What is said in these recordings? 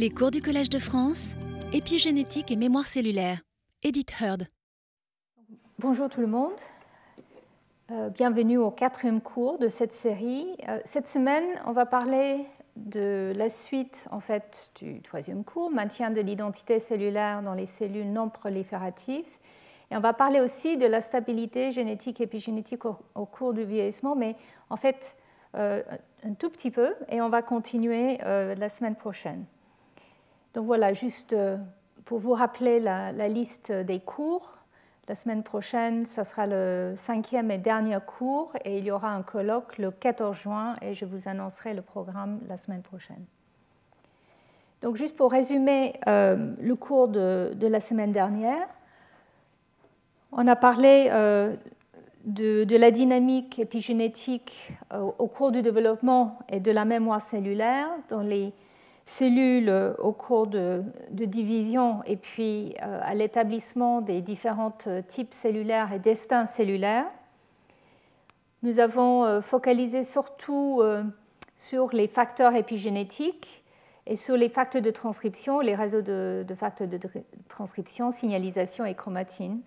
Les cours du Collège de France, épigénétique et mémoire cellulaire. Edith Heard. Bonjour tout le monde. Euh, bienvenue au quatrième cours de cette série. Euh, cette semaine, on va parler de la suite en fait du troisième cours, maintien de l'identité cellulaire dans les cellules non prolifératives. Et on va parler aussi de la stabilité génétique et épigénétique au, cours du vieillissement, mais en fait euh, un tout petit peu, et on va continuer la semaine prochaine. Donc voilà, juste pour vous rappeler la, liste des cours. La semaine prochaine, ce sera le cinquième et dernier cours et il y aura un colloque le 14 juin et je vous annoncerai le programme la semaine prochaine. Donc juste pour résumer euh, le cours de, la semaine dernière, on a parlé euh, de, la dynamique épigénétique euh, au cours du développement et de la mémoire cellulaire dans les cellules euh, au cours de, division et puis euh, à l'établissement des différents euh, types cellulaires et destins cellulaires. Nous avons focalisé surtout sur les facteurs épigénétiques et sur les facteurs de transcription, les réseaux de, de facteurs de transcription, signalisation et chromatine.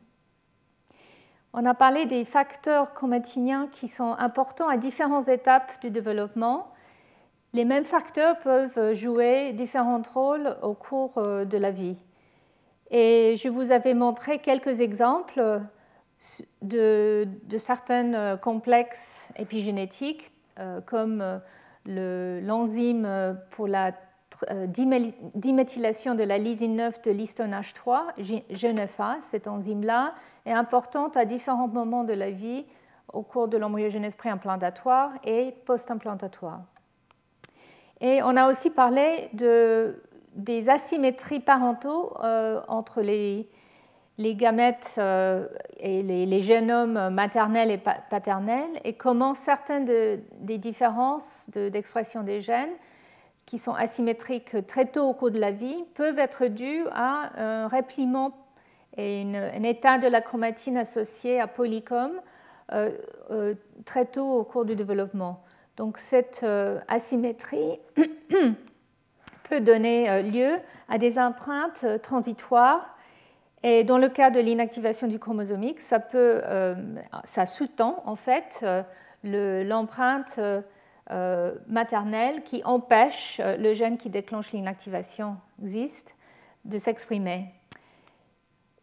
On a parlé des facteurs chromatiniens qui sont importants à différentes étapes du développement les mêmes facteurs peuvent jouer différents rôles au cours euh, de la vie. Et je vous avais montré quelques exemples de, certains complexes épigénétiques, euh, comme l'enzyme pour la euh, diméthylation de la lysine 9 de l'histone H3, GNFA. Cette enzyme-là est importante à différents moments de la vie au cours de l'embryogenèse préimplantatoire et post-implantatoire. Et on a aussi parlé de, des asymétries parentaux euh, entre les, les gamètes euh, et les, génomes maternels et paternels et comment certaines des différences d'expression des gènes qui sont asymétriques très tôt au cours de la vie peuvent être dues à un répliement et un état de la chromatine associé à polycom euh, très tôt au cours du développement. Donc cette euh, asymétrie peut donner euh, lieu à des empreintes euh, transitoires. Et dans le cas de l'inactivation du chromosome X, ça, peut, ça sous-tend en fait l'empreinte maternelle qui empêche le gène qui déclenche l'inactivation existe de s'exprimer.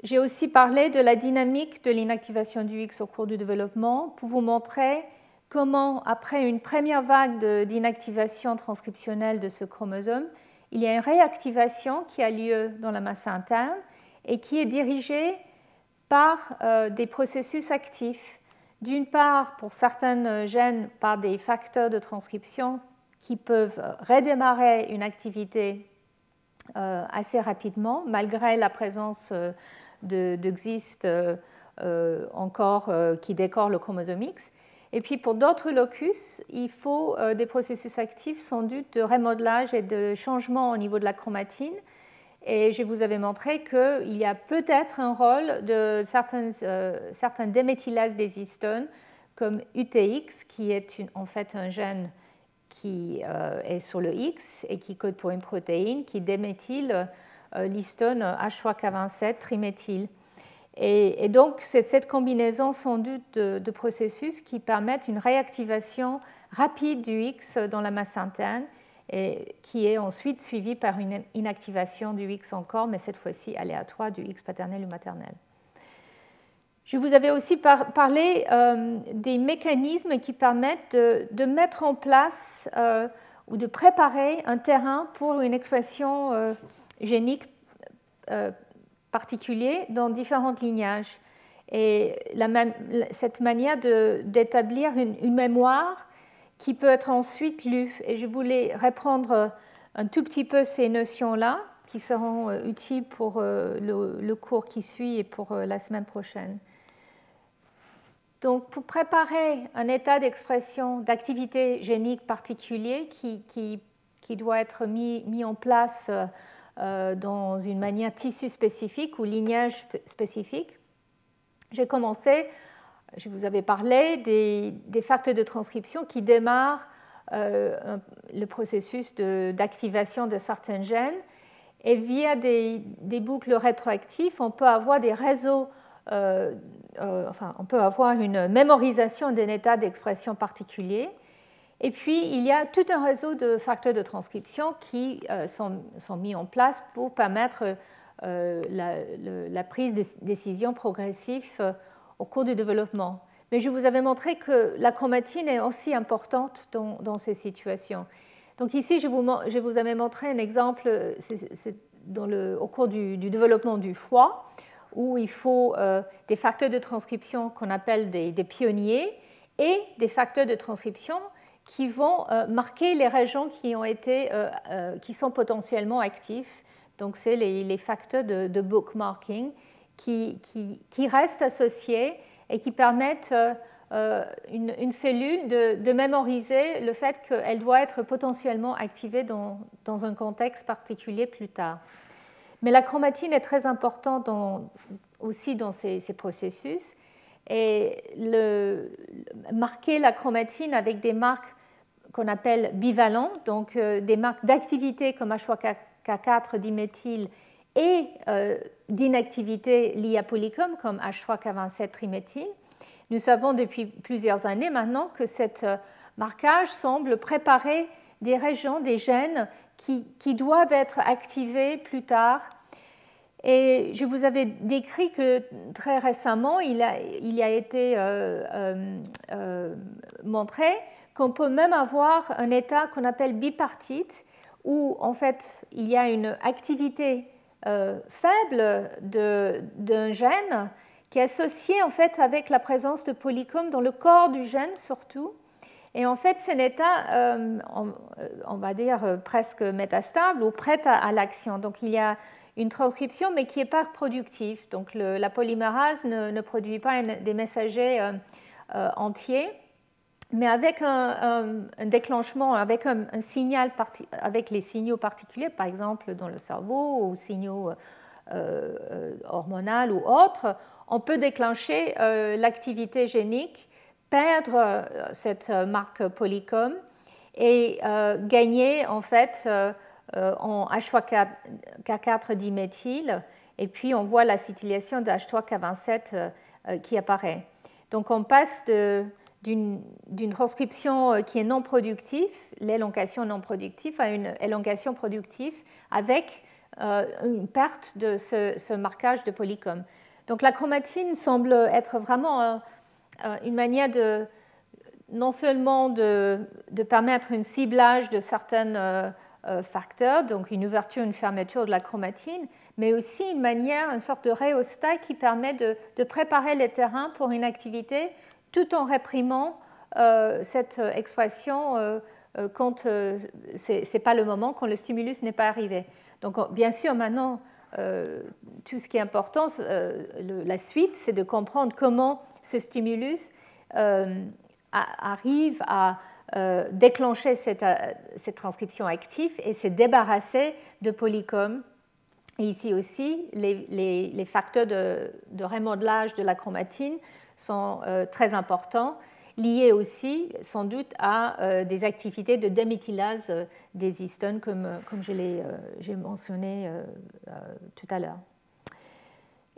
J'ai aussi parlé de la dynamique de l'inactivation du X au cours du développement pour vous montrer comment, après une première vague d'inactivation transcriptionnelle de ce chromosome, il y a une réactivation qui a lieu dans la masse interne et qui est dirigée par euh, des processus actifs. D'une part, pour certains gènes, par des facteurs de transcription qui peuvent redémarrer une activité euh, assez rapidement, malgré la présence euh, de, encore qui décore le chromosome X. Et puis pour d'autres locus, il faut euh, des processus actifs sans doute de remodelage et de changement au niveau de la chromatine. Et je vous avais montré qu'il y a peut-être un rôle de certaines, euh, déméthylases des histones, comme UTX, qui est en fait un gène qui euh, est sur le X et qui code pour une protéine qui déméthyle l'histone H3K27 triméthyle. Et, donc, c'est cette combinaison sans doute de, processus qui permettent une réactivation rapide du X dans la masse interne et qui est ensuite suivie par une inactivation du X encore, mais cette fois-ci aléatoire du X paternel ou maternel. Je vous avais aussi parlé euh, des mécanismes qui permettent de, mettre en place euh, ou de préparer un terrain pour une expression euh, génique particulier dans différents lignages. Et cette manière d'établir une, mémoire qui peut être ensuite lue. Et je voulais reprendre un tout petit peu ces notions-là qui seront euh, utiles pour euh, le, cours qui suit et pour euh, la semaine prochaine. Donc, pour préparer un état d'expression d'activité génique particulier qui, doit être mis, en place dans une manière tissu spécifique ou lignage spécifique. J'ai commencé, je vous avais parlé des, facteurs de transcription qui démarrent euh, le processus d'activation de, certains gènes Et via des, boucles rétroactives, on peut avoir des réseaux, enfin, on peut avoir une mémorisation d'un état d'expression particulier. Et puis, il y a tout un réseau de facteurs de transcription qui sont, sont, mis en place pour permettre la, prise de décision progressive au cours du développement. Mais je vous avais montré que la chromatine est aussi importante dans, ces situations. Donc ici, je vous, avais montré un exemple au cours du, développement du froid, où il faut euh, des facteurs de transcription qu'on appelle des, pionniers et des facteurs de transcription qui vont euh, marquer les régions qui, ont été, euh, qui sont potentiellement actifs. Donc c'est les, facteurs de, bookmarking qui, qui, restent associés et qui permettent euh, euh, une, cellule de, mémoriser le fait qu'elle doit être potentiellement activée dans, dans, un contexte particulier plus tard. Mais la chromatine est très importante aussi dans ces, ces, processus. Et marquer la chromatine avec des marques qu'on appelle bivalentes, donc euh, des marques d'activité comme H3K4 diméthyl et euh, d'inactivité liée à polycom comme H3K27 triméthyle. Nous savons depuis plusieurs années maintenant que ce euh, marquage semble préparer des régions, des gènes qui, doivent être activés plus tard. Et je vous avais décrit que très récemment, il a, il a été montré qu'on peut même avoir un état qu'on appelle bipartite, où en fait il y a une activité euh, faible d'un gène qui est associé en fait avec la présence de polycomes dans le corps du gène surtout. Et en fait, c'est un état, euh, euh, on, va dire, presque métastable ou prêt à, l'action. Donc il y a une transcription, mais qui n'est pas productive. Donc la polymérase ne, produit pas des messagers entiers mais avec un, déclenchement, avec un, signal, avec les signaux particuliers, par exemple dans le cerveau ou signaux euh, euh hormonaux ou autres, on peut déclencher euh, l'activité génique, perdre euh, cette marque polycom et gagner en fait en H3K4 diméthyle, et puis on voit l'acétylation de H3K27 qui apparaît. Donc on passe de d'une transcription euh, qui est non productive, l'élongation non productive, à une élongation productive avec euh, une perte de ce, marquage de polycom. Donc la chromatine semble être vraiment euh, une manière de non seulement de, permettre un ciblage de certains facteurs, donc une ouverture, une fermeture de la chromatine, mais aussi une manière, une sorte de rhéostat qui permet de, de préparer les terrains pour une activité tout en réprimant euh, cette expression euh, euh, quand ce n'est pas le moment, quand le stimulus n'est pas arrivé. Donc bien sûr, maintenant, tout ce qui est important, la suite, c'est de comprendre comment ce stimulus arrive à déclencher cette, transcription active et se débarrasser de polycom. Et ici aussi, les, facteurs de, remodelage de la chromatine sont euh, très importants, liés aussi sans doute à euh, des activités de déméthylase euh, des histones, comme, comme je l'ai mentionné tout à l'heure.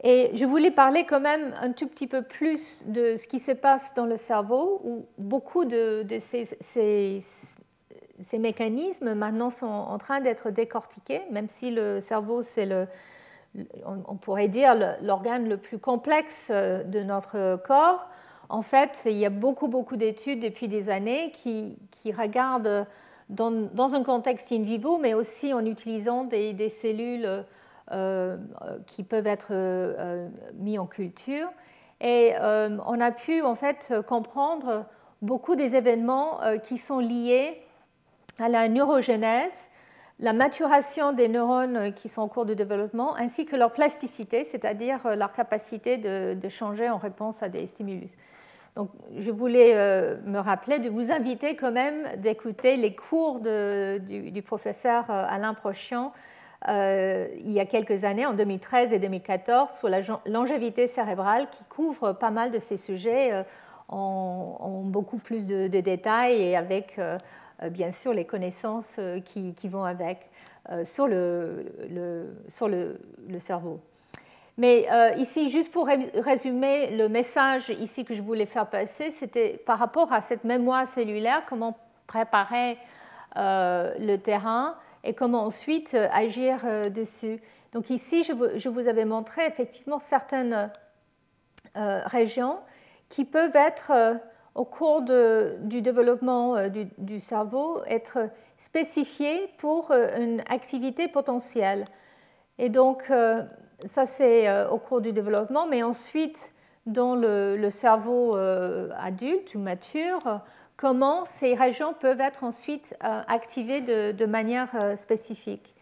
Et je voulais parler quand même un tout petit peu plus de ce qui se passe dans le cerveau, où beaucoup de, ces, ces, ces, mécanismes maintenant sont en train d'être décortiqués, même si le cerveau, c'est le, on pourrait dire, l'organe le plus complexe euh, de notre corps. En fait, il y a beaucoup, beaucoup d'études depuis des années qui, regardent dans, un contexte in vivo, mais aussi en utilisant des, cellules euh, qui peuvent être euh, mises en culture. Et on a pu en fait comprendre beaucoup des événements qui sont liés à la neurogénèse la maturation des neurones qui sont en cours de développement, ainsi que leur plasticité, c'est-à-dire euh, leur capacité de, changer en réponse à des stimulus. Donc, je voulais euh, me rappeler de vous inviter quand même d'écouter les cours du, professeur euh, Alain Prochian il y a quelques années, en 2013 et 2014, sur la longévité cérébrale, qui couvre pas mal de ces sujets en, beaucoup plus de, détails et avec bien sûr les connaissances euh, qui, vont avec. sur, le, sur le, cerveau. Mais ici, juste pour résumer, le message ici que je voulais faire passer, c'était par rapport à cette mémoire cellulaire, comment préparer le terrain et comment ensuite agir dessus. Donc ici, je vous, je vous avais montré effectivement certaines régions qui peuvent être au cours du développement euh, du, cerveau être spécifié pour euh, une activité potentielle. Et donc, euh, ça c'est au cours du développement, mais ensuite, dans le, cerveau adulte ou mature, comment ces régions peuvent être ensuite activées de, manière spécifique.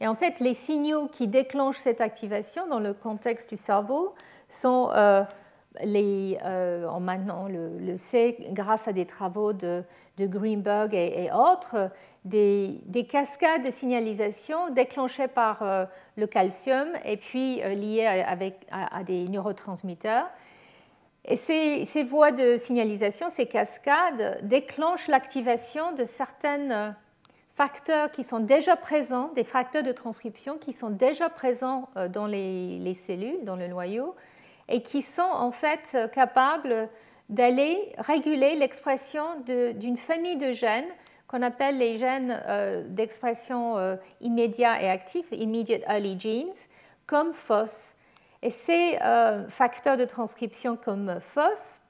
Et en fait, les signaux qui déclenchent cette activation dans le contexte du cerveau sont les, euh, en maintenant le, sait grâce à des travaux de, Greenberg et, autres, des, cascades de signalisation déclenchées par euh, le calcium et puis euh, liées avec, à, des neurotransmetteurs. Et ces, voies de signalisation, ces cascades, déclenchent l'activation de certains facteurs qui sont déjà présents, des facteurs de transcription qui sont déjà présents dans les cellules, dans le noyau, et qui sont en fait capables d'aller réguler l'expression d'une famille de gènes qu'on appelle les gènes euh, d'expression euh, immédiat et actif, immediate early genes, comme FOS. Et ces euh, facteurs de transcription comme FOS,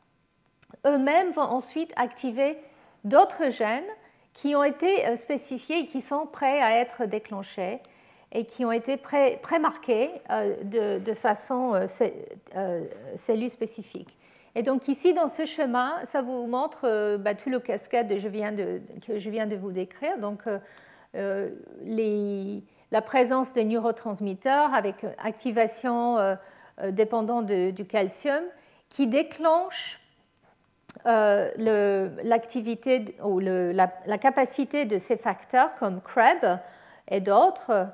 eux-mêmes vont ensuite activer d'autres gènes qui ont été spécifiés et qui sont prêts à être déclenchés et qui ont été pré-marqués euh, de, façon euh, euh, cellule spécifique. Et donc ici, dans ce schéma, ça vous montre bah, tout le cascade que je viens de, de vous décrire. Donc la présence des neurotransmetteurs avec activation dépendant du calcium qui déclenche l'activité ou la, capacité de ces facteurs comme CREB et d'autres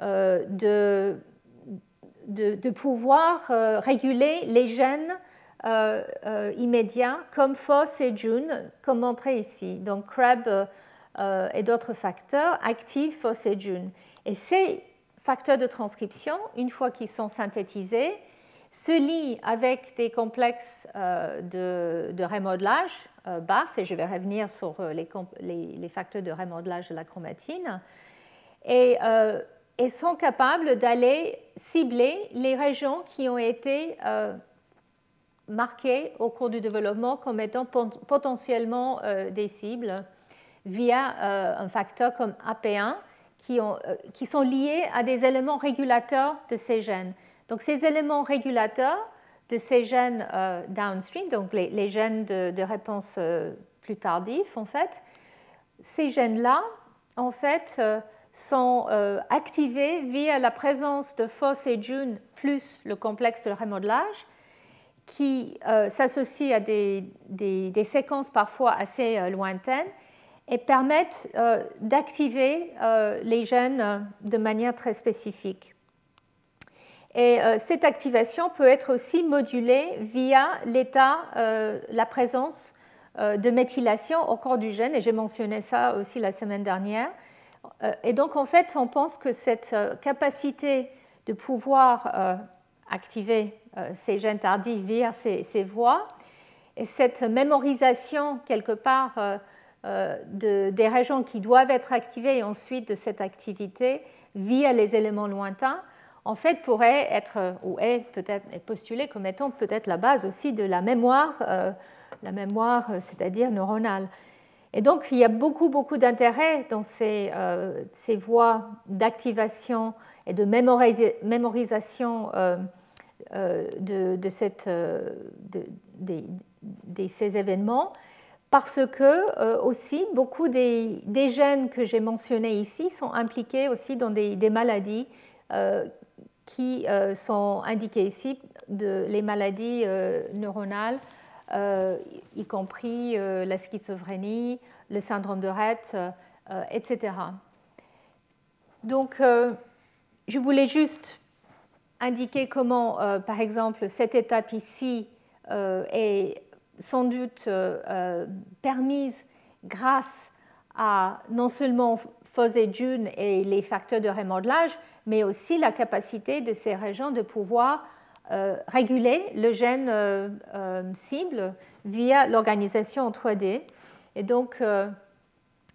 euh, de, de, pouvoir euh, réguler les gènes euh, immédiats comme FOS et JUN, comme montré ici. Donc CREB et d'autres facteurs activent FOS et JUN. Et ces facteurs de transcription, une fois qu'ils sont synthétisés, se lient avec des complexes de, de remodelage, BAF, et je vais revenir sur les, les, facteurs de remodelage de la chromatine. Et et sont capables d'aller cibler les régions qui ont été euh, marquées au cours du développement comme étant potentiellement euh, des cibles via euh, un facteur comme AP1 qui, ont, qui, sont liés à des éléments régulateurs de ces gènes. Donc ces éléments régulateurs de ces gènes downstream, donc les, gènes de, de réponse plus tardifs en fait, ces gènes-là, en fait, sont euh, activés via la présence de FOS et JUN plus le complexe de remodelage qui euh, s'associe à des, des, séquences parfois assez euh, lointaines et permettent d'activer les gènes de manière très spécifique. Et cette activation peut être aussi modulée via l'état, la présence de méthylation au corps du gène, et j'ai mentionné ça aussi la semaine dernière, euh, et donc, en fait, on pense que cette euh, capacité de pouvoir euh, activer ces gènes tardifs via ces, voies et cette mémorisation, quelque part, de, des régions qui doivent être activées et ensuite de cette activité via les éléments lointains, en fait, pourrait être, ou est peut-être postulée comme étant peut-être la base aussi de la mémoire, la mémoire, c'est-à-dire neuronale. Et donc, il y a beaucoup, beaucoup d'intérêt dans ces, euh, voies d'activation et de mémorisation euh, euh, de, ces événements, parce que aussi beaucoup des, gènes que j'ai mentionnés ici sont impliqués aussi dans des, maladies qui sont indiquées ici, les maladies neuronales y compris euh, la schizophrénie, le syndrome de Rett, euh, etc. Donc, je voulais juste indiquer comment, par exemple, cette étape ici est sans doute permise grâce à non seulement June et les facteurs de remodelage, mais aussi la capacité de ces régions de pouvoir euh, réguler le gène euh, euh, cible via l'organisation en 3D. Et donc,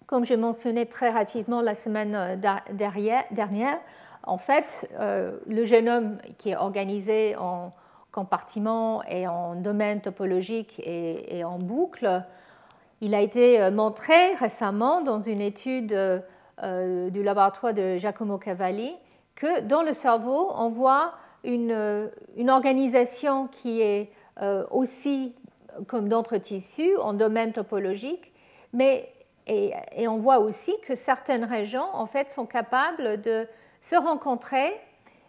comme je mentionnais très rapidement la semaine dernière, en fait, le génome qui est organisé en compartiments et en domaines topologiques et, en boucles, il a été montré récemment dans une étude euh, du laboratoire de Giacomo Cavalli que dans le cerveau, on voit une, une organisation qui est euh, aussi comme d'autres tissus en domaine topologique, mais et, on voit aussi que certaines régions en fait sont capables de se rencontrer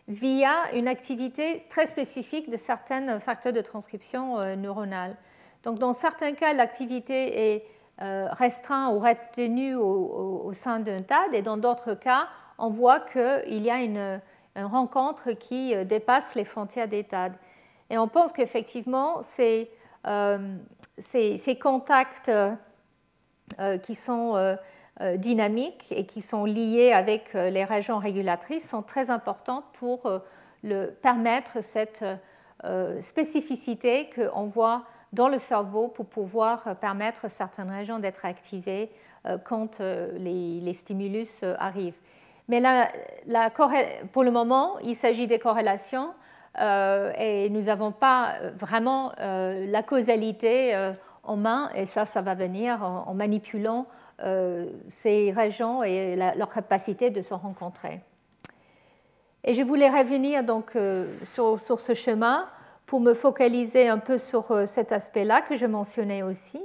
via une activité très spécifique de certains facteurs de transcription euh, neuronale. Donc dans certains cas, l'activité est euh, restreint ou retenu au, sein d'un TAD, et dans d'autres cas, on voit qu'il y a une, rencontre qui euh, dépasse les frontières des TAD. Et on pense qu'effectivement, ces, euh, contacts qui sont dynamiques et qui sont liés avec les régions régulatrices sont très importants pour permettre cette spécificité qu'on voit dans le cerveau pour pouvoir euh, permettre certaines régions d'être activées euh, quand euh, les, stimulus arrivent. Mais la, pour le moment, il s'agit des corrélations et nous n'avons pas vraiment la causalité en main et ça, ça va venir en, manipulant ces régions et leur capacité de se rencontrer. Et je voulais revenir donc sur, ce chemin pour me focaliser un peu sur euh, cet aspect-là que je mentionnais aussi.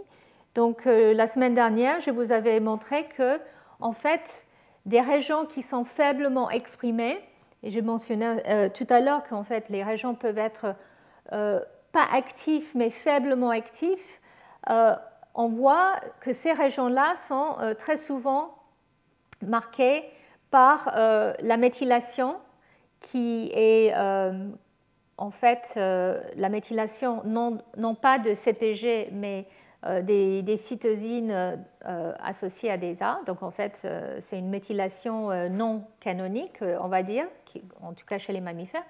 Donc euh, la semaine dernière, je vous avais montré que en fait, des régions qui sont faiblement exprimées, et je mentionnais euh, tout à l'heure qu'en fait les régions peuvent être pas actives mais faiblement actives, on voit que ces régions-là sont très souvent marquées par la méthylation qui est en fait euh, la méthylation non, pas de CPG mais euh, des, cytosines euh, associées à des A. Donc en fait c'est une méthylation non canonique, on va dire, en tout cas chez les mammifères.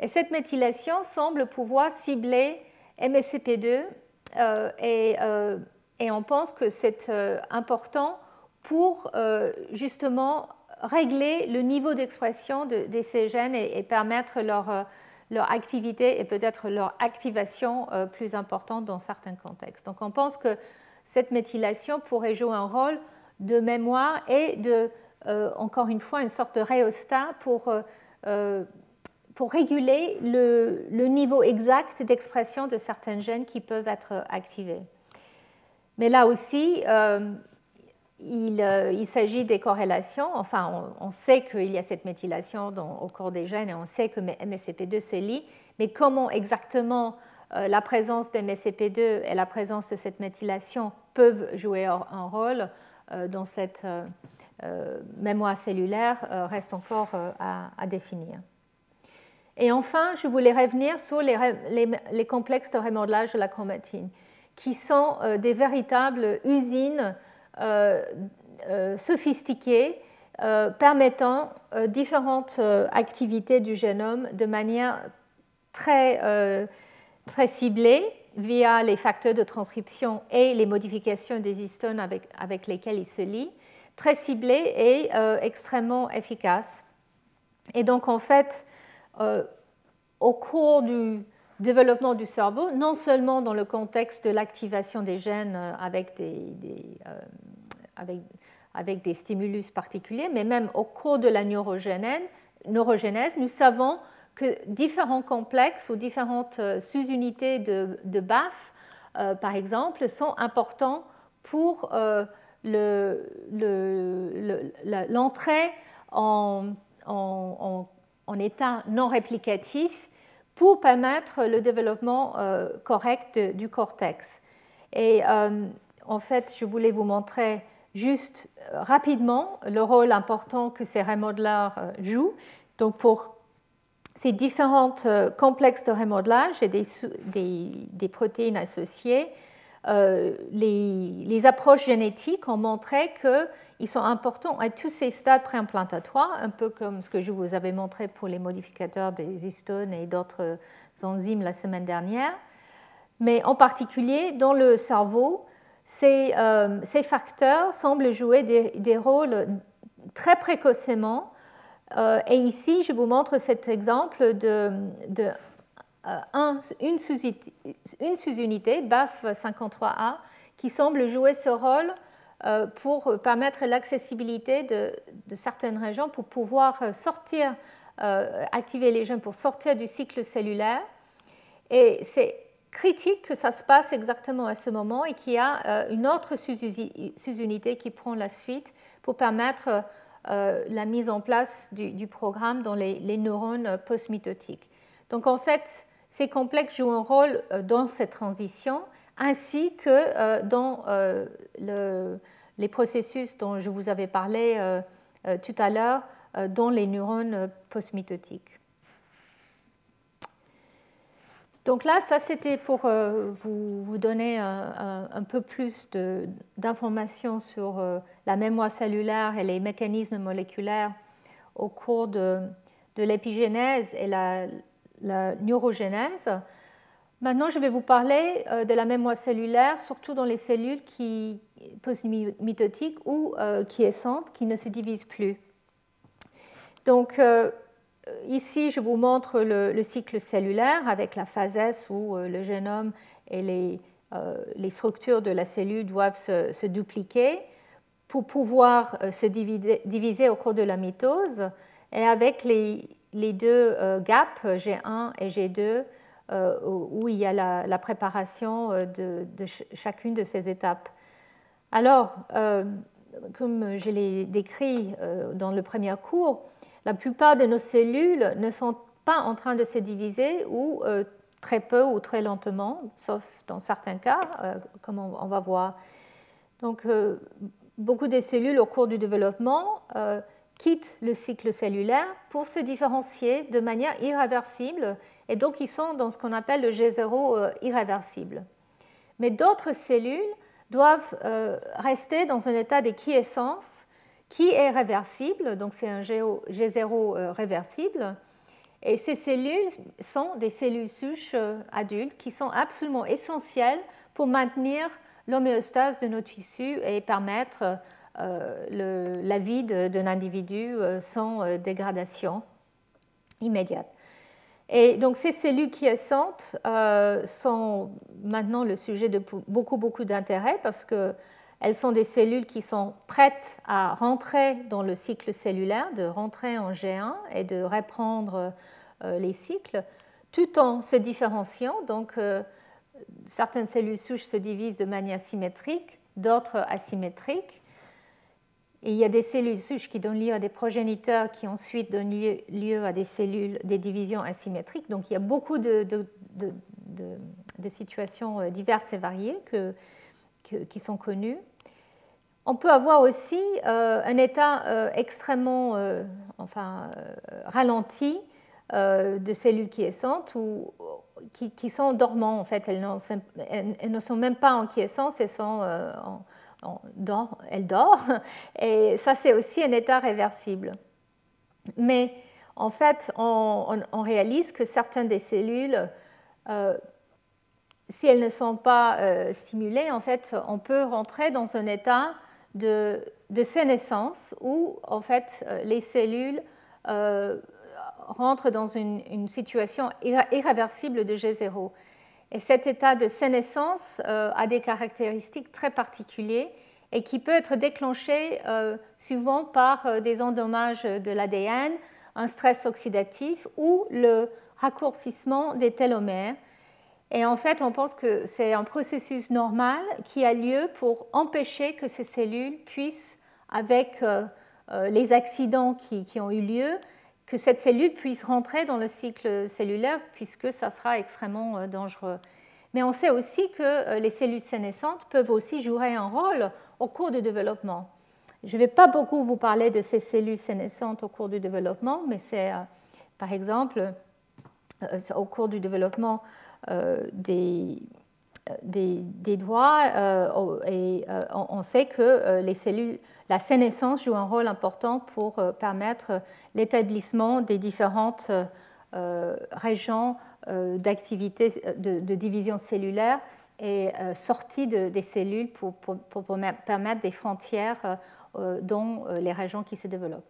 Et cette méthylation semble pouvoir cibler MSCP2 et, on pense que c'est important pour justement régler le niveau d'expression de, ces gènes et permettre leur leur activité et peut-être leur activation euh, plus importante dans certains contextes. Donc on pense que cette méthylation pourrait jouer un rôle de mémoire et de, euh, encore une fois, une sorte de rhéostat pour, euh, pour réguler le, le niveau exact d'expression de certains gènes qui peuvent être activés. Mais là aussi, euh, il, s'agit des corrélations. Enfin, on, sait qu'il y a cette méthylation au cours des gènes et on sait que MSCP2 se lie, mais comment exactement euh, la présence d'MSCP2 et la présence de cette méthylation peuvent jouer un rôle euh, dans cette mémoire cellulaire reste encore à, définir. Et enfin, je voulais revenir sur les, les complexes de remodelage de la chromatine, qui sont des véritables usines euh, euh, sophistiquées euh, permettant différentes activités du génome de manière très, très ciblée via les facteurs de transcription et les modifications des histones avec, avec lesquels ils se lient, très ciblés et extrêmement efficaces. Et donc, en fait, au cours du développement du cerveau, non seulement dans le contexte de l'activation des gènes avec des, avec, avec des stimulus particuliers, mais même au cours de la neurogénèse, nous savons que différents complexes ou différentes euh, sous-unités de, BAF, euh, par exemple, sont importants pour euh, l'entrée en, en, en, état non réplicatif pour permettre le développement correct du cortex. Et en fait, je voulais vous montrer juste euh, rapidement le rôle important que ces remodeleurs euh, jouent. Donc pour ces différents euh, complexes de remodelage et des, protéines associées, les, approches génétiques ont montré qu'ils sont importants à tous ces stades préimplantatoires, un peu comme ce que je vous avais montré pour les modificateurs des histones et d'autres enzymes la semaine dernière. Mais en particulier, dans le cerveau, ces, facteurs semblent jouer des rôles très précocement. Euh, et ici, je vous montre cet exemple de, euh, une sous-unité, BAF53A, qui semble jouer ce rôle euh, pour permettre l'accessibilité de, certaines régions pour pouvoir sortir, activer les gènes pour sortir du cycle cellulaire. Et c'est critique que ça se passe exactement à ce moment et qu'il y a une autre sous-unité qui prend la suite pour permettre euh, la mise en place du, programme dans les, neurones post-mitotiques. Donc en fait, ces complexes jouent un rôle euh, dans cette transition ainsi que euh, dans les processus dont je vous avais parlé tout à l'heure dans les neurones post-mitotiques. Donc là, ça c'était pour euh, vous, donner un, peu plus d'informations sur euh, la mémoire cellulaire et les mécanismes moléculaires au cours de, l'épigénèse et la, la, neurogénèse. Maintenant, je vais vous parler euh, de la mémoire cellulaire, surtout dans les cellules qui post-mitotiques ou quiescentes, qui ne se divisent plus. Donc, euh, ici, je vous montre le, cycle cellulaire avec la phase S où euh, le génome et les, euh, structures de la cellule doivent se, dupliquer pour pouvoir se diviser, au cours de la mitose et avec les, les deux gaps G1 et G2 où il y a la, préparation de, chacune de ces étapes. Alors, comme je l'ai décrit dans le premier cours, la plupart de nos cellules ne sont pas en train de se diviser ou euh, très peu ou très lentement, sauf dans certains cas, euh, comme on, va voir. Donc, euh, beaucoup de cellules au cours du développement quittent le cycle cellulaire pour se différencier de manière irréversible et donc ils sont dans ce qu'on appelle le G0 irréversible. Mais d'autres cellules doivent rester dans un état de quiescence qui est réversible, donc c'est un G0 euh, réversible. Et ces cellules sont des cellules souches euh, adultes qui sont absolument essentielles pour maintenir l'homéostase de nos tissus et permettre euh, la vie d'un individu sans dégradation immédiate. Et donc ces cellules quiescentes sont maintenant le sujet de beaucoup, beaucoup d'intérêt parce que elles sont des cellules qui sont prêtes à rentrer dans le cycle cellulaire, de rentrer en G1 et de reprendre euh, les cycles, tout en se différenciant. Donc, euh, certaines cellules souches se divisent de manière symétrique, d'autres asymétriques. Et il y a des cellules souches qui donnent lieu à des progéniteurs qui ensuite donnent lieu, à des cellules, des divisions asymétriques. Donc il y a beaucoup de, situations euh, diverses et variées qui sont connues. On peut avoir aussi euh, un état euh, extrêmement enfin, ralenti de cellules quiescentes ou qui, sont dormantes en fait. Elles, ne sont même pas en quiescence, elles, sont, en, elles dorment. Et ça, c'est aussi un état réversible. Mais en fait, on, réalise que certaines des cellules si elles ne sont pas stimulées, en fait, on peut rentrer dans un état de, de sénescence où en fait euh, les cellules euh, rentrent dans une, situation irréversible de G0. Et cet état de sénescence euh, a des caractéristiques très particulières et qui peut être déclenché souvent par des endommages de l'ADN, un stress oxydatif ou le raccourcissement des télomères. Et en fait, on pense que c'est un processus normal qui a lieu pour empêcher que ces cellules puissent, avec euh, euh, les accidents qui, ont eu lieu, que cette cellule puisse rentrer dans le cycle cellulaire, puisque ça sera extrêmement euh, dangereux. Mais on sait aussi que les cellules sénescentes peuvent aussi jouer un rôle au cours du développement. Je ne vais pas beaucoup vous parler de ces cellules sénescentes au cours du développement, mais c'est, par exemple, au cours du développement, euh, des, doigts et on, sait que les cellules, la sénescence joue un rôle important pour permettre l'établissement des différentes régions d'activité de, division cellulaire et sortie de, des cellules pour, permettre des frontières dans les régions qui se développent.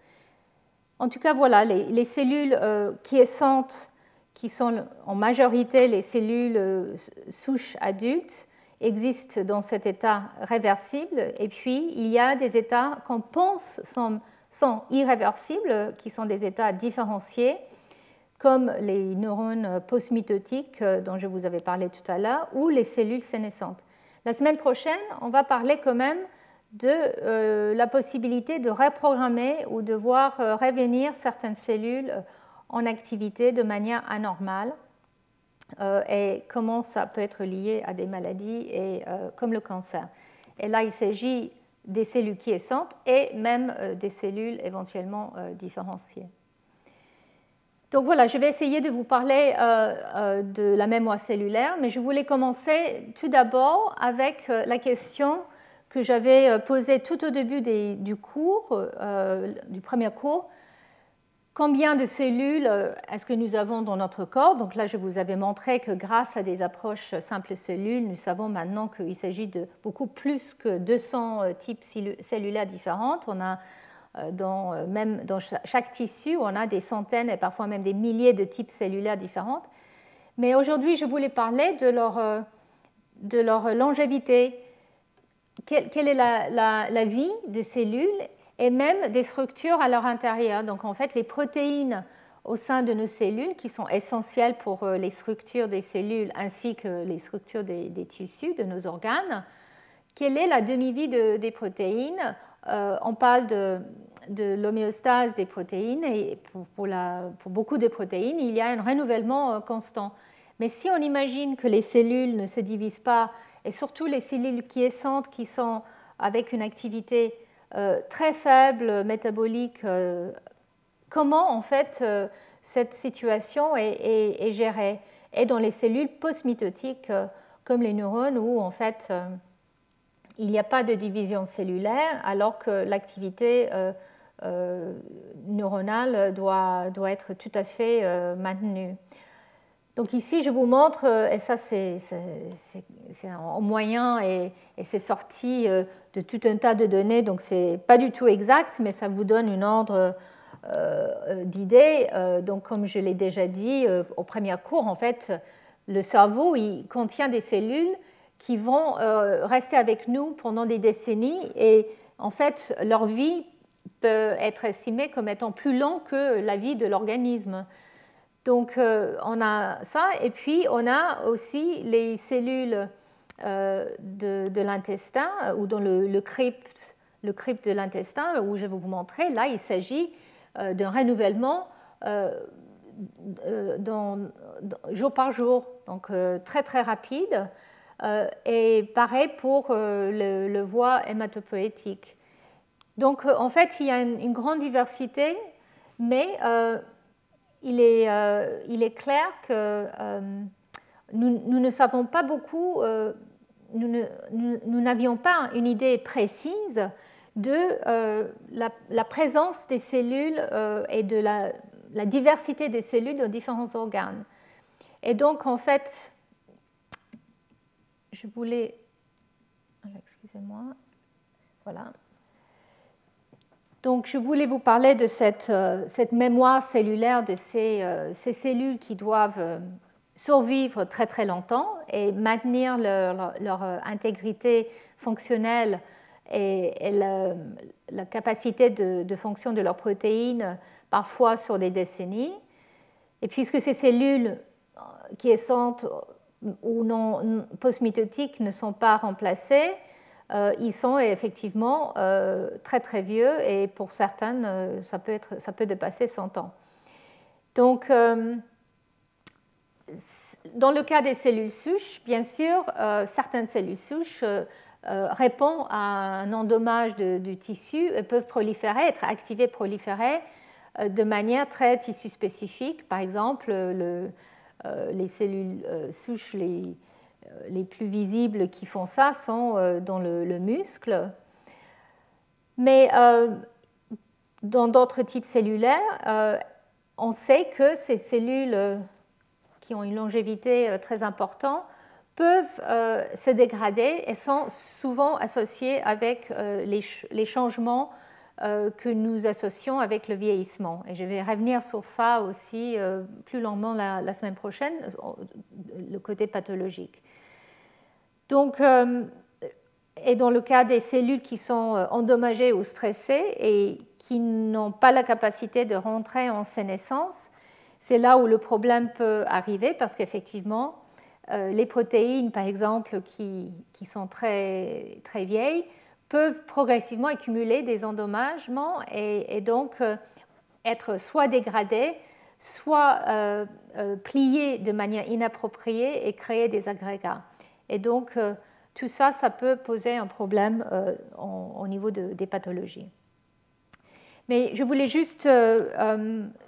En tout cas, voilà, les, cellules euh, quiescentes, qui sont en majorité les cellules euh, souches adultes, existent dans cet état réversible. Et puis, il y a des états qu'on pense sont, sont, irréversibles, qui sont des états différenciés, comme les neurones postmitotiques euh, dont je vous avais parlé tout à l'heure, ou les cellules sénescentes. La semaine prochaine, on va parler quand même de euh, la possibilité de reprogrammer ou de voir revenir certaines cellules en activité de manière anormale et comment ça peut être lié à des maladies et, comme le cancer. Et là, il s'agit des cellules quiescentes et même des cellules éventuellement différenciées. Donc voilà, je vais essayer de vous parler de la mémoire cellulaire, mais je voulais commencer tout d'abord avec la question que j'avais euh, posé tout au début du cours, euh, du premier cours. Combien de cellules euh, est-ce que nous avons dans notre corps? Donc là, je vous avais montré que grâce à des approches simples cellules, nous savons maintenant qu'il s'agit de beaucoup plus que 200 types cellulaires différents. On a dans, même dans chaque tissu, on a des centaines et parfois même des milliers de types cellulaires différents. Mais aujourd'hui, je voulais parler de leur, de leur longévité quelle, est la, vie des cellules? Et même des structures à leur intérieur. Donc en fait, les protéines au sein de nos cellules qui sont essentielles pour euh, les structures des cellules ainsi que les structures des, tissus, de nos organes. Quelle est la demi-vie des protéines? Euh, On parle de, l'homéostase des protéines et pour, beaucoup de protéines, il y a un renouvellement euh, constant. Mais si on imagine que les cellules ne se divisent pas et surtout les cellules quiescentes qui sont avec une activité très faible métabolique, euh, comment en fait euh, cette situation est, gérée? Et dans les cellules postmitotiques comme les neurones où en fait il n'y a pas de division cellulaire alors que l'activité neuronale doit, doit, être tout à fait maintenue. Donc ici, je vous montre, euh, et ça c'est en moyen et, c'est sorti euh, de tout un tas de données, donc c'est pas du tout exact, mais ça vous donne une ordre euh, d'idées. donc comme je l'ai déjà dit au premier cours, en fait, le cerveau il contient des cellules qui vont rester avec nous pendant des décennies et en fait leur vie peut être estimée comme étant plus longue que la vie de l'organisme. Donc euh, on a ça, et puis on a aussi les cellules euh, de, l'intestin, euh, ou dans le, le crypte de l'intestin, où je vais vous montrer. Là, il s'agit d'un renouvellement jour par jour, donc très très rapide. et pareil pour le, le voie hématopoétique. Donc en fait, il y a une, grande diversité, mais euh, il est, clair que euh, nous, ne savons pas beaucoup, euh, nous n'avions pas une idée précise de la, présence des cellules et de la, diversité des cellules dans différents organes. Et donc, en fait, je voulais. Excusez-moi. Voilà. Donc, je voulais vous parler de cette, euh, mémoire cellulaire de ces, euh, cellules qui doivent euh, survivre très très longtemps et maintenir leur, intégrité fonctionnelle et, la, capacité de, fonction de leurs protéines parfois sur des décennies. Et puisque ces cellules qui sont ou non postmitotiques ne sont pas remplacées, ils sont effectivement euh, très très vieux et pour certaines, euh, ça, peut dépasser 100 ans. Donc, dans le cas des cellules souches, bien sûr, certaines cellules souches répondent à un endommage du tissu et peuvent proliférer, être activées, proliférer de manière très tissu spécifique. Par exemple, le, les cellules souches, les, les plus visibles qui font ça sont dans le, muscle. Mais dans d'autres types cellulaires, on sait que ces cellules qui ont une longévité très importante peuvent se dégrader et sont souvent associées avec les, changements euh, que nous associons avec le vieillissement. Et je vais revenir sur ça aussi euh, plus longuement la, semaine prochaine, le côté pathologique. Donc, euh, et dans le cas des cellules qui sont endommagées ou stressées et qui n'ont pas la capacité de rentrer en sénescence, c'est là où le problème peut arriver parce qu'effectivement, les protéines, par exemple, qui, sont très, très vieilles, peuvent progressivement accumuler des endommagements et, donc euh, être soit dégradés, soit euh, euh, pliés de manière inappropriée et créer des agrégats. Et donc tout ça, ça peut poser un problème au niveau des pathologies. Mais je voulais juste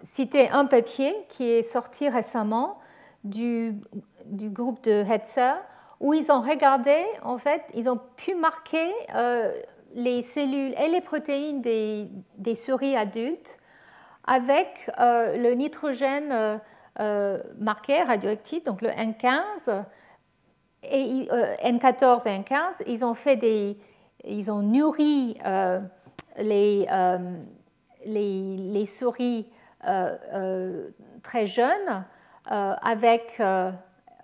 citer un papier qui est sorti récemment du, du groupe de Hetzer où ils ont regardé, en fait, ils ont pu marquer euh, les cellules et les protéines des, souris adultes avec euh, le nitrogène euh, marqué radioactif, donc le N15 et N14 et N15. Ils ont fait des, ils ont nourri les, les, les, souris très jeunes avec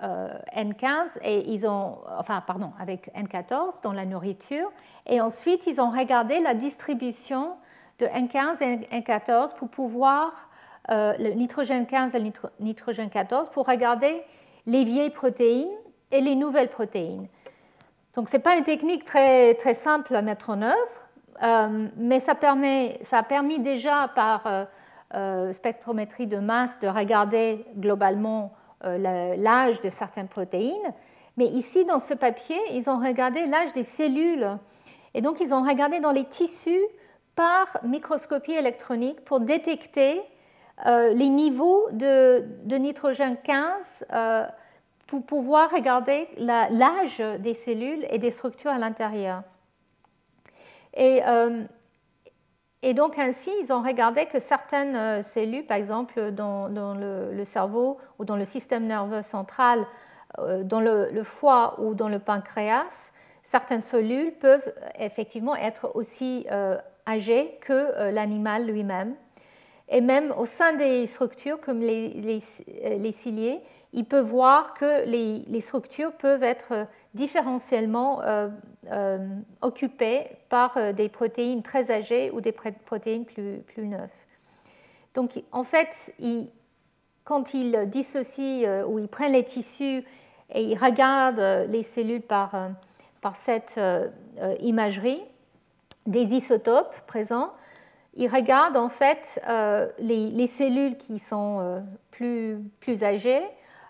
euh, N15 et ils ont, enfin pardon, avec N14 dans la nourriture. Et ensuite, ils ont regardé la distribution de N15 et N14 pour pouvoir, euh, le nitrogène 15 et le nitrogène 14, pour regarder les vieilles protéines et les nouvelles protéines. Donc, ce n'est pas une technique très, très simple à mettre en œuvre, euh, mais ça, permet, ça a permis déjà par spectrométrie de masse de regarder globalement euh, l'âge de certaines protéines. Mais ici, dans ce papier, ils ont regardé l'âge des cellules. Et donc, ils ont regardé dans les tissus par microscopie électronique pour détecter euh, les niveaux de, nitrogène 15 euh, pour pouvoir regarder l'âge des cellules et des structures à l'intérieur. Et et donc ainsi, ils ont regardé que certaines euh, cellules, par exemple dans, le, cerveau ou dans le système nerveux central, euh, dans le, foie ou dans le pancréas, certaines cellules peuvent effectivement être aussi euh, âgées que l'animal lui-même. Et même au sein des structures comme les, les, ciliés, il peut voir que les, structures peuvent être différentiellement euh, euh, occupées par euh, des protéines très âgées ou des protéines plus, neuves. Donc en fait, quand ils dissocient ou ils prennent les tissus et ils regardent les cellules par, cette imagerie des isotopes présents, ils regardent en fait les, les, cellules qui sont plus, plus âgées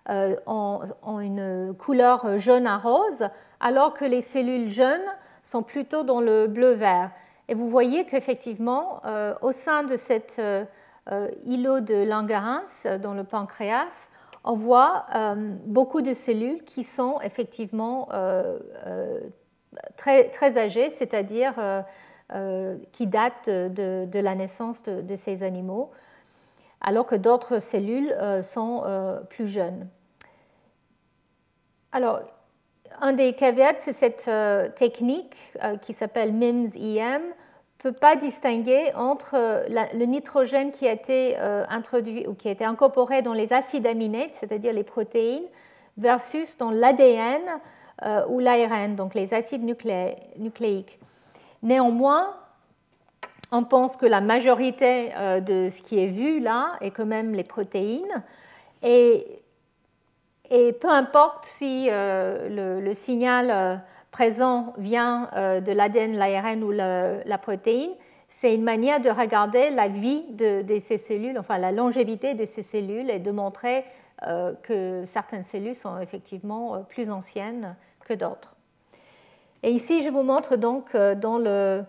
euh, ont, une couleur jaune à rose, alors que les cellules jeunes sont plutôt dans le bleu-vert. Et vous voyez qu'effectivement, euh, au sein de cet euh, îlot de Langerhans, dans le pancréas, on voit beaucoup de cellules qui sont effectivement très, très âgées, c'est-à-dire qui datent de, la naissance de ces animaux alors que d'autres cellules euh, sont euh, plus jeunes. Alors, un des caveats, c'est cette euh, technique qui s'appelle MIMS-IM, peut pas distinguer entre le nitrogène qui a été introduit ou qui a été incorporé dans les acides aminés, c'est-à-dire les protéines, versus dans l'ADN ou l'ARN, donc les acides nucléiques. Néanmoins, on pense que la majorité euh, de ce qui est vu là est quand même les protéines. Et, peu importe si euh, le, signal euh, présent vient de l'ADN, l'ARN ou la protéine, c'est une manière de regarder la vie de, ces cellules, enfin la longévité de ces cellules et de montrer que certaines cellules sont effectivement plus anciennes que d'autres. Et ici, je vous montre donc dans le,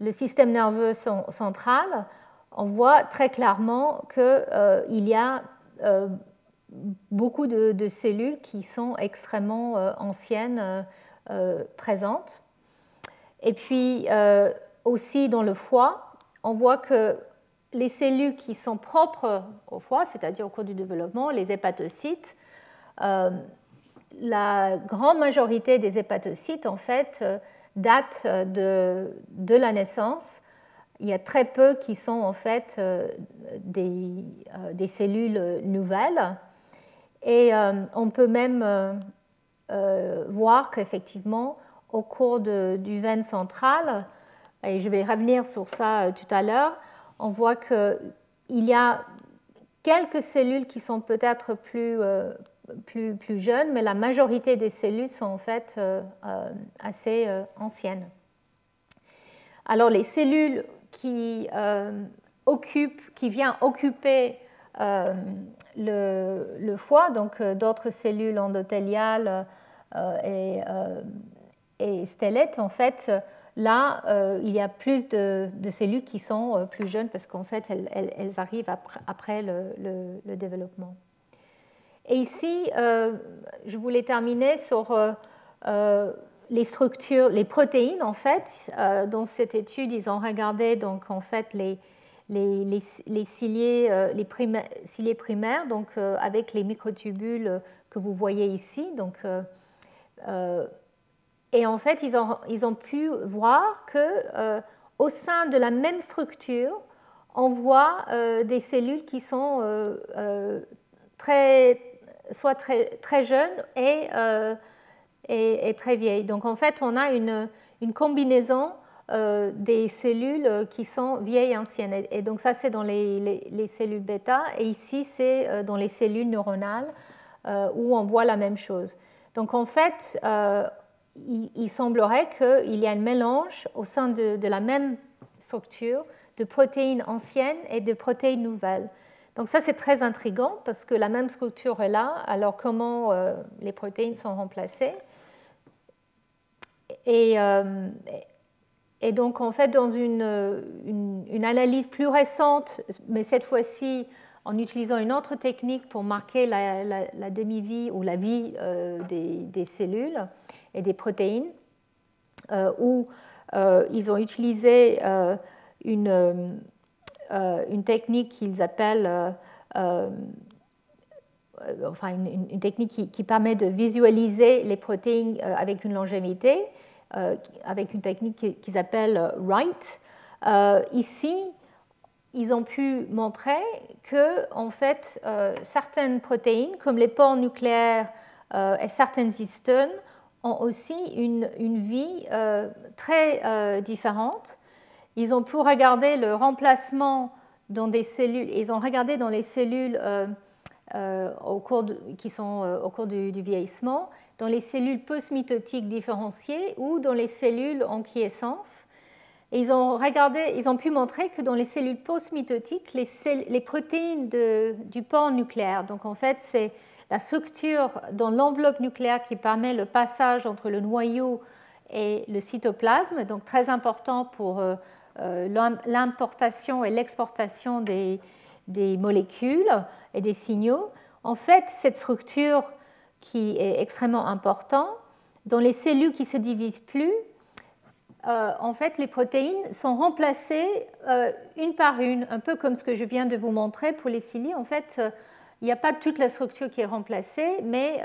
le système nerveux central, on voit très clairement qu'il euh, y a euh, beaucoup de, cellules qui sont extrêmement anciennes présentes. Et puis aussi dans le foie, on voit que les cellules qui sont propres au foie, c'est-à-dire au cours du développement, les hépatocytes, la grande majorité des hépatocytes, en fait, datent de, de la naissance il y a très peu qui sont en fait euh, des, euh, des cellules nouvelles. Et euh, on peut même voir qu'effectivement, au cours du veine central, et je vais revenir sur ça tout à l'heure, on voit qu'il y a quelques cellules qui sont peut-être plus, plus, jeunes, mais la majorité des cellules sont en fait assez anciennes. Alors les cellules qui, euh, occupe, qui vient occuper euh, le, foie, donc euh, d'autres cellules endothéliales et, et stellettes, en fait, là, il y a plus de, cellules qui sont plus jeunes parce qu'en fait, elles, arrivent après, le, développement. Et ici, je voulais terminer sur les structures, les protéines, en fait, euh, dans cette étude, ils ont regardé donc, en fait, les, les, les, ciliés, euh, les ciliés primaires, donc, euh, avec les microtubules que vous voyez ici. Donc, et en fait, ils ont, ils ont pu voir que au sein de la même structure, on voit des cellules qui sont très, soit très, très jeunes et est, très vieille. Donc en fait, on a une, une combinaison euh, des cellules qui sont vieilles et anciennes. Et, donc ça, c'est dans les, les, cellules bêta, et ici, c'est euh, dans les cellules neuronales euh, où on voit la même chose. Donc en fait, il, semblerait qu'il y a un mélange au sein de, de, la même structure de protéines anciennes et de protéines nouvelles. Donc ça, c'est très intriguant parce que la même structure est là, alors comment les protéines sont remplacées? Et, euh, donc, en fait, dans une, analyse plus récente, mais cette fois-ci en utilisant une autre technique pour marquer la, demi-vie ou la vie euh, des, cellules et des protéines, euh, où ils ont utilisé une, une technique qu'ils appellent enfin une, technique qui, permet de visualiser les protéines avec une longévité euh, avec une technique qu'ils appellent Wright. Euh, ici, ils ont pu montrer que en fait, euh, certaines protéines, comme les pores nucléaires et certaines histones, ont aussi une, une vie très différente. Ils ont pu regarder le remplacement dans des cellules, ils ont regardé dans les cellules au cours qui sont au cours du, vieillissement, dans les cellules post-mitotiques différenciées ou dans les cellules en quiescence. Et ils ont, regardé, ils ont pu montrer que dans les cellules post-mitotiques, les, protéines du port nucléaire, donc en fait c'est la structure dans l'enveloppe nucléaire qui permet le passage entre le noyau et le cytoplasme, donc très important pour euh, euh, l'importation et l'exportation des, molécules et des signaux. En fait, cette structure qui est extrêmement important. Dans les cellules qui ne se divisent plus, euh, en fait, les protéines sont remplacées euh, une par une, un peu comme ce que je viens de vous montrer pour les ciliés. En fait, euh, il n'y a pas toute la structure qui est remplacée, mais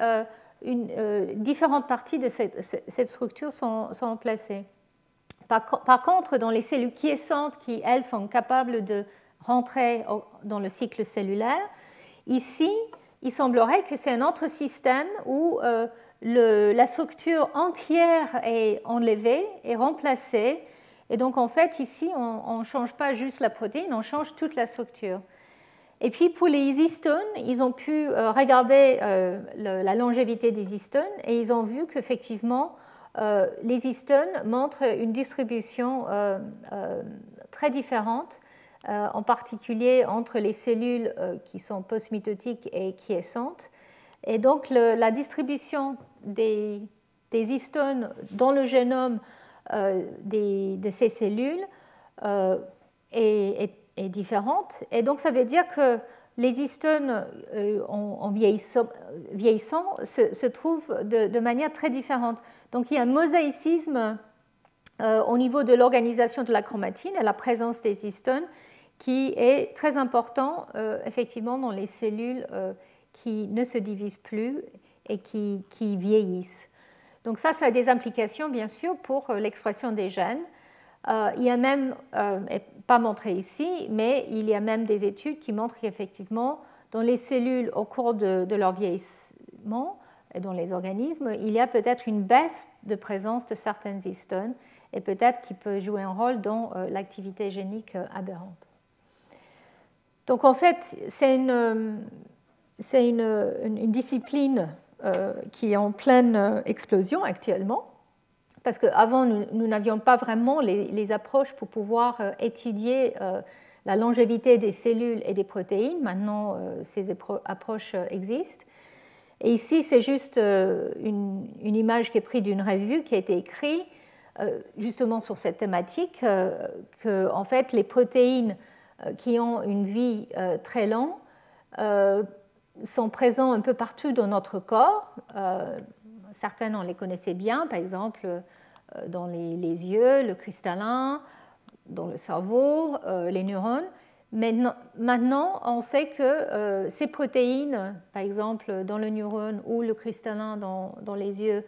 différentes parties de cette, structure sont remplacées. Par, contre, dans les cellules quiescentes, qui, elles, sont capables de rentrer dans le cycle cellulaire, ici, il semblerait que c'est un autre système où euh, la structure entière est enlevée et remplacée. Et donc, en fait, ici, on ne change pas juste la protéine, on change toute la structure. Et puis, pour les histones, ils ont pu euh, regarder euh, la longévité des histones et ils ont vu qu'effectivement, les histones montrent une distribution très différente euh, en particulier entre les cellules euh, qui sont postmitotiques et quiescentes. Et donc la distribution des, histones dans le génome euh, de ces cellules est, différente. Et donc ça veut dire que les histones en, vieillissant, se, trouvent de, manière très différente. Donc il y a un mosaïcisme au niveau de l'organisation de la chromatine et la présence des histones qui est très important effectivement dans les cellules qui ne se divisent plus et qui, vieillissent. Donc ça, ça a des implications bien sûr pour euh, l'expression des gènes. Euh, il y a même, euh, pas montré ici, mais il y a même des études qui montrent qu'effectivement, dans les cellules au cours de, leur vieillissement, et dans les organismes, il y a peut-être une baisse de présence de certaines histones et peut-être qui peut jouer un rôle dans l'activité génique aberrante. Donc en fait, c'est une, c'est une, discipline euh, qui est en pleine euh, explosion actuellement, parce qu'avant, nous n'avions pas vraiment les, approches pour pouvoir euh, étudier la longévité des cellules et des protéines. Maintenant, ces approches existent. Et ici, c'est juste une, image qui est prise d'une revue qui a été écrite justement sur cette thématique, que en fait, les protéines qui ont une vie très longue sont présents un peu partout dans notre corps. Euh, certaines, on les connaissait bien, par exemple euh, dans les, yeux, le cristallin, dans le cerveau, euh, les neurones. Maintenant, maintenant, on sait que ces protéines, par exemple dans le neurone ou le cristallin dans, dans les yeux,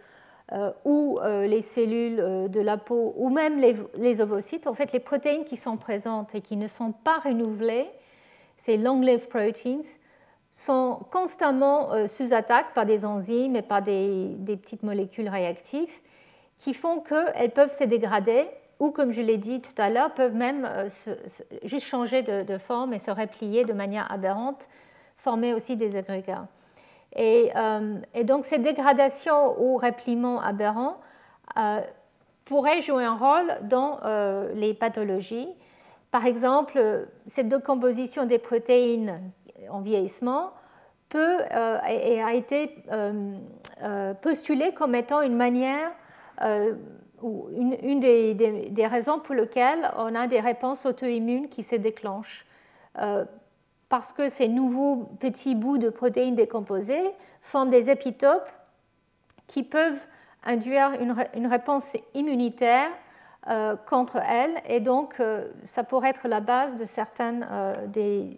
ou les cellules de la peau, ou même les, les, ovocytes, en fait, les protéines qui sont présentes et qui ne sont pas renouvelées, ces long-lived proteins, sont constamment euh, sous attaque par des enzymes et par des, petites molécules réactives qui font qu'elles peuvent se dégrader ou, comme je l'ai dit tout à l'heure, peuvent même euh, juste changer de, forme et se replier de manière aberrante, former aussi des agrégats. Et, euh, donc ces dégradations ou repliements aberrants pourraient jouer un rôle dans les pathologies. Par exemple, cette décomposition des protéines en vieillissement peut, euh, et a été euh, euh, postulé comme étant une manière ou une, des, raisons pour lesquelles on a des réponses auto-immunes qui se déclenchent. parce que ces nouveaux petits bouts de protéines décomposées forment des épitopes qui peuvent induire une, réponse immunitaire contre elles, et donc ça pourrait être la base de certaines des,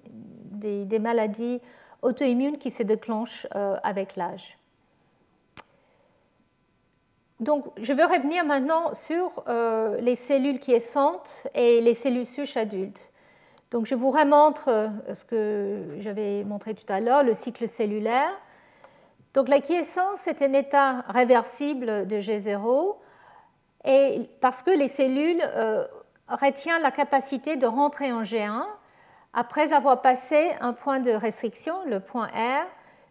des, maladies auto-immunes qui se déclenchent euh, avec l'âge. Donc, je veux revenir maintenant sur euh, les cellules quiescentes et les cellules souches adultes. Donc, je vous remontre euh, ce que j'avais montré tout à l'heure, le cycle cellulaire. Donc, la quiescence est un état réversible de G0 et parce que les cellules retiennent la capacité de rentrer en G1 après avoir passé un point de restriction, le point R,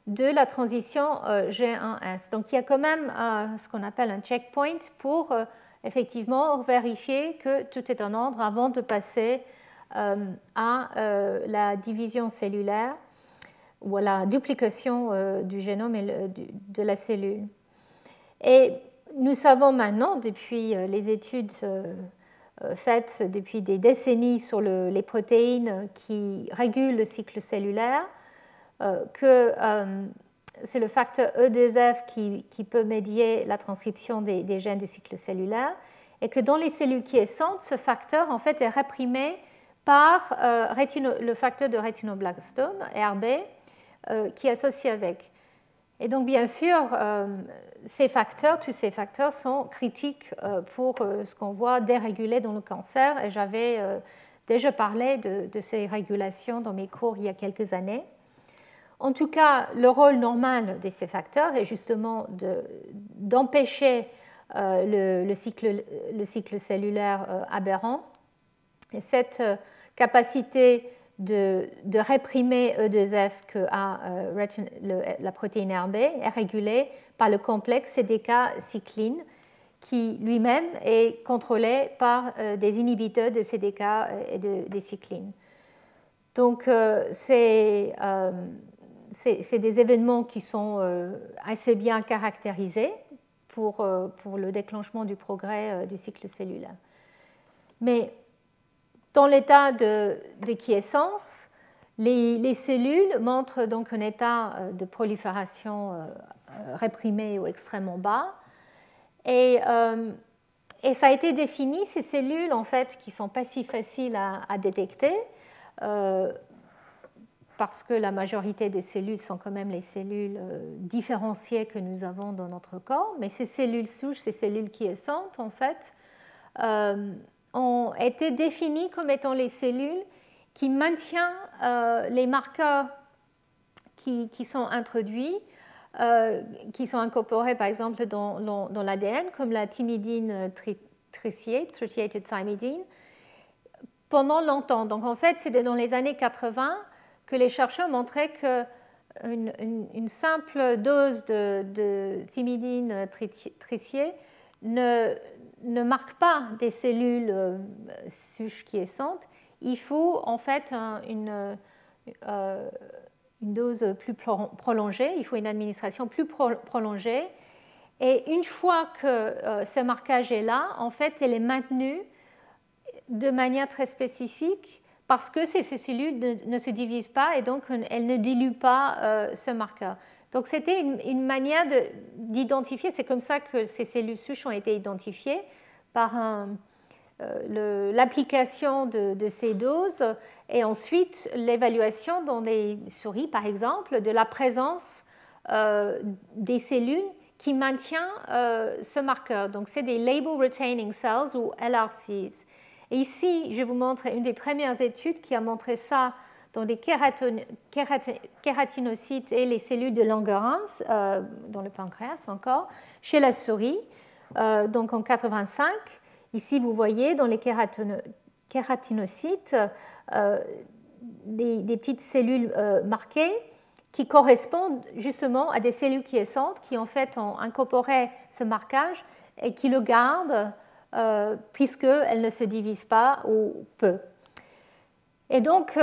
de la transition euh, G1S. Donc il y a quand même ce qu'on appelle un checkpoint pour euh, effectivement vérifier que tout est en ordre avant de passer euh, à la division cellulaire ou à la duplication du génome et de la cellule. Et nous savons maintenant, depuis les études euh, faites depuis des décennies sur les protéines qui régulent le cycle cellulaire, euh, que euh, c'est le facteur E2F qui, peut médier la transcription des, gènes du cycle cellulaire, et que dans les cellules quiescentes, ce facteur en fait est réprimé par le facteur de rétinoblastome, RB, qui est associé avec. Et donc, bien sûr, ces facteurs, tous ces facteurs sont critiques euh, pour euh, ce qu'on voit dérégulé dans le cancer. Et j'avais euh, déjà parlé de, ces régulations dans mes cours il y a quelques années. En tout cas, le rôle normal de ces facteurs est justement d'empêcher le, cycle, le, cycle, cellulaire aberrant. Et cette capacité de, réprimer E2F que a la protéine RB est régulée par le complexe CDK-cycline qui lui-même est contrôlé par euh, des inhibiteurs de CDK euh, et de, des cyclines. Donc, euh, c'est des événements qui sont assez bien caractérisés pour, pour, le déclenchement du progrès du cycle cellulaire. Mais dans l'état de, de quiescence, Les, cellules montrent donc un état de prolifération réprimé ou extrêmement bas. Et, et, ça a été défini, ces cellules en fait qui sont pas si faciles à, détecter, parce que la majorité des cellules sont quand même les cellules euh, différenciées que nous avons dans notre corps, mais ces cellules souches, ces cellules quiescentes, en fait, euh, ont été définies comme étant les cellules qui maintiennent euh, les marqueurs qui, sont introduits, qui sont incorporés par exemple dans, dans, l'ADN, comme la thymidine tritiée, tritiated thymidine, pendant longtemps. Donc en fait, c'était dans les années 80 que les chercheurs montraient qu'une une, simple dose de, de thymidine tricier ne, ne, marque pas des cellules euh, suches quiescentes. Il faut en fait une, euh, une, dose plus prolongée, il faut une administration plus prolongée. Et une fois que euh, ce marquage est là, en fait, elle est maintenue de manière très spécifique parce que ces, cellules ne, se divisent pas et donc elles ne diluent pas euh, ce marqueur. Donc c'était une, manière d'identifier, c'est comme ça que ces cellules souches ont été identifiées par euh, l'application de, ces doses et ensuite l'évaluation dans les souris, par exemple, de la présence euh, des cellules qui maintiennent ce marqueur. Donc c'est des Label Retaining Cells ou LRCs. Et ici, je vous montre une des premières études qui a montré ça dans les kératinocytes et les cellules de Langerhans, euh, dans le pancréas encore, chez la souris, euh, donc en 85. Ici, vous voyez dans les kératinocytes euh, des, petites cellules marquées qui correspondent justement à des cellules quiescentes qui en fait ont incorporé ce marquage et qui le gardent puisqu'elles ne se divisent pas ou peu. Et donc,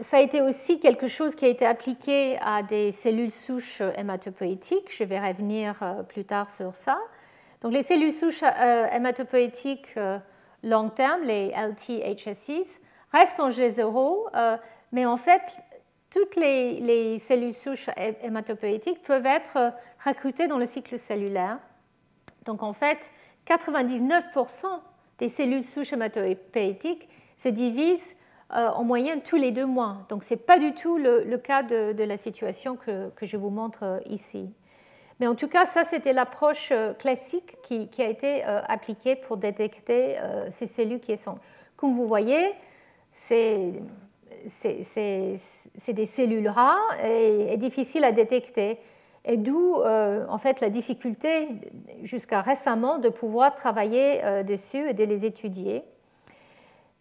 ça a été aussi quelque chose qui a été appliqué à des cellules souches hématopoïétiques. Je vais revenir euh, plus tard sur ça. Donc, les cellules souches hématopoïétiques long terme, les LTHSCs, restent en G0, mais en fait, toutes les, les, cellules souches hématopoïétiques peuvent être recrutées dans le cycle cellulaire. Donc, en fait, 99% des cellules souches hématopoïétiques se divisent euh, en moyenne tous les deux mois. Donc ce n'est pas du tout le, cas de, la situation que, je vous montre euh, ici. Mais en tout cas, ça, c'était l'approche euh, classique qui, a été appliquée pour détecter ces cellules qui sont. Comme vous voyez, c'est des cellules rares et, difficiles à détecter et d'où euh, en fait la difficulté jusqu'à récemment de pouvoir travailler euh, dessus et de les étudier.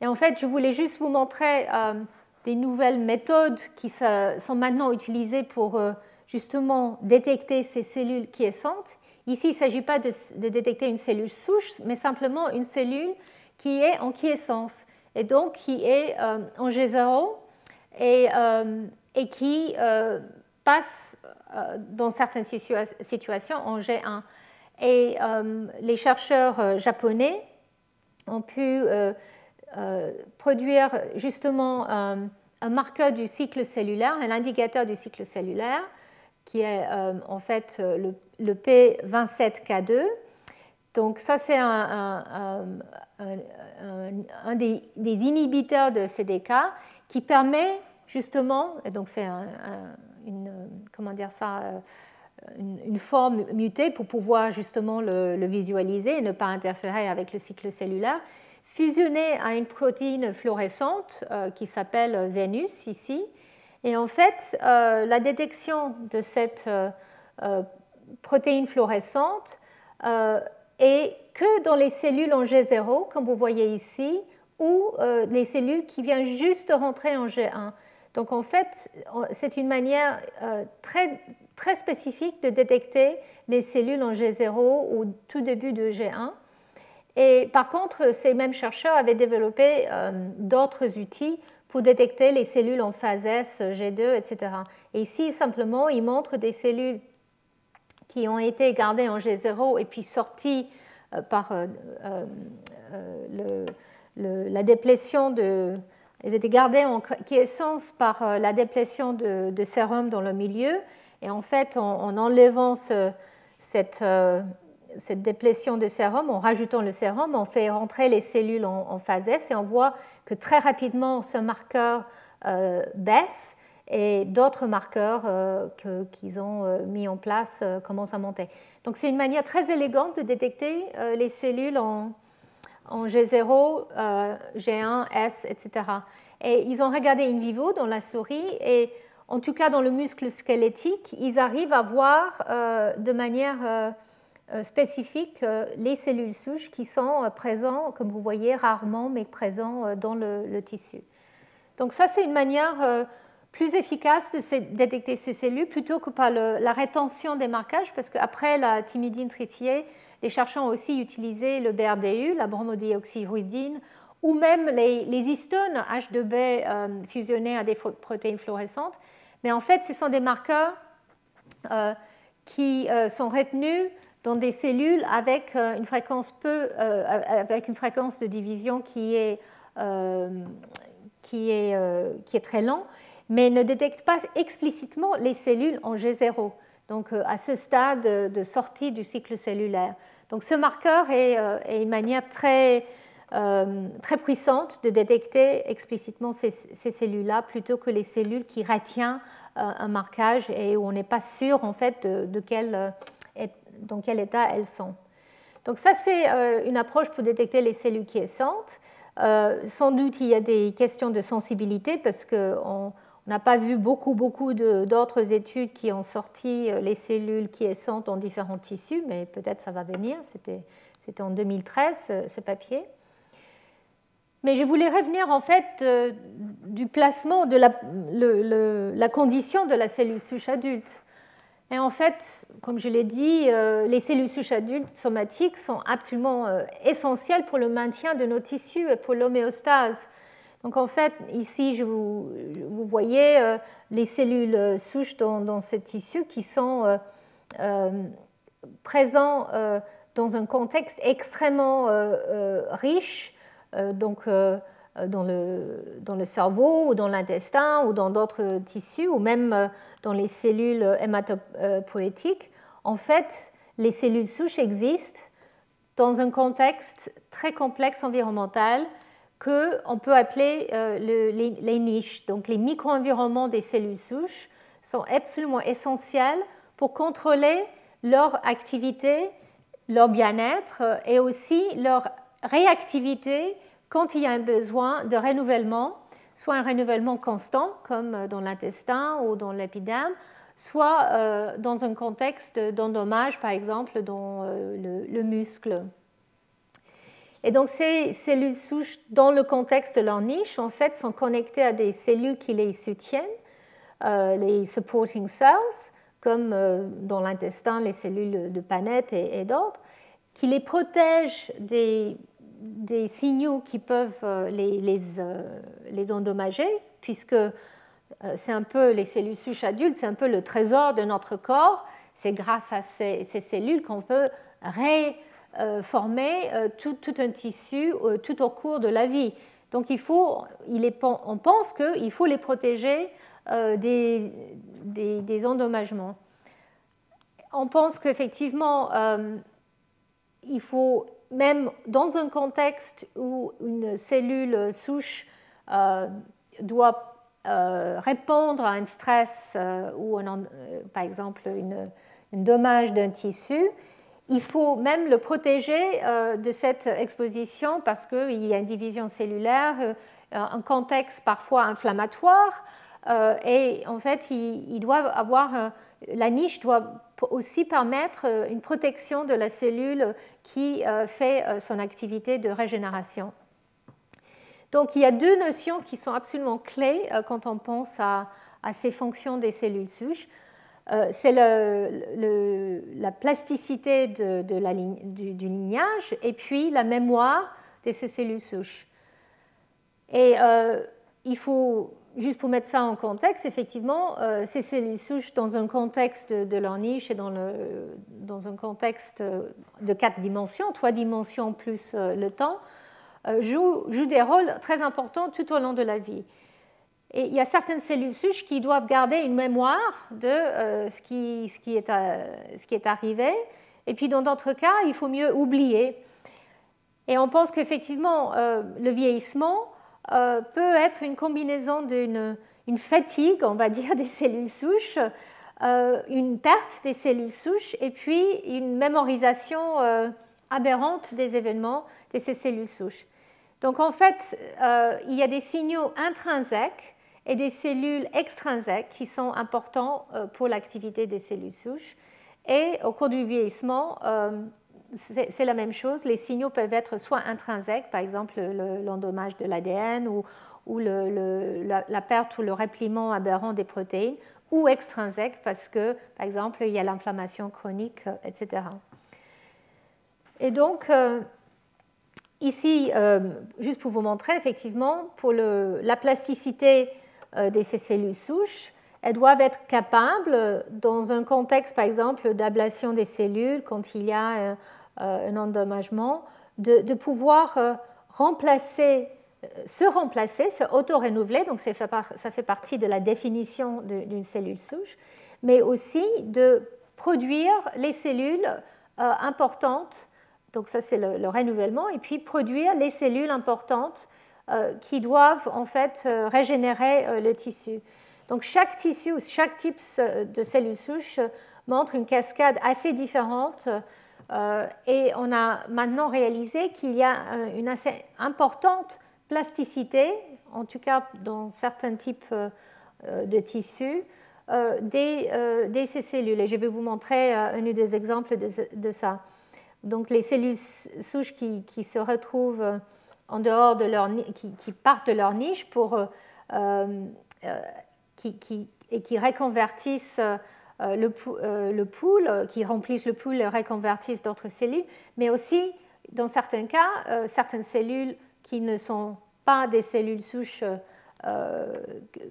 Et en fait, je voulais juste vous montrer euh, des nouvelles méthodes qui sont maintenant utilisées pour justement détecter ces cellules quiescentes. Ici, il ne s'agit pas de, détecter une cellule souche, mais simplement une cellule qui est en quiescence et donc qui est en G0 et, qui passe euh, dans certaines situations en G1. Et euh, les chercheurs euh, japonais ont pu produire justement un marqueur du cycle cellulaire, un indicateur du cycle cellulaire, qui est en fait le, P27K2. Donc ça, c'est un, des, inhibiteurs de CDK qui permet justement, et donc c'est un, une, comment dire ça, euh, une, forme mutée pour pouvoir justement le, visualiser et ne pas interférer avec le cycle cellulaire, fusionné à une protéine fluorescente euh, qui s'appelle Vénus ici. Et en fait, euh, la détection de cette protéine fluorescente est que dans les cellules en G0, comme vous voyez ici, ou les cellules qui viennent juste de rentrer en G1. Donc en fait, c'est une manière euh, très, très spécifique de détecter les cellules en G0 au tout début de G1. Et par contre, ces mêmes chercheurs avaient développé euh, d'autres outils pour détecter les cellules en phase S, G2, etc. Et ici, simplement, ils montrent des cellules qui ont été gardées en G0 et puis sorties euh, par la déplétion de, elles étaient gardées en quiescence par la déplétion de, sérum dans le milieu. Et en fait, en, enlevant cette, cette, déplétion de sérum, en rajoutant le sérum, on fait rentrer les cellules en, phase S et on voit que très rapidement ce marqueur baisse et d'autres marqueurs qu'ils ont mis en place commencent à monter. Donc c'est une manière très élégante de détecter euh, les cellules en, G0, euh, G1, S, etc. Et ils ont regardé in vivo dans la souris et en tout cas dans le muscle squelettique, ils arrivent à voir euh, de manière spécifique les cellules souches qui sont présentes, comme vous voyez, rarement, mais présentes dans le, tissu. Donc ça, c'est une manière plus efficace de détecter ces cellules plutôt que par la rétention des marquages, parce qu'après la timidine tritiée, les chercheurs ont aussi utilisé le BRDU, la bromodioxyruidine, ou même les, histones H2B euh, fusionnés à des protéines fluorescentes. Mais en fait, ce sont des marqueurs euh, qui euh, sont retenus dans des cellules avec une fréquence peu, avec une fréquence de division qui est, est, qui est très lente mais ne détecte pas explicitement les cellules en G0, donc euh, à ce stade de sortie du cycle cellulaire. Donc ce marqueur est, euh, une manière très, euh, très puissante de détecter explicitement ces, cellules-là plutôt que les cellules qui retiennent un marquage et où on n'est pas sûr en fait de, quel, dans quel état elles sont. Donc ça c'est une approche pour détecter les cellules quiescentes. sans doute il y a des questions de sensibilité parce qu'on on n'a pas vu beaucoup, beaucoup d'autres études qui ont sorti euh, les cellules quiescentes dans différents tissus, mais peut-être ça va venir. C'était en 2013, ce papier. Mais je voulais revenir en fait euh, du placement de la, condition de la cellule souche adulte. Et en fait, comme je l'ai dit, euh, les cellules souches adultes somatiques sont absolument essentielles pour le maintien de nos tissus et pour l'homéostase. Donc en fait, ici, je vous, voyez euh, les cellules souches dans, ce tissu qui sont euh, euh, présents dans un contexte extrêmement riche, donc dans le, dans le, cerveau ou dans l'intestin ou dans d'autres tissus ou même dans les cellules hématopoétiques. En fait, les cellules souches existent dans un contexte très complexe environnemental qu'on peut appeler euh, les, niches. Donc les micro-environnements des cellules souches sont absolument essentiels pour contrôler leur activité, leur bien-être euh, et aussi leur réactivité quand il y a un besoin de renouvellement, soit un renouvellement constant comme euh, dans l'intestin ou dans l'épiderme, soit dans un contexte d'endommage, par exemple dans le muscle. Et donc ces cellules souches, dans le contexte de leur niche, en fait, sont connectées à des cellules qui les soutiennent, euh, les supporting cells, comme euh, dans l'intestin les cellules de Panette et, d'autres, qui les protègent des, des signaux qui peuvent euh, les, les, les, endommager, puisque c'est un peu les cellules souches adultes, c'est un peu le trésor de notre corps. C'est grâce à ces, cellules qu'on peut ré euh, former euh, tout, un tissu euh, tout au cours de la vie. Donc il faut, il est, on pense qu'il faut les protéger des, des, endommagements. On pense qu'effectivement, il faut, même dans un contexte où une cellule souche doit répondre à un stress ou par exemple un dommage d'un tissu, il faut même le protéger euh, de cette exposition parce qu'il y a une division cellulaire, euh, un contexte parfois inflammatoire, euh, et en fait, il, doit avoir, la niche doit aussi permettre une protection de la cellule qui fait son activité de régénération. Donc, il y a deux notions qui sont absolument clés quand on pense à ces fonctions des cellules souches. Euh, c'est la plasticité du, lignage et puis la mémoire de ces cellules souches. Et euh, il faut, juste pour mettre ça en contexte, effectivement, euh, ces cellules souches dans un contexte de, leur niche et dans, un contexte de quatre dimensions, trois dimensions plus le temps, jouent, des rôles très importants tout au long de la vie. Et il y a certaines cellules souches qui doivent garder une mémoire de ce, qui, est, arrivé. Et puis dans d'autres cas, il faut mieux oublier. Et on pense qu'effectivement, le vieillissement peut être une combinaison d'une une fatigue, on va dire, des cellules souches, euh, une perte des cellules souches et puis une mémorisation euh, aberrante des événements de ces cellules souches. Donc en fait, euh, il y a des signaux intrinsèques et des cellules extrinsèques qui sont importants pour l'activité des cellules souches. Et au cours du vieillissement, c'est la même chose. Les signaux peuvent être soit intrinsèques, par exemple l'endommage de l'ADN ou, la, perte ou le repliement aberrant des protéines, ou extrinsèque parce que, par exemple, il y a l'inflammation chronique, euh, etc. Et donc, euh, ici, euh, juste pour vous montrer, effectivement, pour la plasticité de ces cellules souches, elles doivent être capables, dans un contexte, par exemple, d'ablation des cellules, quand il y a un endommagement, de, pouvoir remplacer se remplacer, se auto-renouveler, donc ça fait partie de la définition d'une cellule souche, mais aussi de produire les cellules euh, importantes, donc ça c'est le, renouvellement, et puis produire les cellules importantes euh, qui doivent en fait euh, régénérer le tissu. Donc chaque tissu, chaque type de cellule souche montre une cascade assez différente et on a maintenant réalisé qu'il y a une assez importante plasticité, en tout cas dans certains types euh, euh, de tissus, euh, des, ces cellules. Et je vais vous montrer un des exemples de, ça. Donc les cellules souches qui, se retrouvent en dehors de leur qui, partent de leur niche pour qui, et qui reconvertissent le, le pool, qui remplissent le pool et reconvertissent d'autres cellules, mais aussi dans certains cas, certaines cellules qui ne sont pas des cellules souches euh,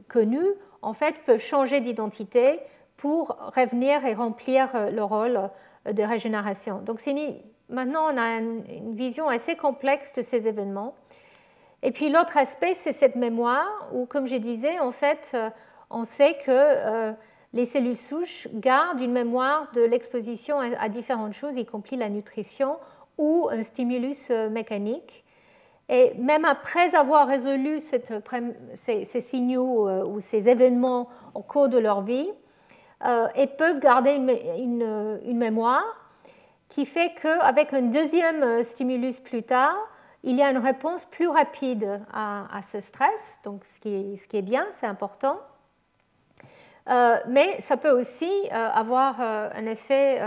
connues, en fait, peuvent changer d'identité pour revenir et remplir euh, le rôle euh, de régénération. Donc maintenant, on a une, vision assez complexe de ces événements. Et puis l'autre aspect, c'est cette mémoire, où, comme je disais, en fait, on sait que les cellules souches gardent une mémoire de l'exposition à différentes choses, y compris la nutrition ou un stimulus mécanique. Et même après avoir résolu ces, signaux euh, ou ces événements au cours de leur vie, euh, ils peuvent garder une, mémoire qui fait qu'avec un deuxième stimulus plus tard, il y a une réponse plus rapide à, ce stress, donc ce qui est bien, c'est important. Euh, mais ça peut aussi avoir un effet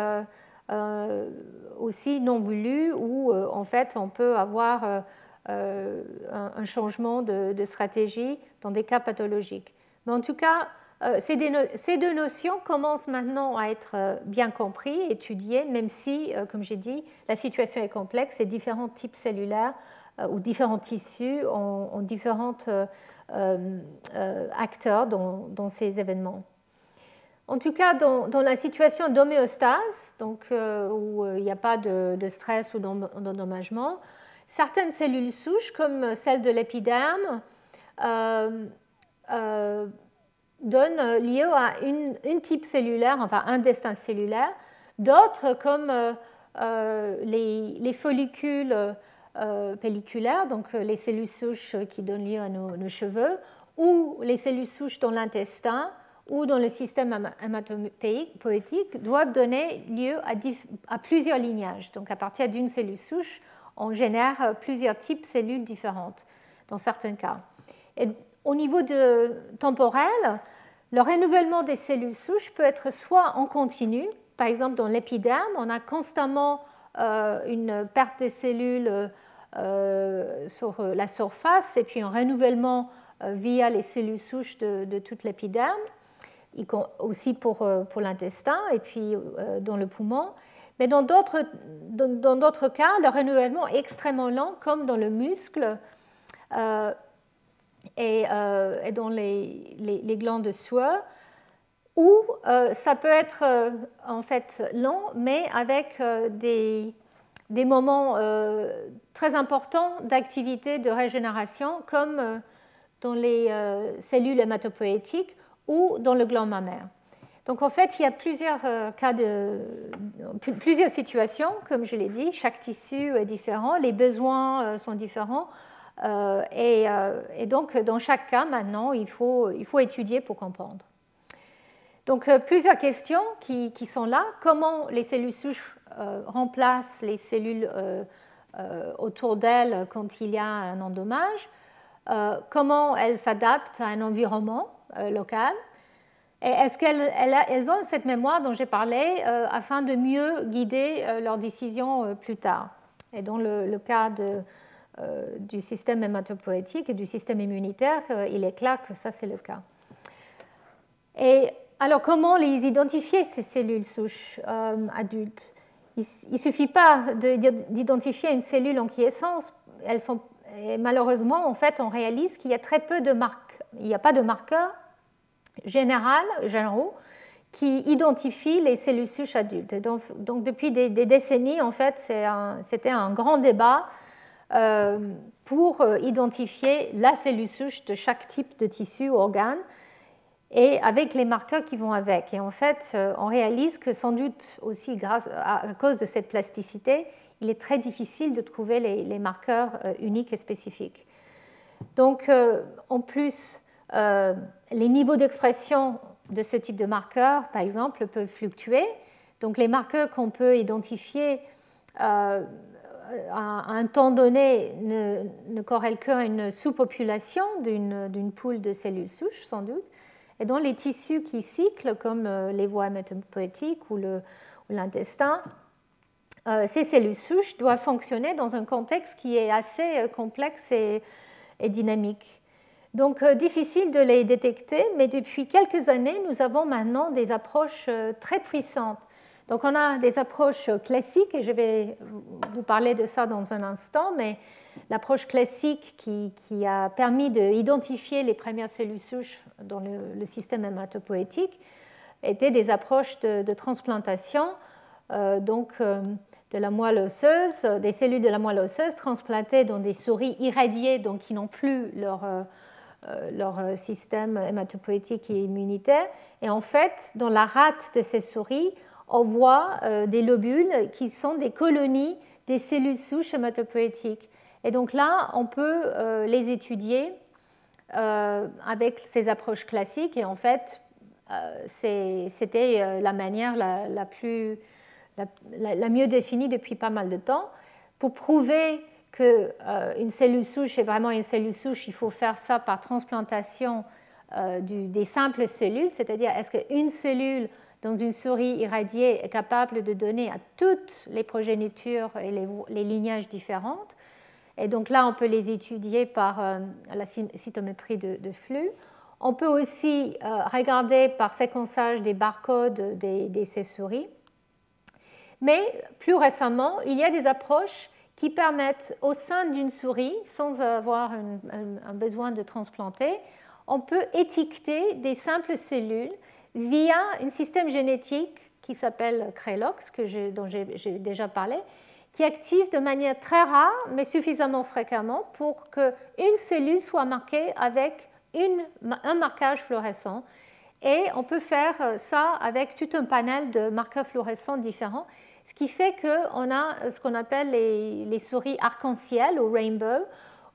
aussi non voulu où en fait on peut avoir euh, un, changement de, stratégie dans des cas pathologiques. Mais en tout cas, euh, ces, deux notions commencent maintenant à être euh, bien comprises, étudiées, même si, comme j'ai dit, la situation est complexe et différents types cellulaires ou différents tissus ont, différents acteurs dans, ces événements. En tout cas, dans, la situation d'homéostase, donc où il n'y a pas de, stress ou d'endommagement, Certaines cellules souches, comme celle de l'épiderme, euh, euh, donnent lieu à une, type cellulaire, enfin un destin cellulaire. D'autres, comme euh, les, follicules pelliculaires, donc les cellules souches qui donnent lieu à nos, cheveux, ou les cellules souches dans l'intestin ou dans le système hématopoïétique, doivent donner lieu à, plusieurs lignages. Donc à partir d'une cellule souche, on génère euh, plusieurs types de cellules différentes dans certains cas. Et au niveau de, temporel, le renouvellement des cellules souches peut être soit en continu, par exemple dans l'épiderme, on a constamment euh, une perte des cellules euh, sur la surface et puis un renouvellement via les cellules souches de, toute l'épiderme, aussi pour, pour l'intestin et puis dans le poumon. Mais dans d'autres, cas, le renouvellement est extrêmement lent, comme dans le muscle euh, euh, et, dans les, glandes de sueur, euh, ça peut être en fait lent, mais avec des, des moments très importants d'activité de régénération, comme dans les cellules hématopoïétiques ou dans le gland mammaire. Donc en fait, il y a plusieurs cas de plusieurs situations, comme je l'ai dit. Chaque tissu est différent, les besoins sont différents. Et, et, donc, dans chaque cas, maintenant, il faut, il faut étudier pour comprendre. Donc euh, plusieurs questions qui, sont là. Comment les cellules souches euh, remplacent les cellules euh, autour d'elles quand il y a un endommage. Comment elles s'adaptent à un environnement local. Et est-ce qu'elles ont cette mémoire dont j'ai parlé afin de mieux guider leurs décisions plus tard. Et dans le, cas du système hématopoïétique et du système immunitaire, il est clair que ça c'est le cas. Et alors, comment les identifier, ces cellules souches euh, adultes? Il ne suffit pas d'identifier une cellule en quiescence. Elles sont, malheureusement, en fait, on réalise qu'il y a très peu de marques. Il n'y a pas de marqueurs généraux qui identifient les cellules souches adultes. donc, donc, depuis des, décennies, en fait, c'était un, grand débat euh, pour euh, identifier la cellule souche de chaque type de tissu ou organe et avec les marqueurs qui vont avec. Et en fait, euh, on réalise que sans doute aussi à, cause de cette plasticité, il est très difficile de trouver les, marqueurs euh, uniques et spécifiques. Donc, euh, en plus, les niveaux d'expression de ce type de marqueurs, par exemple, peuvent fluctuer. Donc, les marqueurs qu'on peut identifier à un temps donné ne, ne corrèlent qu'à une sous-population d'une poule de cellules souches, sans doute. Et dans les tissus qui cyclent, comme euh, les voies hématopoïétiques ou l'intestin, euh, ces cellules souches doivent fonctionner dans un contexte qui est assez euh, complexe et, dynamique. Donc difficile de les détecter, mais depuis quelques années, nous avons maintenant des approches très puissantes. Donc on a des approches classiques, et je vais vous parler de ça dans un instant, mais l'approche classique qui, a permis d'identifier les premières cellules souches dans le, système hématopoïétique était des approches de, transplantation, euh, donc euh, de la moelle osseuse, des cellules de la moelle osseuse transplantées dans des souris irradiées, donc qui n'ont plus leur, euh, leur système hématopoïétique et immunitaire. Et en fait, dans la rate de ces souris, on voit des lobules qui sont des colonies des cellules souches hématopoïétiques. Et donc là, on peut euh, les étudier euh, avec ces approches classiques. Et en fait, euh, c'était la manière la, plus, la, mieux définie depuis pas mal de temps. Pour prouver qu'une cellule souche est vraiment une cellule souche, il faut faire ça par transplantation des simples cellules, c'est-à-dire est-ce qu'une cellule dans une souris irradiée est capable de donner à toutes les progénitures et les, les lignages différentes? Et donc là, on peut les étudier par euh, la cytométrie de, flux. On peut aussi euh, regarder par séquençage des barcodes des, ces souris. Mais plus récemment, il y a des approches qui permettent au sein d'une souris, sans avoir un, besoin de transplanter, on peut étiqueter des simples cellules via un système génétique qui s'appelle CRELOX, que dont j'ai déjà parlé, qui active de manière très rare, mais suffisamment fréquemment pour qu'une cellule soit marquée avec un marquage fluorescent. Et on peut faire ça avec tout un panel de marqueurs fluorescents différents, ce qui fait qu'on a ce qu'on appelle les, souris arc-en-ciel ou rainbow,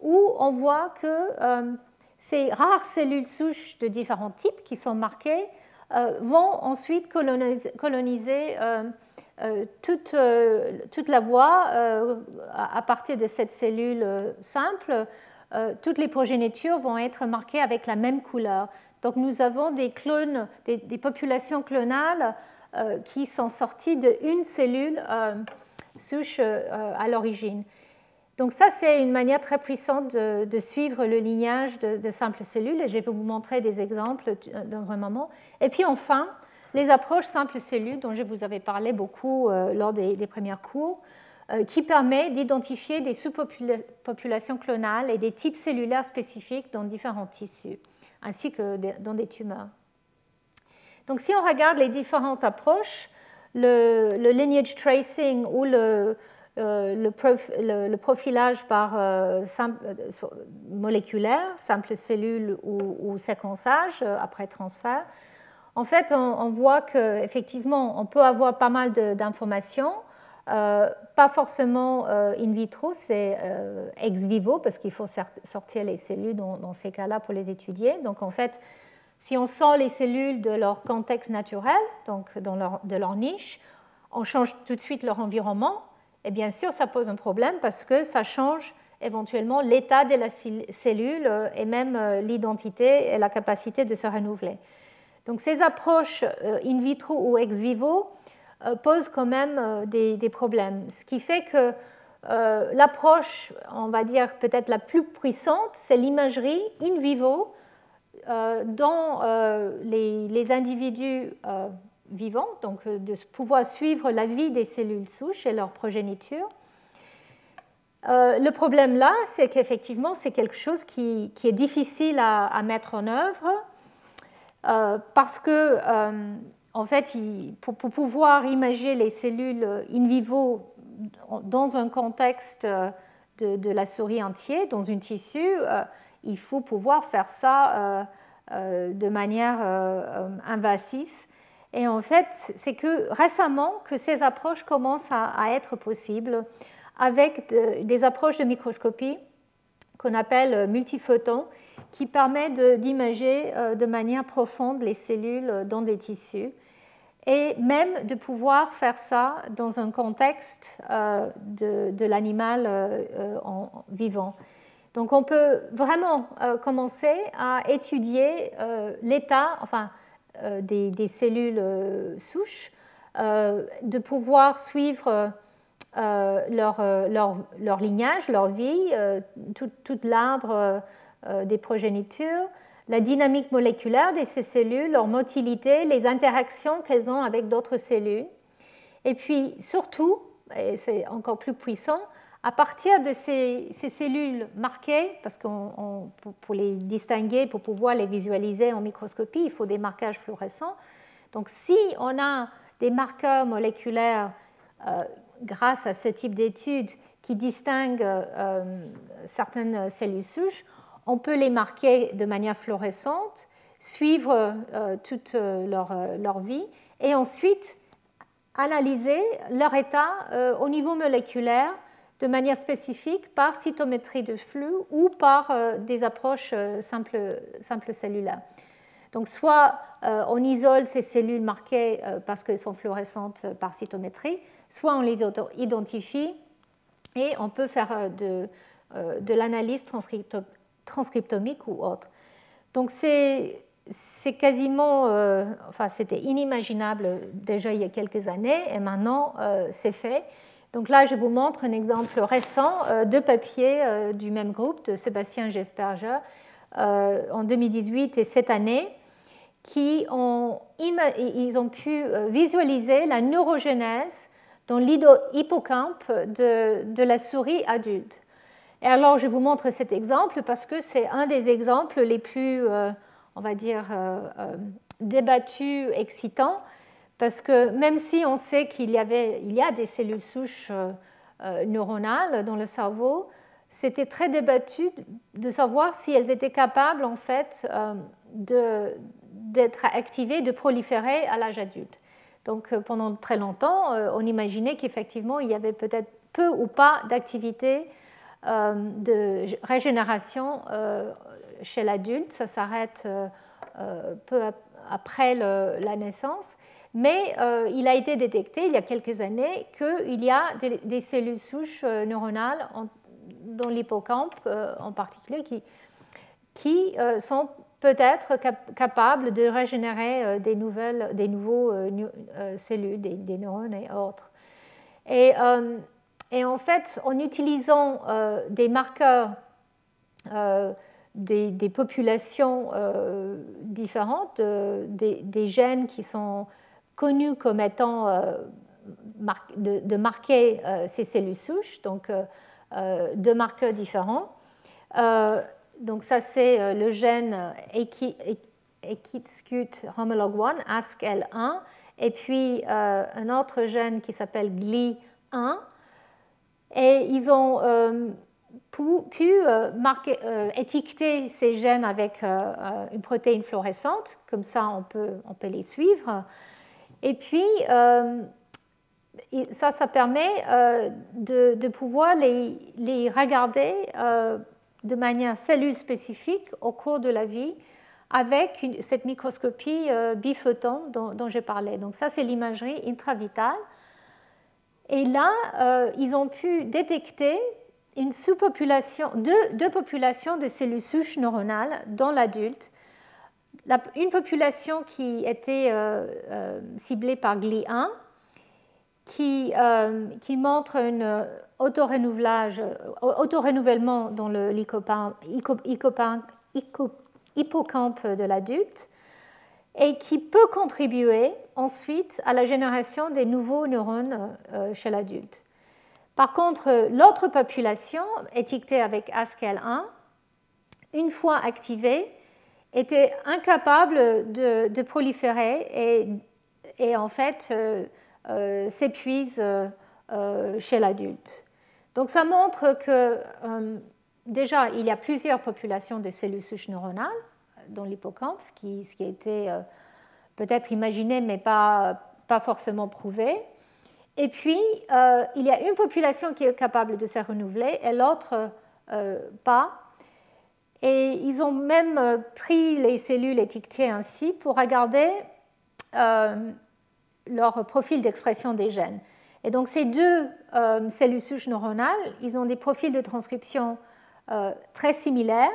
où on voit que euh, ces rares cellules souches de différents types qui sont marquées euh, vont ensuite coloniser, euh, euh, toute, euh, toute, la voie euh, à partir de cette cellule simple. toutes les progénitures vont être marquées avec la même couleur. Donc nous avons des clones, des, populations clonales qui sont sorties d'une cellule souche à l'origine. Donc ça, c'est une manière très puissante de, suivre le lignage de, de, simples cellules, et je vais vous montrer des exemples dans un moment. Et puis enfin, les approches simples cellules dont je vous avais parlé beaucoup euh, lors des, premiers cours, euh, qui permet d'identifier des sous-populations clonales et des types cellulaires spécifiques dans différents tissus, ainsi que dans des tumeurs. Donc si on regarde les différentes approches, le, lineage tracing ou le, le, profilage par moléculaire, simple cellule ou, séquençage après transfert, en fait, on, voit qu'effectivement, on peut avoir pas mal d'informations, pas forcément in vitro, c'est ex vivo, parce qu'il faut sortir les cellules dans, ces cas-là pour les étudier. Donc, en fait, si on sort les cellules de leur contexte naturel, donc de leur niche, on change tout de suite leur environnement, et bien sûr, ça pose un problème parce que ça change éventuellement l'état de la cellule euh, et même euh, l'identité et la capacité de se renouveler. Donc ces approches euh, in vitro ou ex vivo posent quand même des, problèmes. Ce qui fait que l'approche, on va dire peut-être la plus puissante, c'est l'imagerie in vivo dont les, individus vivants, donc de pouvoir suivre la vie des cellules souches et leur progéniture. le problème là, c'est qu'effectivement, c'est quelque chose qui, est difficile à, mettre en œuvre euh, parce que, euh, en fait, pour, pouvoir imager les cellules in vivo dans un contexte de, la souris entière, dans une tissu, euh, il faut pouvoir faire ça de manière invasive. Et en fait, c'est que récemment que ces approches commencent à, être possibles avec des approches de microscopie qu'on appelle multiphotons qui permet d'imager euh, de, manière profonde les cellules dans des tissus et même de pouvoir faire ça dans un contexte euh, de, l'animal euh, vivant. Donc on peut vraiment commencer à étudier l'état, enfin des, cellules souches, de pouvoir suivre leur, leur, leur, lignage, leur vie, tout, tout l'arbre des progénitures, la dynamique moléculaire de ces cellules, leur motilité, les interactions qu'elles ont avec d'autres cellules. Et puis surtout, et c'est encore plus puissant, à partir de ces, cellules marquées, parce que pour, les distinguer, pour pouvoir les visualiser en microscopie, il faut des marquages fluorescents. Donc si on a des marqueurs moléculaires euh, grâce à ce type d'études qui distinguent euh, certaines cellules souches, on peut les marquer de manière fluorescente, suivre euh, toute euh, euh, leur, vie et ensuite analyser leur état au niveau moléculaire de manière spécifique par cytométrie de flux ou par des approches simples, simples, cellulaires. Donc soit on isole ces cellules marquées parce qu'elles sont fluorescentes par cytométrie, soit on les identifie et on peut faire de, de l'analyse transcriptomique ou autre. Donc c'est quasiment, euh, enfin c'était inimaginable déjà il y a quelques années et maintenant euh, c'est fait. Donc là je vous montre un exemple récent euh, de papier du même groupe de Sébastien Gesperger en 2018 et cette année qui ont, ils ont pu visualiser la neurogénèse dans l'hippocampe de, de la souris adulte. Et alors, je vous montre cet exemple parce que c'est un des exemples les plus, euh, on va dire, euh, euh, débattus, excitants, parce que même si on sait qu'il y, avait, il y a des cellules souches neuronales dans le cerveau, c'était très débattu de savoir si elles étaient capables, en fait, d'être activées, de proliférer à l'âge adulte. Donc, pendant très longtemps, on imaginait qu'effectivement, il y avait peut-être peu ou pas d'activité de régénération euh, chez l'adulte. Ça s'arrête euh, peu après la naissance. Mais il a été détecté il y a quelques années qu'il y a des, cellules souches neuronales dans l'hippocampe en particulier qui, qui sont peut-être capables de régénérer des, nouvelles, des nouveaux cellules, des, des, neurones et autres. Et et en fait, en utilisant euh, des marqueurs euh, des, populations euh, différentes, des, gènes qui sont connus comme étant de, marquer ces cellules souches, donc deux marqueurs différents. donc ça, c'est le gène Ekitscut homolog 1, ASCL1, et puis un autre gène qui s'appelle GLI1, Et ils ont pu, étiqueter ces gènes avec une protéine fluorescente, comme ça on peut, les suivre. Et puis, ça, ça permet de, pouvoir les, regarder de manière cellule spécifique au cours de la vie avec cette microscopie euh, biphoton dont, dont j'ai parlé. Donc ça, c'est l'imagerie intravitale. Et là, euh, ils ont pu détecter une sous-population, deux, populations de cellules souches neuronales dans l'adulte. Une population qui était euh, ciblée par GLI1, qui, qui montre un auto-renouvellement dans le de l'adulte et qui peut contribuer ensuite à la génération des nouveaux neurones euh, chez l'adulte. Par contre, l'autre population, étiquetée avec ASCL1, une fois activée, était incapable de, proliférer et, en fait euh, euh, s'épuise chez l'adulte. Donc ça montre que déjà, il y a plusieurs populations de cellules souches neuronales dans l'hippocampe, ce qui, a été euh, peut-être imaginé mais pas, forcément prouvé. Et puis, euh, il y a une population qui est capable de se renouveler et l'autre euh, pas. Et ils ont même pris les cellules étiquetées ainsi pour regarder leur profil d'expression des gènes. Et donc ces deux cellules souches neuronales, ils ont des profils de transcription très similaires.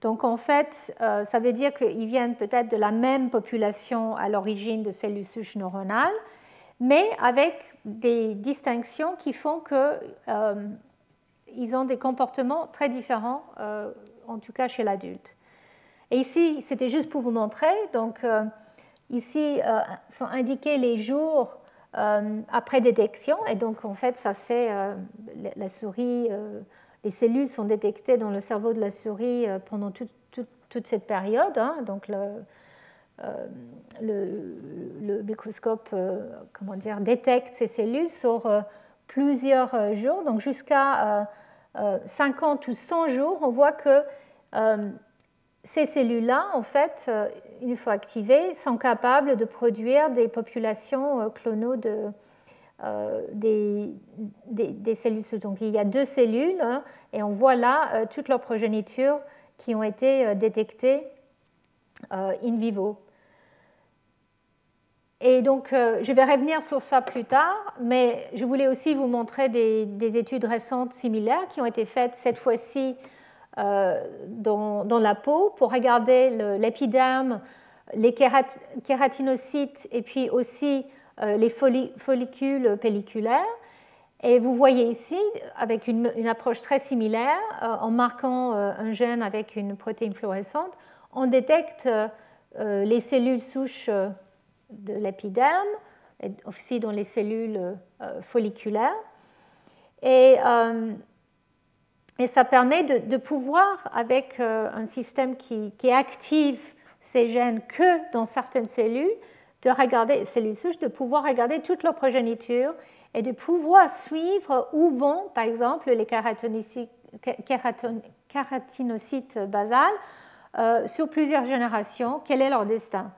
Donc en fait, euh, ça veut dire qu'ils viennent peut-être de la même population à l'origine de cellules souches neuronales, mais avec des distinctions qui font qu'ils euh, ont des comportements très différents, en tout cas chez l'adulte. Et ici, c'était juste pour vous montrer. Donc ici sont indiqués les jours après détection, et donc en fait, ça c'est la souris les cellules sont détectées dans le cerveau de la souris euh, pendant toute cette période. Hein. donc le, euh, microscope euh, détecte ces cellules sur plusieurs jours, donc jusqu'à 50 ou 100 jours, on voit que ces cellules-là, en fait, une fois activées, sont capables de produire des populations clonaux de, euh, des, des, cellules. Donc il y a deux cellules hein, et on voit là euh, toutes leurs progénitures qui ont été euh, détectées in vivo. Et donc je vais revenir sur ça plus tard, mais je voulais aussi vous montrer des, études récentes similaires qui ont été faites cette fois-ci dans, dans, la peau pour regarder l'épiderme, les kératinocytes et puis aussi les follicules pelliculaires. Et vous voyez ici, avec une, approche très similaire, euh, en marquant euh, un gène avec une protéine fluorescente, on détecte les cellules souches de l'épiderme, et aussi dans les cellules folliculaires. Et, et ça permet de, pouvoir, avec un système qui, qui active ces gènes que dans certaines cellules, de regarder, cellules souches, de pouvoir regarder toute leur progéniture et de pouvoir suivre où vont, par exemple, les kératinocytes basales euh, sur plusieurs générations, quel est leur destin?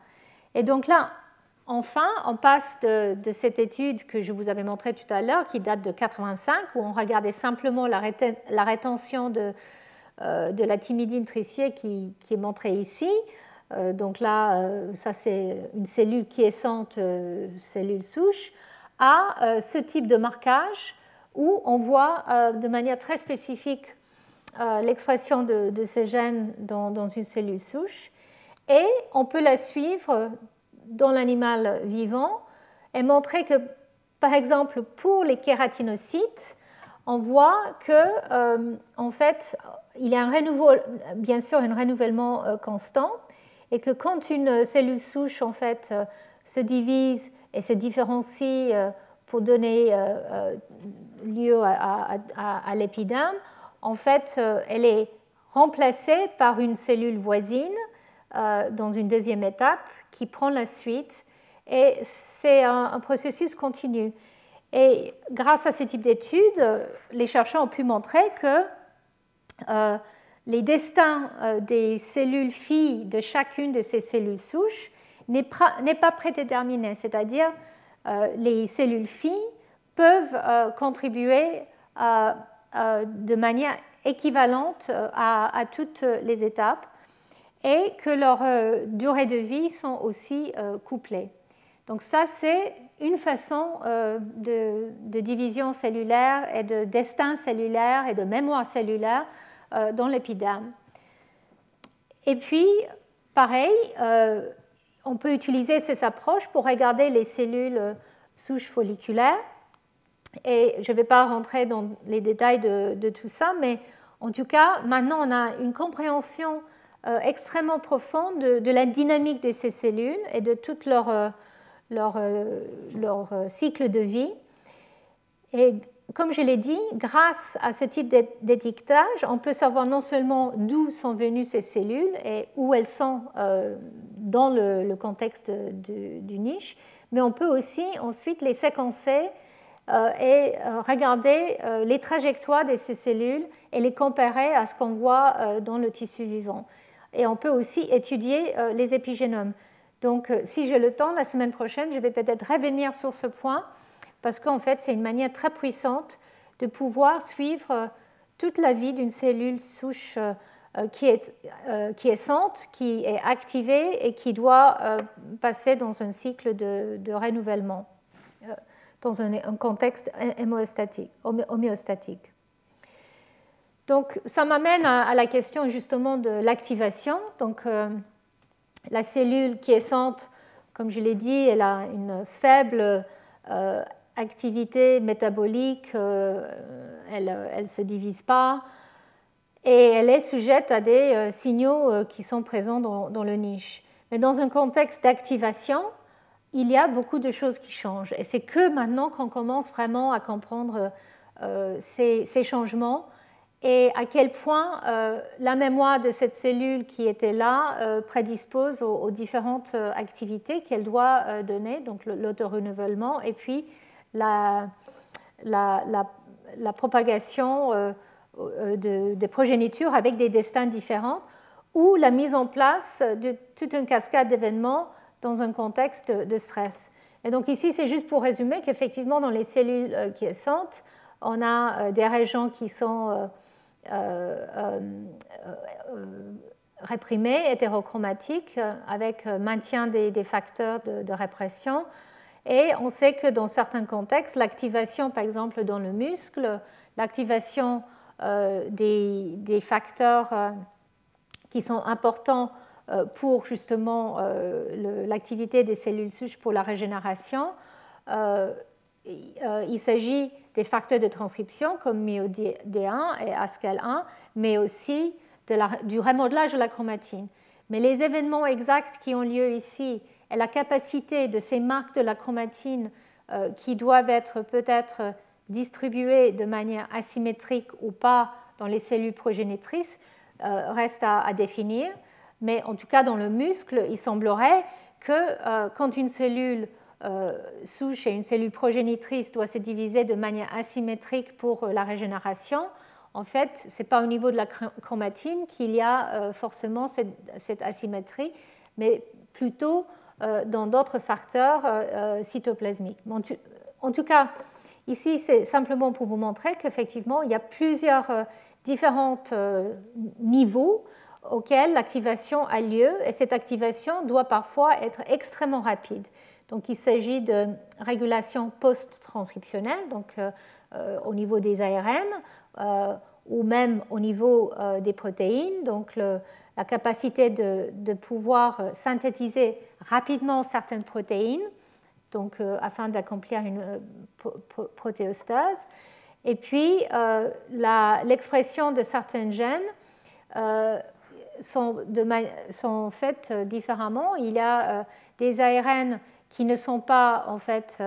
Et donc là, enfin, on passe de, cette étude que je vous avais montrée tout à l'heure, qui date de 85, où on regardait simplement la, rétention de, euh, la timidine tricier qui, est montrée ici, donc là, euh, ça c'est une cellule quiescente, euh, cellule souche, à ce type de marquage où on voit de manière très spécifique l'expression de, ces gènes dans, une cellule souche. Et on peut la suivre dans l'animal vivant et montrer que, par exemple, pour les kératinocytes, on voit que, en fait, il y a un renouveau, bien sûr un renouvellement constant, et que quand une cellule souche en fait euh, se divise et se différencie euh, pour donner euh, lieu à, l'épiderme, en fait, elle est remplacée par une cellule voisine dans une deuxième étape qui prend la suite et c'est un, processus continu. Et grâce à ce type d'études, les chercheurs ont pu montrer que euh, les destins euh, des cellules filles de chacune de ces cellules souches n'est pas prédéterminé, c'est-à-dire euh, les cellules filles peuvent contribuer de manière équivalente à, toutes les étapes et que leurs durées de vie sont aussi couplées. Donc ça, c'est une façon de, division cellulaire et de destin cellulaire et de mémoire cellulaire euh, dans l'épiderme. Et puis, pareil, euh, on peut utiliser ces approches pour regarder les cellules souches folliculaires. Et je ne vais pas rentrer dans les détails de, tout ça, mais en tout cas, maintenant, on a une compréhension euh, extrêmement profonde de, la dynamique de ces cellules et de tout leur, leur, leur cycle de vie. Et comme je l'ai dit, grâce à ce type d'étiquetage, on peut savoir non seulement d'où sont venues ces cellules et où elles sont euh, dans le, contexte du, niche, mais on peut aussi ensuite les séquencer euh, et euh, regarder les trajectoires de ces cellules et les comparer à ce qu'on voit dans le tissu vivant. Et on peut aussi étudier les épigénomes. Donc, si j'ai le temps, la semaine prochaine, je vais peut-être revenir sur ce point parce qu'en fait, c'est une manière très puissante de pouvoir suivre euh, toute la vie d'une cellule souche euh, euh, qui est quiescente, qui est activée et qui doit passer dans un cycle de, renouvellement, dans un, contexte homéostatique. Donc, ça m'amène à, la question justement de l'activation. Donc, la cellule quiescente, comme je l'ai dit, elle a une faible activité métabolique, euh, elle ne se divise pas et elle est sujette à des euh, signaux euh, qui sont présents dans, le niche. Mais dans un contexte d'activation, il y a beaucoup de choses qui changent. Et c'est que maintenant qu'on commence vraiment à comprendre ces, changements et à quel point la mémoire de cette cellule qui était là prédispose aux, aux différentes activités qu'elle doit donner, donc l'autorenouvellement, et puis la, propagation euh, euh, de, des progénitures avec des destins différents ou la mise en place de toute une cascade d'événements dans un contexte de stress. Et donc ici, c'est juste pour résumer qu'effectivement, dans les cellules euh, quiescentes, on a des régions qui sont réprimées, hétérochromatiques, avec maintien des, facteurs de répression, et on sait que dans certains contextes, l'activation, par exemple dans le muscle, l'activation euh, des, facteurs euh, qui sont importants euh, pour justement l'activité des cellules souches pour la régénération, il s'agit des facteurs de transcription comme MyoD1 et ASCAL1, mais aussi du remodelage de la chromatine. Mais les événements exacts qui ont lieu ici la capacité de ces marques de la chromatine euh, qui doivent être peut-être distribuées de manière asymétrique ou pas dans les cellules progénitrices euh, reste à, définir. Mais en tout cas, dans le muscle, il semblerait que euh, quand une cellule souche et une cellule progénitrice doit se diviser de manière asymétrique pour la régénération, en fait, ce n'est pas au niveau de la chromatine qu'il y a forcément cette, asymétrie, mais plutôt dans d'autres facteurs euh, euh, cytoplasmiques. En tout cas, ici, c'est simplement pour vous montrer qu'effectivement, il y a plusieurs différents niveaux auxquels l'activation a lieu et cette activation doit parfois être extrêmement rapide. Donc il s'agit de régulation post-transcriptionnelle, donc au niveau des ARN ou même au niveau des protéines, la capacité de, pouvoir euh, synthétiser rapidement certaines protéines, donc euh, afin d'accomplir une euh, protéostase. Et puis, l'expression de certains gènes sont, faites différemment. Il y a des ARN qui ne sont pas en fait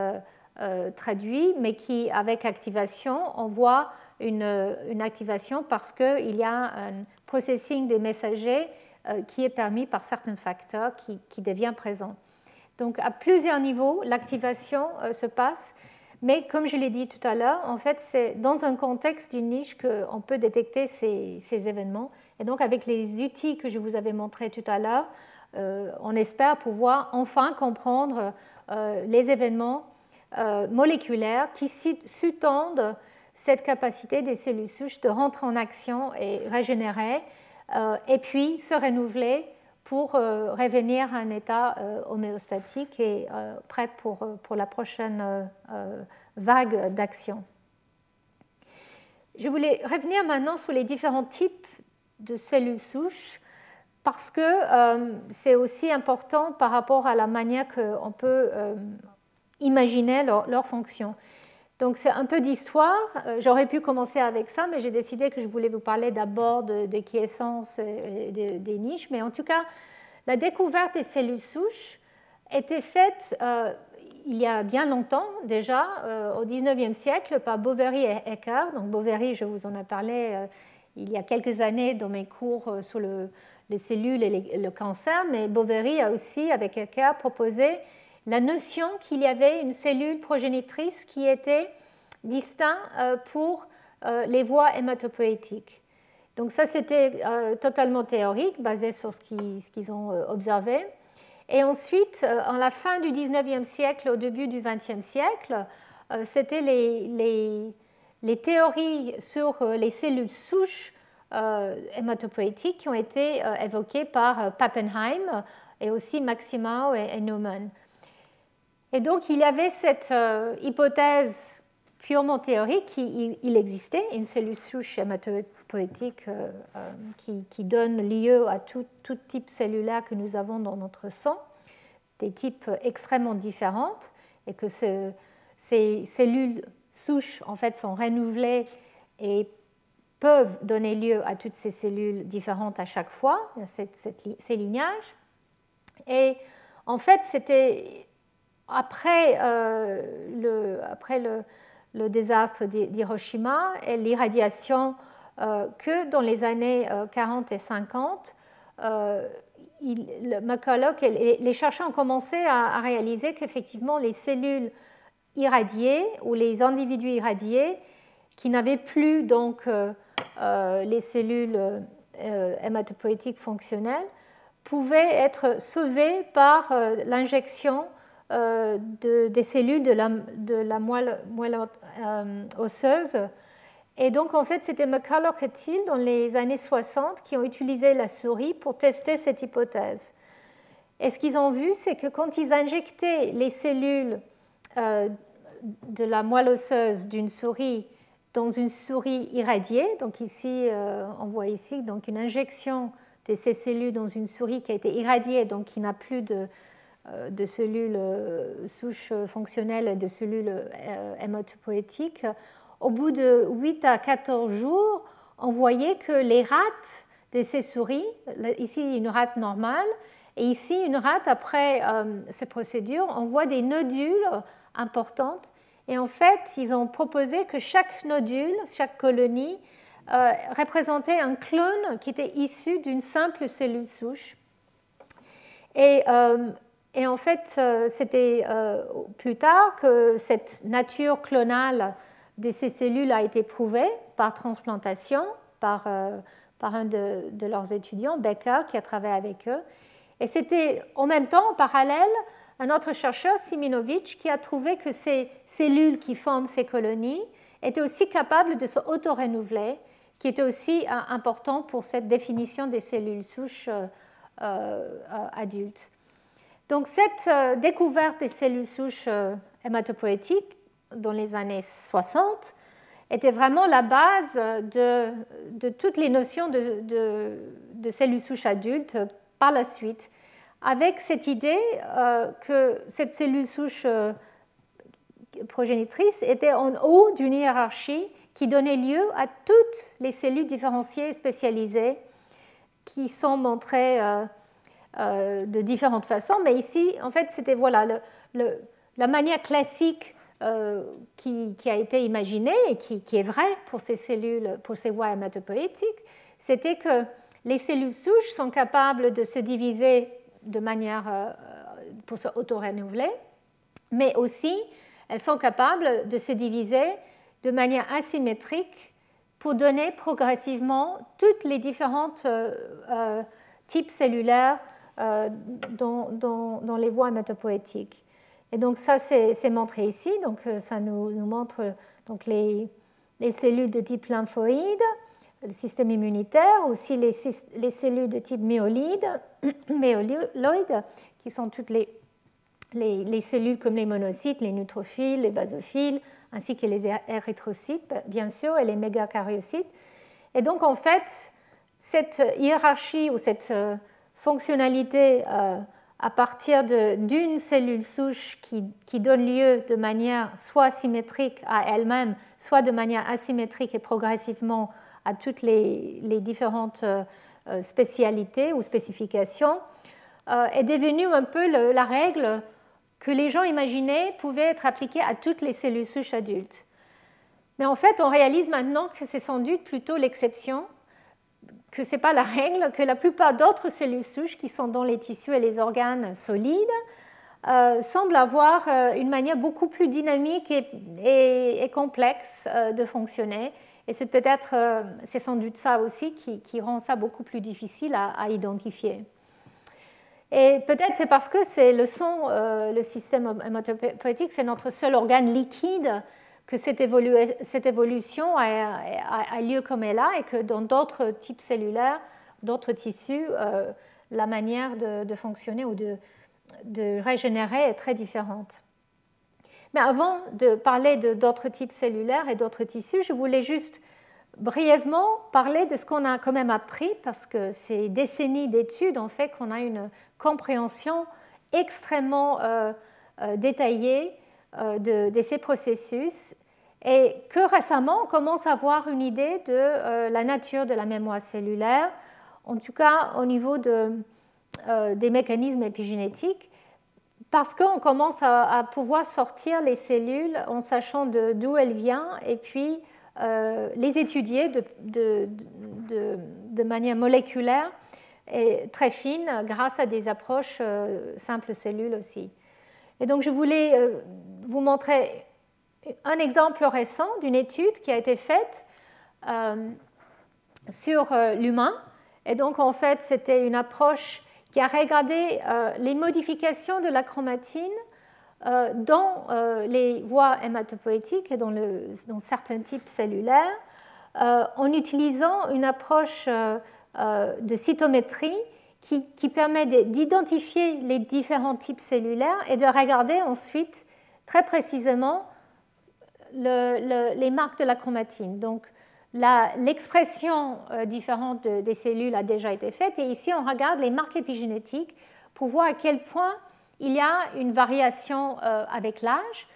traduits, mais qui, avec activation, on voit une, une activation parce qu'il y a un processing des messagers euh, qui est permis par certains facteurs qui, devient présent. Donc à plusieurs niveaux, l'activation euh, se passe, Mais comme je l'ai dit tout à l'heure, en fait, c'est dans un contexte d'une niche qu'on peut détecter ces, événements. Et donc, avec les outils que je vous avais montrés tout à l'heure, euh, on espère pouvoir enfin comprendre les événements moléculaires qui sous-tendent cette capacité des cellules souches de rentrer en action et régénérer, et puis se renouveler pour revenir à un état homéostatique et prêt pour, pour la prochaine vague d'action. Je voulais revenir maintenant sur les différents types de cellules souches parce que euh, c'est aussi important par rapport à la manière qu'on peut euh, imaginer leur, fonction. Donc c'est un peu d'histoire. Euh, j'aurais pu commencer avec ça, mais j'ai décidé que je voulais vous parler d'abord de, de quiescence et des niches. Mais en tout cas, la découverte des cellules souches était faite il y a bien longtemps déjà, au 19e siècle, par Boveri et Eckert. Donc Boveri, je vous en ai parlé il y a quelques années dans mes cours sur le, les cellules et le cancer, mais Boveri a aussi, avec Eckert, proposé la notion qu'il y avait une cellule progénitrice qui était distincte euh, pour euh, les voies hématopoïétiques. Donc ça, c'était euh, totalement théorique, basé sur ce qu'ils ont observé. Et ensuite, en la fin du 19e siècle, au début du 20e siècle, c'était les, théories sur les cellules souches hématopoïétiques qui ont été évoquées par Pappenheim et aussi Maximau et, Neumann. Et donc il y avait cette hypothèse purement théorique qu'il existait une cellule souche hématopoïétique qui, donne lieu à tout, type cellulaire que nous avons dans notre sang, des types extrêmement différentes, et que ces cellules souches en fait sont renouvelées et peuvent donner lieu à toutes ces cellules différentes à chaque fois, ces lignages. Et en fait, c'était après, euh, le, après le, désastre d'Hiroshima et l'irradiation euh, que dans les années 40 euh, et 50, il, McCulloch et les chercheurs ont commencé à, à réaliser qu'effectivement les cellules irradiées ou les individus irradiés qui n'avaient plus donc les cellules hématopoïétiques fonctionnelles pouvaient être sauvées par euh, des cellules de la, moelle, osseuse. Et donc, en fait, c'était McCulloch et Thiel, dans les années 60, qui ont utilisé la souris pour tester cette hypothèse. Et ce qu'ils ont vu, c'est que quand ils injectaient les cellules de la moelle osseuse d'une souris dans une souris irradiée. Donc ici, euh, on voit ici donc une injection de ces cellules dans une souris qui a été irradiée, donc qui n'a plus de, euh, de cellules euh, souches fonctionnelles et de cellules hématopoïétiques. Au bout de 8 à 14 jours, on voyait que les rats de ces souris, ici une rate normale, et ici une rate après ces procédures, on voit des nodules importantes et en fait, ils ont proposé que chaque nodule, chaque colonie, euh, représentait un clone qui était issu d'une simple cellule souche. Et, euh, en fait, euh, c'était plus tard que cette nature clonale de ces cellules a été prouvée par transplantation, par, par un de, leurs étudiants, Becker, qui a travaillé avec eux. Et c'était en même temps, en parallèle, un autre chercheur, Siminovich, qui a trouvé que ces cellules qui forment ces colonies étaient aussi capables de se auto-renouveler, qui était aussi euh, important pour cette définition des cellules souches euh, euh, adultes. Donc cette découverte des cellules souches hématopoïétiques dans les années 60 était vraiment la base de, toutes les notions de, cellules souches adultes par la suite avec cette idée euh, que cette cellule souche euh, progénitrice était en haut d'une hiérarchie qui donnait lieu à toutes les cellules différenciées et spécialisées qui sont montrées euh, de différentes façons. Mais ici, en fait, c'était voilà, la manière classique qui, a été imaginée et qui, est vraie pour ces cellules, pour ces voies hématopoïétiques, c'était que les cellules souches sont capables de se diviser de manière euh, pour se auto-renouveler, mais aussi elles sont capables de se diviser de manière asymétrique pour donner progressivement toutes les différentes euh, euh, types cellulaires euh, dans, les voies hématopoétiques. Et donc ça, c'est montré ici. Donc ça nous, montre donc les, les, cellules de type lymphoïde, le système immunitaire, aussi les, les cellules de type myolide, myoloïde, qui sont toutes les, les, cellules comme les monocytes, les neutrophiles, les basophiles, ainsi que les érythrocytes, bien sûr, et les mégacaryocytes. Et donc, en fait, cette hiérarchie ou cette euh, fonctionnalité euh, à partir d'une cellule souche qui, donne lieu de manière soit symétrique à elle-même, soit de manière asymétrique et progressivement à toutes les, différentes euh, spécialités ou spécifications, est devenue un peu la règle que les gens imaginaient pouvait être appliqué à toutes les cellules souches adultes. Mais en fait, on réalise maintenant que c'est sans doute plutôt l'exception, que ce n'est pas la règle, que la plupart d'autres cellules souches qui sont dans les tissus et les organes solides euh, semblent avoir euh, une manière beaucoup plus dynamique et, complexe euh, de fonctionner. Et c'est peut-être, c'est sans doute ça aussi qui, rend ça beaucoup plus difficile à identifier. Et peut-être c'est parce que c'est le son, euh, le système hématopoïétique, c'est notre seul organe liquide que cette, évolution a, lieu comme elle a et que dans d'autres types cellulaires, d'autres tissus, euh, la manière de, fonctionner ou de, régénérer est très différente. Mais avant de parler d'autres types cellulaires et d'autres tissus, je voulais juste brièvement parler de ce qu'on a quand même appris, parce que ces décennies d'études ont fait qu'on a une compréhension extrêmement euh, euh, détaillée euh, de, ces processus, et que récemment on commence à avoir une idée de la nature de la mémoire cellulaire, en tout cas au niveau de, des mécanismes épigénétiques, parce qu'on commence à, pouvoir sortir les cellules en sachant d'où elles viennent, et puis euh, les étudier de, manière moléculaire et très fine grâce à des approches euh, simples cellules aussi. Et donc je voulais euh, vous montrer un exemple récent d'une étude qui a été faite sur l'humain. Et donc en fait c'était une approche qui a regardé les modifications de la chromatine euh, dans euh, les voies hématopoïétiques et dans, certains types cellulaires euh, en utilisant une approche de cytométrie qui, permet d'identifier les différents types cellulaires et de regarder ensuite très précisément les marques de la chromatine. Donc, l'expression différente des cellules a déjà été faite et ici on regarde les marques épigénétiques pour voir à quel point il y a une variation euh, avec l'âge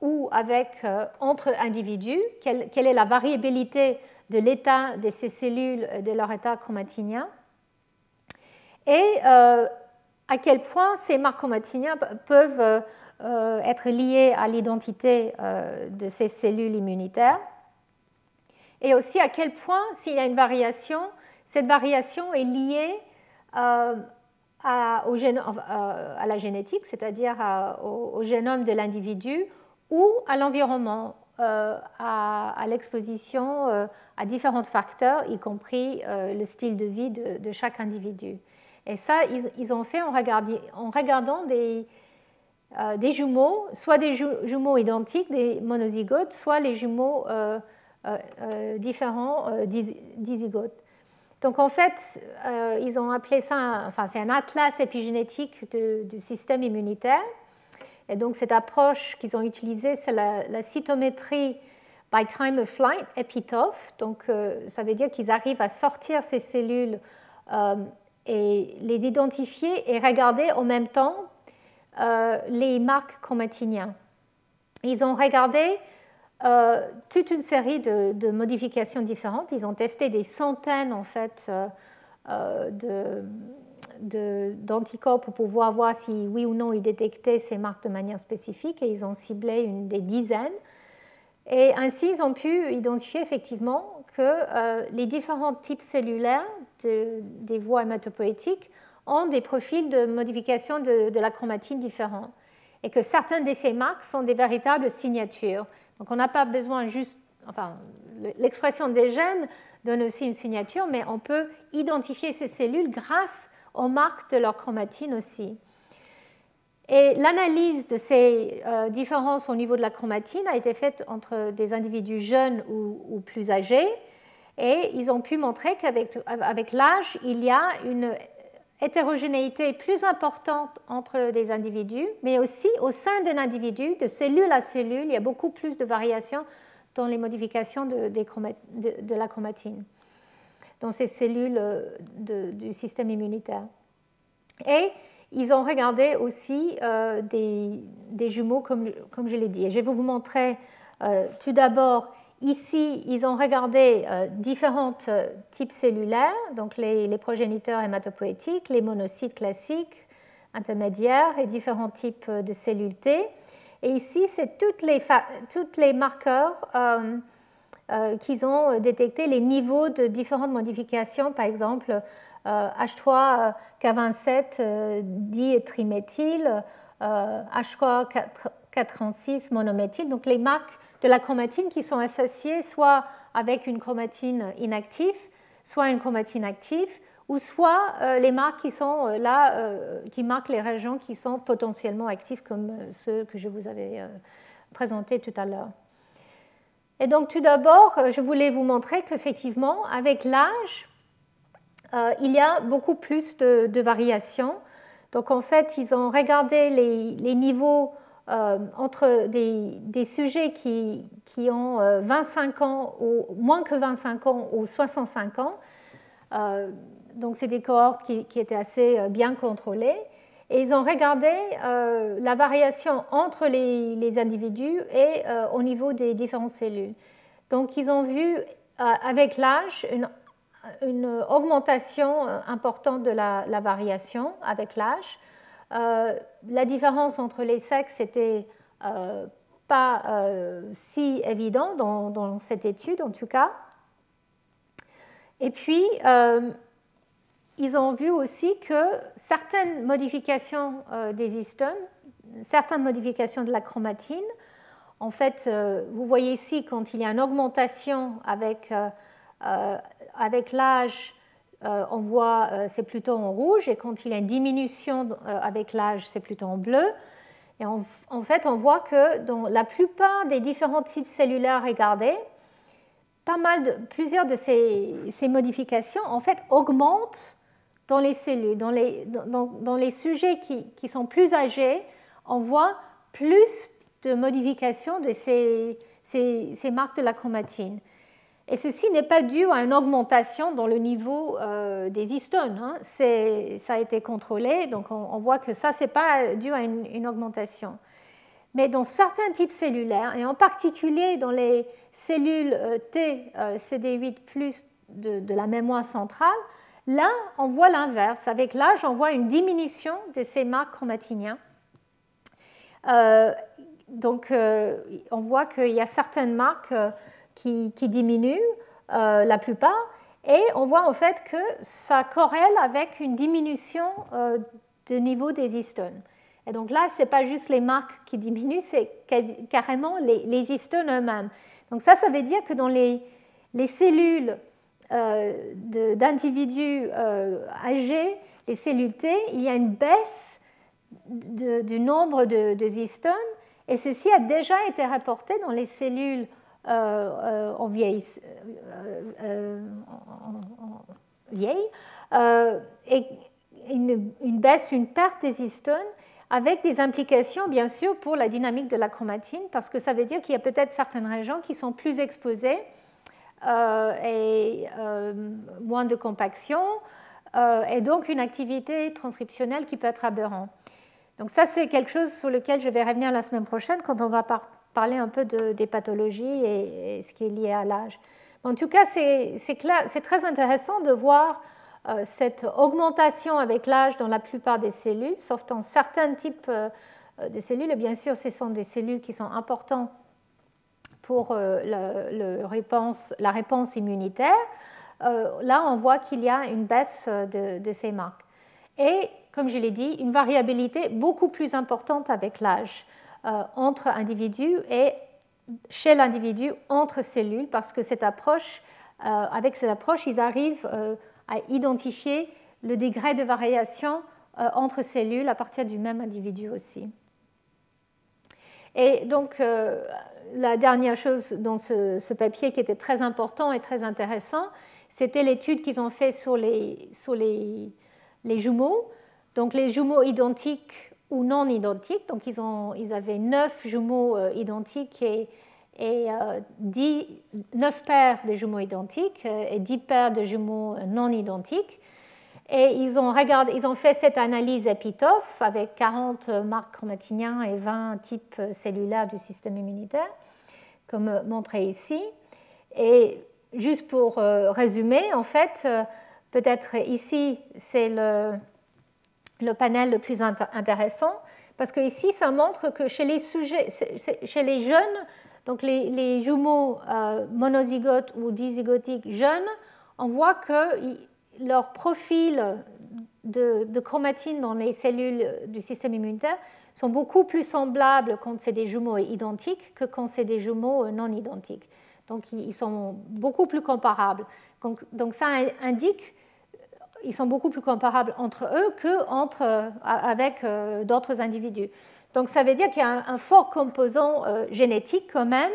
ou avec, euh, entre individus, quelle, est la variabilité de l'état de ces cellules, de leur état chromatinien, et euh, à quel point ces marques chromatiniens peuvent être liées à l'identité de ces cellules immunitaires, et aussi à quel point, s'il y a une variation, cette variation est liée à, euh, à la génétique, c'est-à-dire au, génome de l'individu, ou à l'environnement, euh, à, l'exposition euh, à différents facteurs, y compris le style de vie de, chaque individu. Et ça, ils, ont fait en regardant des, des, jumeaux, soit des jumeaux identiques, des monozygotes, soit les jumeaux différents, dizygotes. Donc en fait, euh, ils ont appelé ça, enfin c'est un atlas épigénétique du système immunitaire. Et donc cette approche qu'ils ont utilisée, c'est la, cytométrie by time of flight epitoph. Donc euh, ça veut dire qu'ils arrivent à sortir ces cellules euh, et les identifier et regarder en même temps les marques chromatiniennes. Ils ont regardé euh, toute une série de, modifications différentes. Ils ont testé des centaines en fait euh, euh, d'anticorps pour pouvoir voir si oui ou non ils détectaient ces marques de manière spécifique et ils ont ciblé une des dizaines. Et ainsi, ils ont pu identifier effectivement que les différents types cellulaires des voies hématopoïétiques ont des profils de modification de, la chromatine différents. et que certaines de ces marques sont des véritables signatures. Donc on n'a pas besoin juste, enfin, l'expression des gènes donne aussi une signature, mais on peut identifier ces cellules grâce aux marques de leur chromatine aussi. Et l'analyse de ces euh, différences au niveau de la chromatine a été faite entre des individus jeunes ou, plus âgés. Et ils ont pu montrer qu'avec avec, l'âge, il y a une hétérogénéité plus importante entre des individus, mais aussi au sein d'un individu, de cellule à cellule, il y a beaucoup plus de variations dans les modifications de, la chromatine, dans ces cellules euh, du système immunitaire. Et ils ont regardé aussi euh, des, jumeaux, comme, comme je l'ai dit. Et je vais vous montrer euh, tout d'abord, ici, ils ont regardé différents types cellulaires, donc les, progéniteurs hématopoétiques, les monocytes classiques, intermédiaires et différents types de cellules T. Et ici, c'est toutes les, marqueurs euh, euh, qu'ils ont détectés, les niveaux de différentes modifications, par exemple H3 K27 diétriméthyl, H3 436 monométhyl, donc les marques de la chromatine qui sont associées soit avec une chromatine inactive, soit une chromatine active, ou soit euh, les marques qui sont euh, là, euh, qui marquent les régions qui sont potentiellement actives, comme ceux que je vous avais présentés tout à l'heure. Et donc tout d'abord, je voulais vous montrer qu'effectivement, avec l'âge, il y a beaucoup plus de, variations. Donc en fait, ils ont regardé les, niveaux entre des, sujets qui, ont 25 ans ou moins que 25 ans ou 65 ans donc c'est des cohortes qui, étaient assez euh, bien contrôlées. Et ils ont regardé euh, la variation entre les, individus et euh, au niveau des différentes cellules. Donc ils ont vu avec l'âge une, augmentation importante de la, variation avec l'âge. La différence entre les sexes n'était pas si évident dans, cette étude en tout cas. Et puis, ils ont vu aussi que certaines modifications euh, des histones, certaines modifications de la chromatine, en fait, euh, vous voyez ici quand il y a une augmentation avec, euh, avec l'âge, on voit c'est plutôt en rouge, et quand il y a une diminution avec l'âge, c'est plutôt en bleu. Et en, fait, on voit que dans la plupart des différents types cellulaires regardés, pas mal de, plusieurs de ces, ces modifications en fait augmentent dans les cellules, dans les, dans, les sujets qui, qui, sont plus âgés, on voit plus de modifications de ces, ces, marques de la chromatine. Et ceci n'est pas dû à une augmentation dans le niveau euh, des histones. Hein. Ça a été contrôlé, donc on, voit que ça, ce n'est pas dû à une, augmentation. Mais dans certains types cellulaires, et en particulier dans les cellules euh, T, euh, CD8, de, de la mémoire centrale, Là, on voit l'inverse. Avec l'âge, on voit une diminution de ces marques chromatiniens. Euh, donc, on voit qu'il y a certaines marques euh, qui, diminuent, la plupart, et on voit en fait que ça corrèle avec une diminution de niveau des histones. Et donc là, ce n'est pas juste les marques qui diminuent, c'est carrément les, histones eux-mêmes. Donc ça, ça veut dire que dans les, les cellules euh, d'individus euh, âgés, les cellules T, il y a une baisse du nombre de, histones, et ceci a déjà été rapporté dans les cellules euh, en vieille, et une, baisse, une perte des histones, avec des implications bien sûr pour la dynamique de la chromatine, parce que ça veut dire qu'il y a peut-être certaines régions qui sont plus exposées euh, et euh, moins de compaction, euh, et donc une activité transcriptionnelle qui peut être aberrante. Donc ça, c'est quelque chose sur lequel je vais revenir la semaine prochaine quand on va parler un peu de, des pathologies et, ce qui est lié à l'âge. En tout cas, c'est très intéressant de voir cette augmentation avec l'âge dans la plupart des cellules, sauf dans certains types de cellules. Et bien sûr, ce sont des cellules qui sont importantes pour euh, la réponse immunitaire, euh, là on voit qu'il y a une baisse de, ces marques. Et comme je l'ai dit, une variabilité beaucoup plus importante avec l'âge entre individus et chez l'individu entre cellules, parce que cette approche, avec cette approche, ils arrivent à identifier le degré de variation entre cellules à partir du même individu aussi. Et donc, euh, la dernière chose dans ce, papier qui était très important et très intéressant, c'était l'étude qu'ils ont faite sur, les, sur les, les, jumeaux. Donc, les jumeaux identiques ou non identiques. Donc, ils, ont, ils avaient neuf jumeaux euh, identiques et, et euh, dix, neuf paires de jumeaux identiques et dix paires de jumeaux non identiques. Et ils ont, regardé, ils ont fait cette analyse épitophe avec 40 marques chromatiniens et 20 types cellulaires du système immunitaire, comme montré ici. Et juste pour euh, résumer, en fait, euh, peut-être ici, c'est le, le, panel le plus intéressant, parce que ici, ça montre que chez les, jeunes, donc les, jumeaux euh, monozygotes ou dizygotiques jeunes, on voit que leur profil de, chromatine dans les cellules du système immunitaire sont beaucoup plus semblables quand c'est des jumeaux identiques que quand c'est des jumeaux non identiques. Donc ils sont beaucoup plus comparables. Donc, ça indique ils sont beaucoup plus comparables entre eux qu'avec euh, d'autres individus. Donc ça veut dire qu'il y a un, fort composant euh, génétique quand même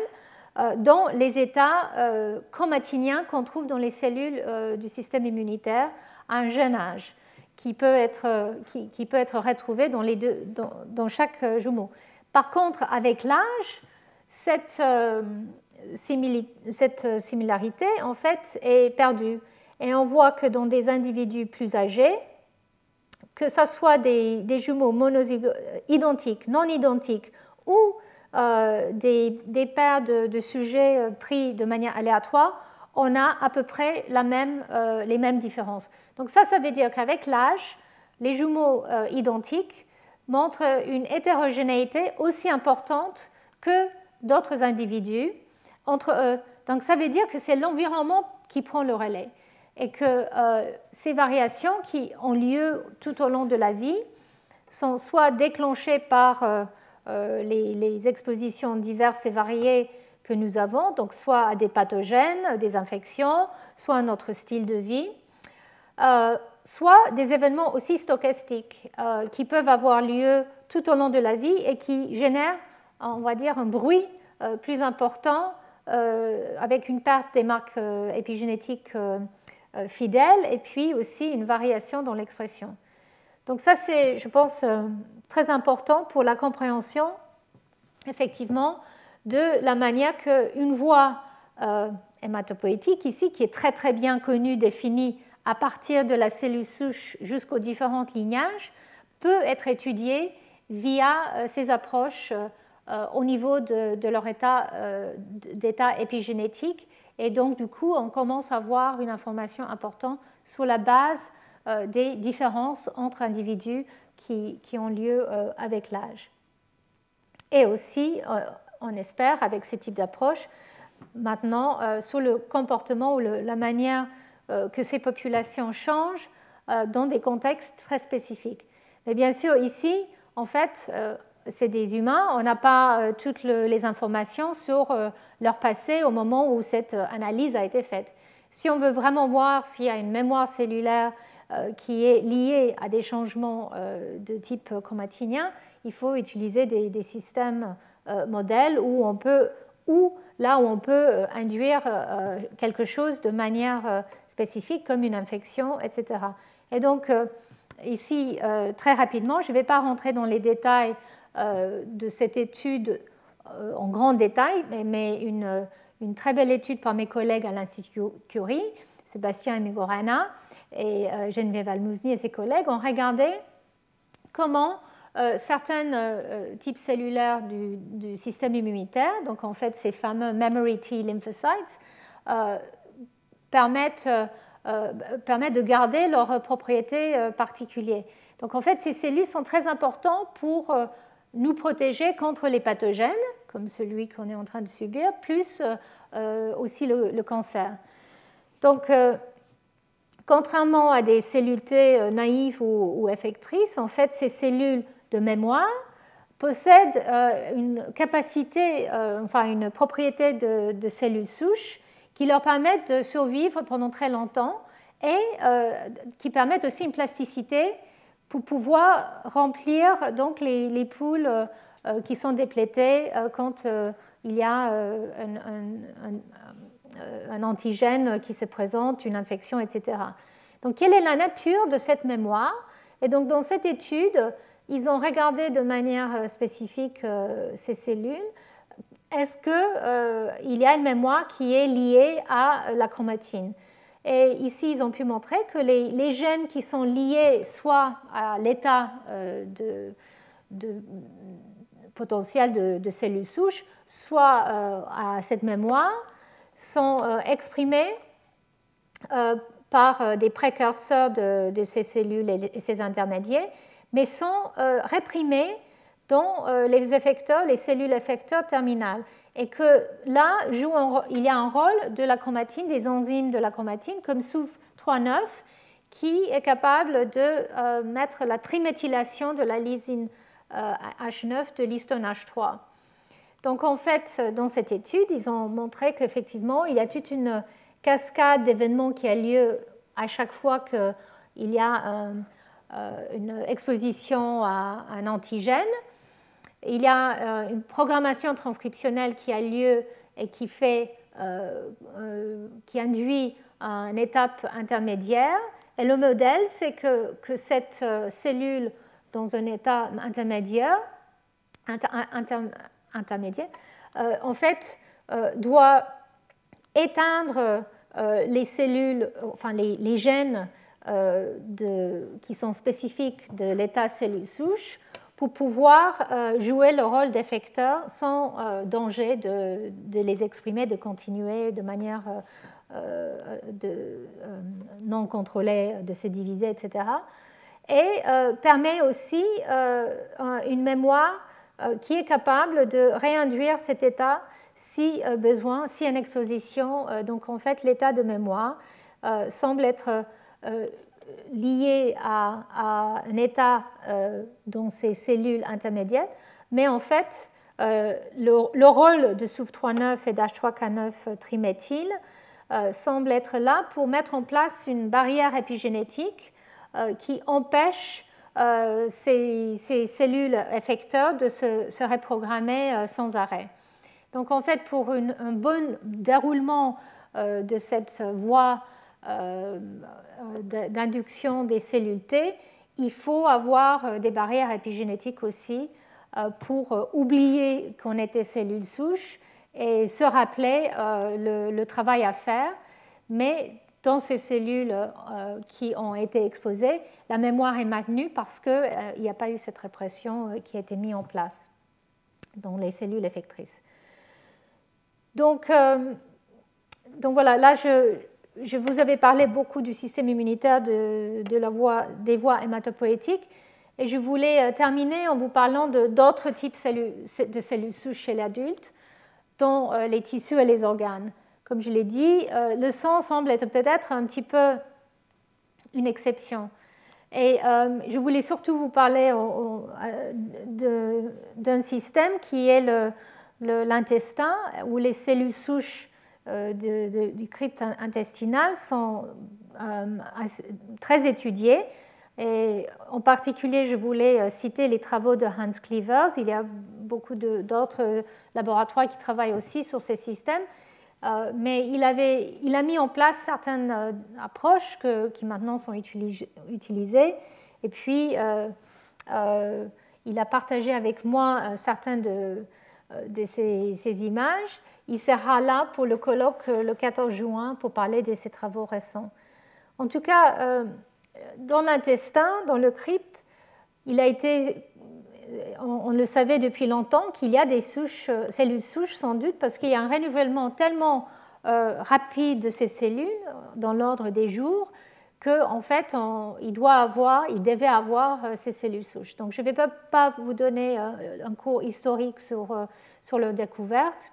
euh, dans les états euh, chromatiniens qu'on trouve dans les cellules euh, du système immunitaire à un jeune âge, qui peut être, qui, peut être retrouvé dans, les deux, dans, chaque jumeau. Par contre, avec l'âge, cette, cette similarité en fait est perdue. Et on voit que dans des individus plus âgés, que ce soit des, jumeaux identiques, non identiques ou euh, des, paires de, sujets euh, pris de manière aléatoire, on a à peu près euh, les mêmes différences. Donc ça, ça veut dire qu'avec l'âge, les jumeaux identiques montrent une hétérogénéité aussi importante que d'autres individus entre eux. Donc ça veut dire que c'est l'environnement qui prend le relais et que ces variations qui ont lieu tout au long de la vie sont soit déclenchées par euh, les, expositions diverses et variées que nous avons, donc soit à des pathogènes, des infections, soit à notre style de vie, euh, soit des événements aussi stochastiques euh, qui peuvent avoir lieu tout au long de la vie et qui génèrent, on va dire, un bruit plus important avec une perte des marques épigénétiques fidèles et puis aussi une variation dans l'expression. Donc ça, c'est, je pense, très important pour la compréhension, effectivement, de la manière qu'une voie euh, hématopoïétique ici, qui est très très bien connue, définie à partir de la cellule souche jusqu'aux différents lignages, peut être étudiée via euh, ces approches euh, au niveau de, leur état d'état épigénétique. Et donc, du coup, on commence à avoir une information importante sur la base des différences entre individus qui, ont lieu euh, avec l'âge. Et aussi, euh, on espère, avec ce type d'approche, maintenant, euh, sur le comportement ou la manière que ces populations changent dans des contextes très spécifiques. Mais bien sûr, ici, en fait, c'est des humains, on n'a pas toutes les informations sur leur passé au moment où cette analyse a été faite. Si on veut vraiment voir s'il y a une mémoire cellulaire euh, qui est lié à des changements euh, de type chromatinien, il faut utiliser des, systèmes euh, modèles où on peut, ou là où on peut induire quelque chose de manière spécifique comme une infection, etc. Et donc ici, très rapidement, je ne vais pas rentrer dans les détails de cette étude en grand détail, mais, une, très belle étude par mes collègues à l'Institut Curie, Sébastien Migorana, et euh, Geneviève Almousni et ses collègues ont regardé comment euh, certains euh, types cellulaires du, système immunitaire, donc en fait ces fameux memory T lymphocytes, permettent, permettent, de garder leurs propriétés particulières. Donc en fait ces cellules sont très importantes pour nous protéger contre les pathogènes, comme celui qu'on est en train de subir, plus aussi le, cancer. Donc contrairement à des cellules T naïves ou, effectrices, en fait, ces cellules de mémoire possèdent une capacité, enfin une propriété de, cellules souches qui leur permettent de survivre pendant très longtemps et qui permettent aussi une plasticité pour pouvoir remplir donc les, poules euh, euh, qui sont déplétées euh, quand il y a un, antigène qui se présente, une infection, etc. Donc, quelle est la nature de cette mémoire? Et donc, dans cette étude, ils ont regardé de manière spécifique ces cellules. Est-ce qu'il y a une mémoire qui est liée à la chromatine? Et ici, ils ont pu montrer que les, gènes qui sont liés soit à l'état euh, potentiel de, cellules souches, soit euh, à cette mémoire, sont euh, exprimés par des précurseurs de, ces cellules et ces intermédiaires, mais sont réprimés dans les effecteurs, les cellules effecteurs terminales et que là, il y a un rôle de la chromatine, des enzymes de la chromatine, comme SOUF39, qui est capable de euh, mettre la triméthylation de la lysine H9 euh, de l'histone H3. Donc en fait, dans cette étude, ils ont montré qu'effectivement, il y a toute une cascade d'événements qui a lieu à chaque fois qu'il y a euh, une exposition à un antigène il y a euh, une programmation transcriptionnelle qui a lieu et qui, fait, euh, euh, qui induit une étape intermédiaire. Et le modèle, c'est que, cette cellule dans un état intermédiaire, en fait, doit éteindre les cellules, enfin les, gènes qui sont spécifiques de l'état cellule souche pour pouvoir euh, jouer le rôle d'effecteur sans euh, danger de, les exprimer, de continuer de manière euh, non contrôlée, de se diviser, etc. Et permet aussi une mémoire qui est capable de réinduire cet état si besoin, si une exposition. donc en fait, l'état de mémoire semble être lié à, un état euh, dans ces cellules intermédiaires, mais en fait, euh, le, rôle de SOUF39 et d'H3K9 triméthyle euh, semble être là pour mettre en place une barrière épigénétique qui empêche ces, cellules effecteurs de se, reprogrammer sans arrêt. Donc en fait, pour un bon déroulement de cette voie d'induction des cellules T, il faut avoir euh, des barrières épigénétiques aussi euh, pour oublier qu'on était cellule souche et se rappeler le, travail à faire. Mais dans ces cellules qui ont été exposées, la mémoire est maintenue parce qu'il n'y a pas eu cette répression qui a été mise en place dans les cellules effectrices. Donc, donc voilà, là je, je vous avais parlé beaucoup du système immunitaire de, la voie, des voies hématopoïétiques. Et je voulais euh, terminer en vous parlant d'autres types de cellules souches chez l'adulte, dont euh, les tissus et les organes. Comme je l'ai dit, euh, le sang semble être peut-être un petit peu une exception. Et je voulais surtout vous parler d'un système qui est l'intestin, où les cellules souches euh, du crypte intestinal sont euh, très étudiés. Et en particulier, je voulais euh, citer les travaux de Hans Clevers. Il y a beaucoup d'autres laboratoires qui travaillent aussi sur ces systèmes. mais il, avait, il, a mis en place certaines approches qui maintenant sont utilisées. Et puis, il a partagé avec moi certaines de, ces, images. Il sera là pour le colloque euh, le 14 juin pour parler de ses travaux récents. En tout cas, euh, dans l'intestin, dans le crypte, il a été, euh, on, le savait depuis longtemps, qu'il y a des souches, cellules souches sans doute, parce qu'il y a un renouvellement tellement rapide de ces cellules dans l'ordre des jours qu'en en fait, il doit avoir, il devait avoir ces cellules souches. Donc, je ne vais pas, vous donner un cours historique sur, sur leur découverte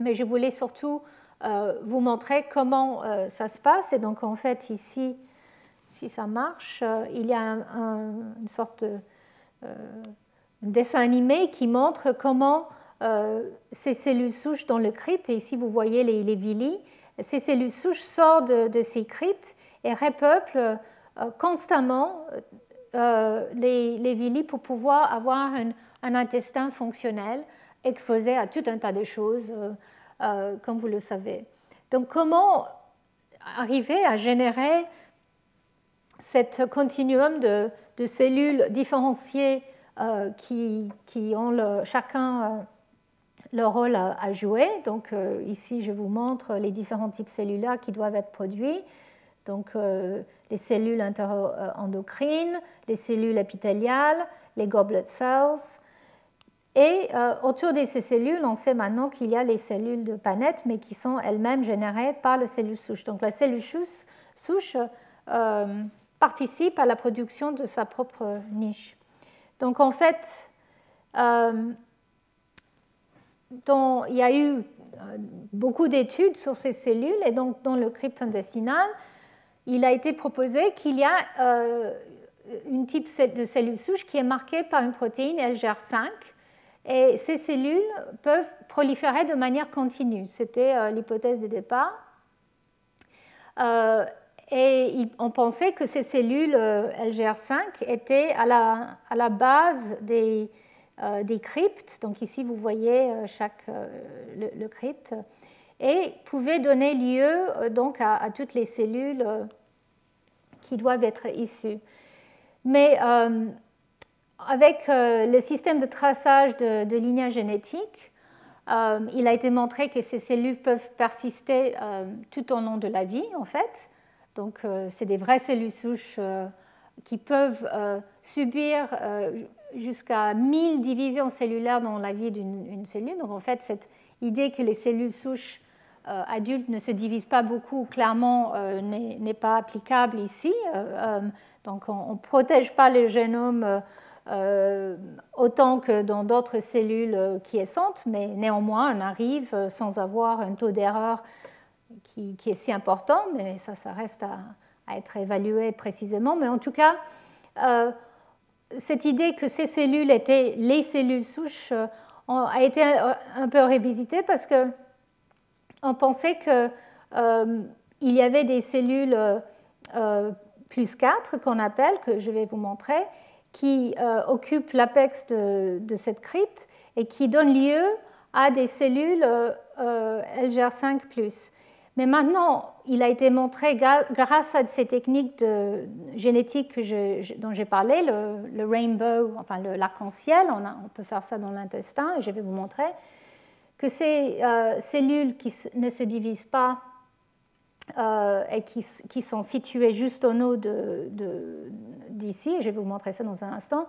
mais je voulais surtout vous montrer comment ça se passe. Et donc en fait ici, si ça marche, il y a une sorte de dessin animé qui montre comment ces cellules souches dans le crypte, et ici vous voyez les, les ces cellules souches sortent de, ces cryptes et repeuplent constamment les, les pour pouvoir avoir un intestin fonctionnel exposé à tout un tas de choses, euh, euh, comme vous le savez. Donc comment arriver à générer cet continuum de, cellules différenciées euh, qui, qui, ont chacun leur rôle à, jouer? Donc ici, je vous montre les différents types cellulaires qui doivent être produits. Donc les cellules endocrines, les cellules épithéliales, les goblet cells, et euh, autour de ces cellules, on sait maintenant qu'il y a les cellules de Panette, mais qui sont elles-mêmes générées par la cellule souche. Donc la cellule souche euh, participe à la production de sa propre niche. Donc en fait, euh, il y a eu beaucoup d'études sur ces cellules, et donc dans le crypte intestinal, il a été proposé qu'il y a une type de cellule souche qui est marquée par une protéine LGR5 et ces cellules peuvent proliférer de manière continue. C'était euh, l'hypothèse de départ. Euh, et on pensait que ces cellules euh, LGR5 étaient à la, à la base des, des, cryptes. Donc ici, vous voyez chaque, le, crypte. Et pouvaient donner lieu donc à, à toutes les cellules qui doivent être issues. Mais avec euh, le système de traçage de, lignage génétique, euh, il a été montré que ces cellules peuvent persister euh, tout au long de la vie, en fait. Donc, c'est des vraies cellules souches qui peuvent subir jusqu'à 1000 divisions cellulaires dans la vie d'une cellule. Donc, en fait, cette idée que les cellules souches adultes ne se divisent pas beaucoup, clairement, n'est pas applicable ici. donc, on ne protège pas le génome euh, autant que dans d'autres cellules euh, quiescentes, mais néanmoins, on arrive euh, sans avoir un taux d'erreur qui, est si important, mais ça, ça reste à, être évalué précisément. Mais en tout cas, cette idée que ces cellules étaient les cellules souches a été un peu révisitée parce que on pensait qu'il y avait des cellules plus 4 qu'on appelle, que je vais vous montrer, qui euh, occupe l'apex de, cette crypte et qui donne lieu à des cellules euh, euh, LGR5. Mais maintenant, il a été montré grâce à ces techniques de génétique dont j'ai parlé, le, rainbow, enfin l'arc-en-ciel, on, peut faire ça dans l'intestin, et je vais vous montrer, que ces cellules qui ne se divisent pas euh, et qui, sont situées juste au nord d'ici, et je vais vous montrer ça dans un instant,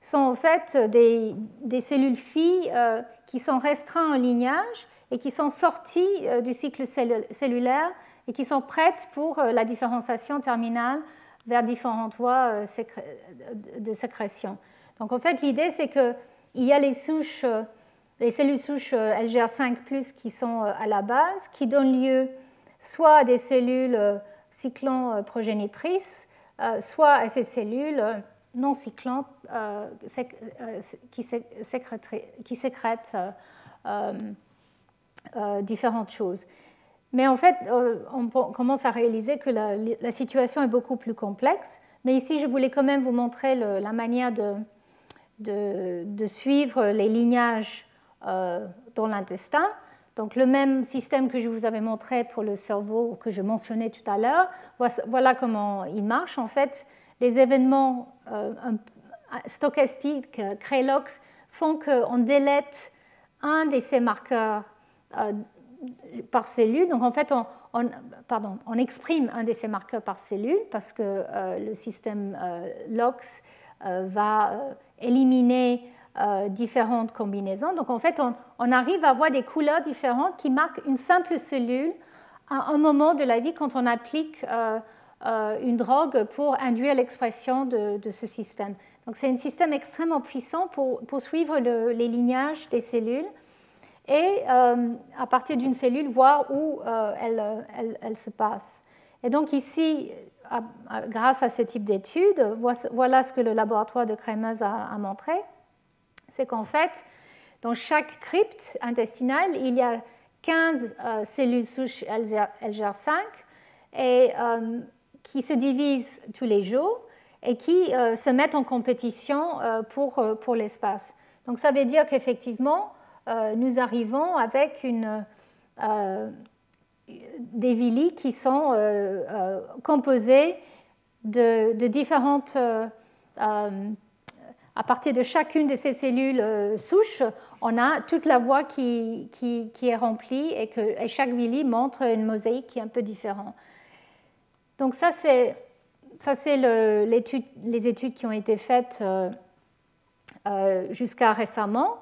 sont en fait des, cellules filles euh, qui sont restreintes en lignage et qui sont sorties euh, du cycle cellulaire et qui sont prêtes pour la différenciation terminale vers différentes voies de sécrétion. Donc en fait, l'idée, c'est qu'il y a les souches, les cellules souches LGR5+, qui sont à la base, qui donnent lieu soit à des cellules euh, cyclants euh, progénitrices, euh, soit à ces cellules non cyclantes qui sécrètent différentes choses. Mais en fait, on commence à réaliser que la, situation est beaucoup plus complexe. Mais ici, je voulais quand même vous montrer la manière de, suivre les lignages dans l'intestin. Donc le même système que je vous avais montré pour le cerveau que je mentionnais tout à l'heure, voilà comment il marche. En fait, les événements euh, stochastiques, euh, Kralox, font qu'on délète un de ces marqueurs euh, par cellule. Donc en fait, on, exprime un de ces marqueurs par cellule parce que le système LOX va éliminer euh, différentes combinaisons. Donc en fait, on, arrive à avoir des couleurs différentes qui marquent une simple cellule à un moment de la vie quand on applique euh, euh, une drogue pour induire l'expression de, ce système. Donc c'est un système extrêmement puissant pour, suivre les lignages des cellules. et à partir d'une cellule voir où elle, se passe. Et donc ici, grâce à ce type d'étude, voilà ce que le laboratoire de Kremers a, montré, c'est qu'en fait, dans chaque crypte intestinale, il y a 15 cellules souches LGR5 et, qui se divisent tous les jours et qui euh, se mettent en compétition euh, pour, euh, pour l'espace. Donc ça veut dire qu'effectivement, nous arrivons avec une, des villes qui sont composées de différentes... à partir de chacune de ces cellules souches, on a toute la voie qui, qui, est remplie et que et chaque villi montre une mosaïque qui est un peu différente. Donc ça, c'est ça, c'est les études qui ont été faites euh, euh, jusqu'à récemment.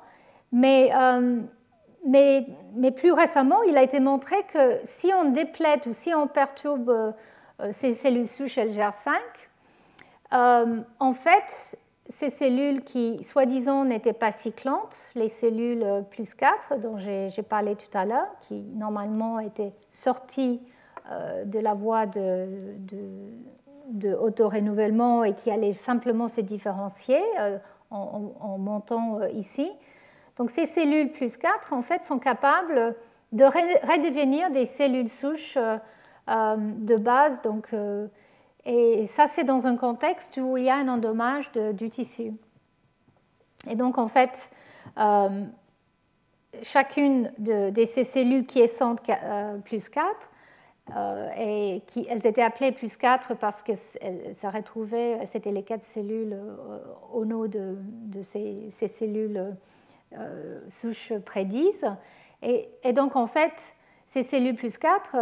Euh, mais, mais, plus récemment, il a été montré que si on déplète ou si on perturbe ces cellules souches LGR5, en fait, ces cellules qui, soi-disant, n'étaient pas cyclantes, les cellules plus 4 dont j'ai parlé tout à l'heure, qui normalement étaient sorties de la voie de, de auto-renouvellement et qui allait simplement se différencier euh, en, montant euh, ici. Donc ces cellules plus 4, en fait, sont capables de redevenir des cellules souches euh, de base. Donc, et ça, c'est dans un contexte où il y a un endommage du tissu. Et donc, en fait, chacune de, ces cellules qui est centre plus 4 euh, et elles étaient appelées plus 4 parce que ça retrouvait, c'était les quatre cellules euh, au nom de, ces, cellules euh, souches prédises. Et, donc en fait, ces cellules plus 4,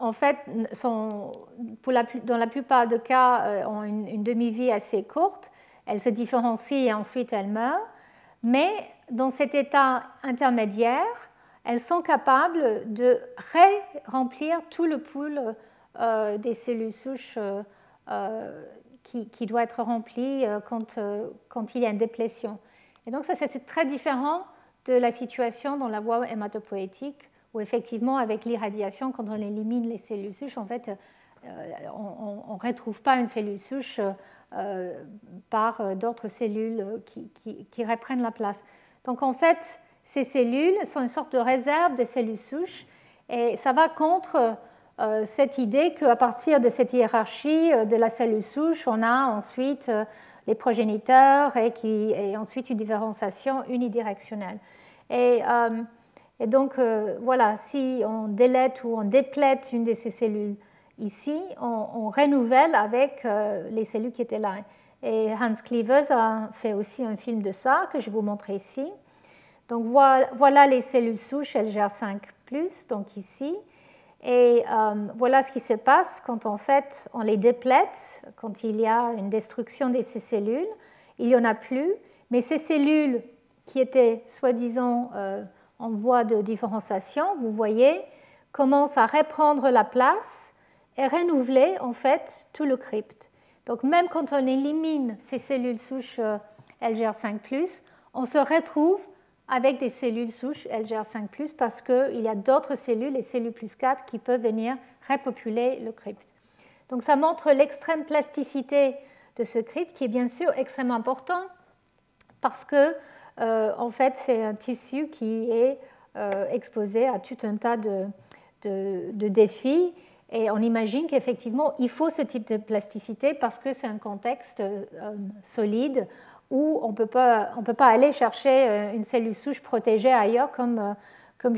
en fait, dans la plupart des cas, ont une, demi-vie assez courte. Elles se différencient et ensuite elles meurent. Mais dans cet état intermédiaire, elles sont capables de ré-remplir tout le pool euh, des cellules souches euh, euh, qui, doit être rempli quand, quand, il y a une déplétion. Et donc ça, c'est très différent de la situation dans la voie hématopoïétique, où effectivement, avec l'irradiation, quand on élimine les cellules souches, en fait, on ne retrouve pas une cellule souche par d'autres cellules qui, reprennent la place. Donc en fait, ces cellules sont une sorte de réserve de cellules souches et ça va contre euh, cette idée qu'à partir de cette hiérarchie euh, de la cellule souche, on a ensuite euh, les progéniteurs et, qui, et ensuite une différenciation unidirectionnelle. Et, et donc, voilà, si on délète ou on déplète une de ces cellules ici, on, renouvelle avec les cellules qui étaient là. Et Hans Cleavers a fait aussi un film de ça que je vous montrer ici. Donc voilà, les cellules souches LGR5+, donc ici. Et euh, voilà ce qui se passe quand en fait on les déplète, quand il y a une destruction de ces cellules. Il n'y en a plus, mais ces cellules qui étaient soi-disant euh, en voie de différenciation, vous voyez, commencent à reprendre la place et renouveler en fait tout le crypte. Donc même quand on élimine ces cellules souches euh, LGR5+, on se retrouve avec des cellules souches LGR5+, parce qu'il y a d'autres cellules, les cellules plus 4, qui peuvent venir repopuler le crypte. Donc ça montre l'extrême plasticité de ce crypte, qui est bien sûr extrêmement important, parce que en fait c'est un tissu qui est euh, exposé à tout un tas de, défis. Et on imagine qu'effectivement, il faut ce type de plasticité parce que c'est un contexte euh, solide où on ne peut pas aller chercher euh, une cellule souche protégée ailleurs comme, euh,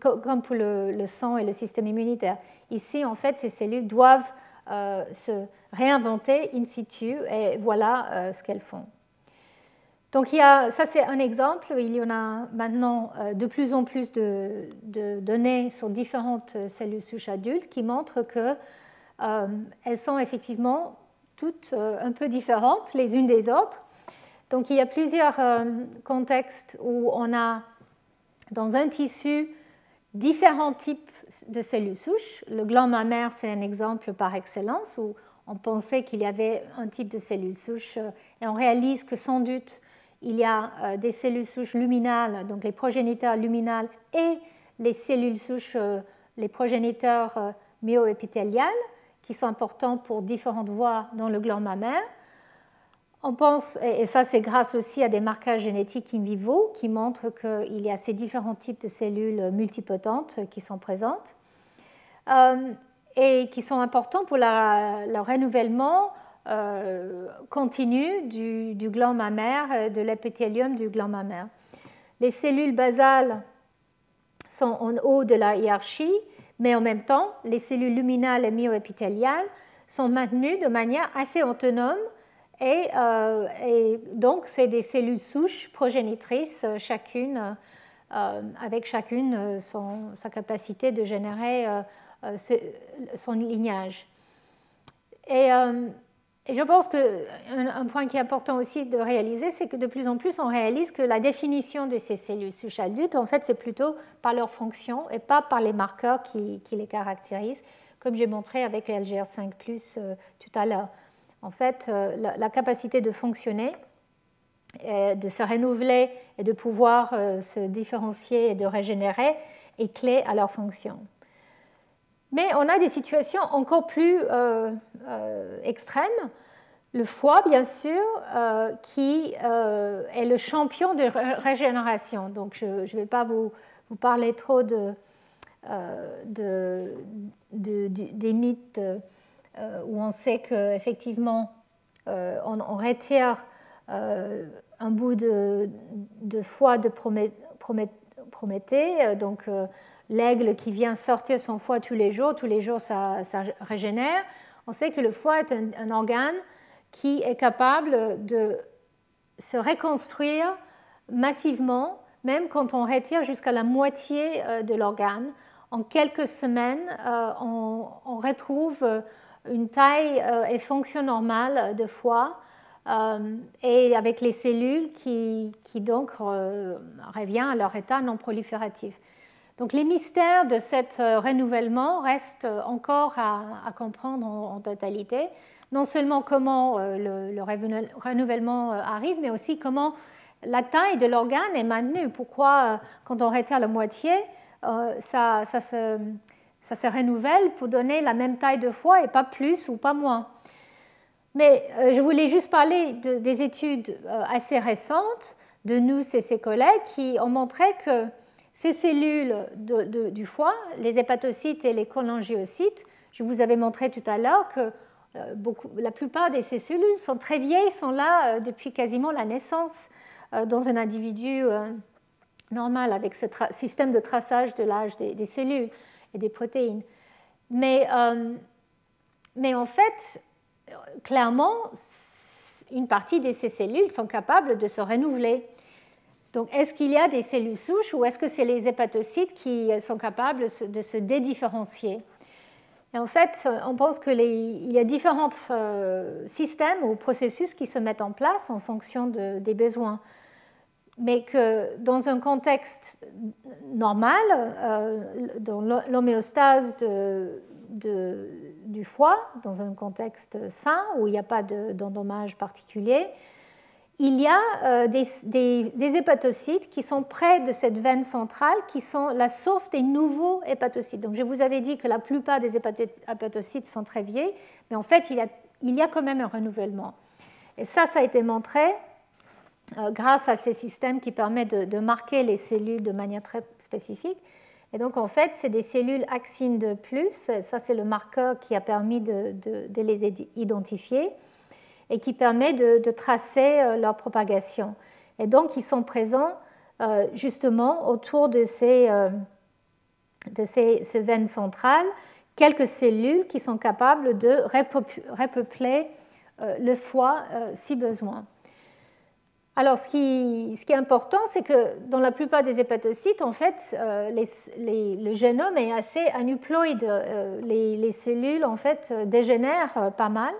comme, pour le, sang et le système immunitaire. Ici, en fait, ces cellules doivent euh, se réinventer in situ et voilà ce qu'elles font. Donc il y a, ça c'est un exemple, il y en a maintenant de plus en plus de, données sur différentes cellules souches adultes qui montrent qu'elles sont effectivement toutes un peu différentes les unes des autres donc il y a plusieurs euh, contextes où on a dans un tissu différents types de cellules souches. Le gland mammaire, c'est un exemple par excellence où on pensait qu'il y avait un type de cellules souches euh, et on réalise que sans doute il y a des cellules souches luminales, donc les progéniteurs luminales et les cellules souches, les progéniteurs myoépithéliales, qui sont importants pour différentes voies dans le gland mammaire. On pense, et ça c'est grâce aussi à des marquages génétiques in vivo qui montrent qu'il y a ces différents types de cellules multipotentes qui sont présentes euh, et qui sont importants pour le renouvellement euh, continu du, gland mammaire, de l'épithélium du gland mammaire. Les cellules basales sont en haut de la hiérarchie, mais en même temps, les cellules luminales et myoépithéliales sont maintenues de manière assez autonome euh, et, donc, c'est des cellules souches progénitrices, euh, chacune, euh, avec chacune son, sa capacité de générer son lignage. Je pense qu'un un point qui est important aussi de réaliser, c'est que de plus en plus, on réalise que la définition de ces cellules souches adultes, en fait, c'est plutôt par leur fonction et pas par les marqueurs qui, les caractérisent, comme j'ai montré avec les LGR5 tout à l'heure. En fait, euh, la, capacité de fonctionner, de se renouveler et de pouvoir euh, se différencier et de régénérer est clé à leur fonction. Mais on a des situations encore plus euh, extrêmes. Le foie, bien sûr, qui est le champion de régénération. Donc, je ne vais pas vous, parler trop de, de, des mythes euh, où on sait qu'effectivement, euh, on, on, retire euh, un bout de, foie de Prométhée, donc l'aigle qui vient sortir son foie tous les jours, tous les jours ça, régénère. On sait que le foie est un, organe qui est capable de se reconstruire massivement, même quand on retire jusqu'à la moitié de l'organe. En quelques semaines, on, on retrouve une taille euh, et fonction normale de foie euh, et avec les cellules qui, qui donc euh, revient à leur état non prolifératif. Donc les mystères de cet renouvellement restent encore à, comprendre en, totalité. Non seulement comment le, renouvellement arrive, mais aussi comment la taille de l'organe est maintenue. Pourquoi, quand on retire la moitié, ça, se renouvelle pour donner la même taille de foie et pas plus ou pas moins. Mais euh, je voulais juste parler de, des études euh, assez récentes de nous et ses collègues qui ont montré que ces cellules du foie, les hépatocytes et les cholangiocytes, je vous avais montré tout à l'heure que euh, la plupart de ces cellules sont très vieilles, sont là depuis quasiment la naissance dans un individu normal avec ce système de traçage de l'âge des cellules et des protéines. Euh, mais en fait, clairement, une partie de ces cellules sont capables de se renouveler. Donc, est-ce qu'il y a des cellules souches ou est-ce que c'est les hépatocytes qui sont capables de se dédifférencier? En fait, on pense qu'il y a différents euh, systèmes ou processus qui se mettent en place en fonction des besoins. Mais que dans un contexte normal, euh, dans l'homéostase du foie, dans un contexte sain où il n'y a pas d'endommage particulier, il y a euh, des, hépatocytes qui sont près de cette veine centrale, qui sont la source des nouveaux hépatocytes. Donc je vous avais dit que la plupart des hépatocytes sont très vieilles, mais en fait il y a, quand même un renouvellement. Et ça, ça a été montré euh, grâce à ces systèmes qui permettent de, marquer les cellules de manière très spécifique. Et donc, en fait, c'est des cellules axines de plus. Ça, c'est le marqueur qui a permis de, les identifier et qui permet de, tracer euh, leur propagation. Et donc, ils sont présents euh, justement autour de ces, de ces, veines centrales, quelques cellules qui sont capables de repeupler le foie si besoin. Alors, ce qui, est important, c'est que dans la plupart des hépatocytes, en fait, euh, le génome est assez aneuploïde. Euh, les, cellules, en fait, dégénèrent euh, pas mal.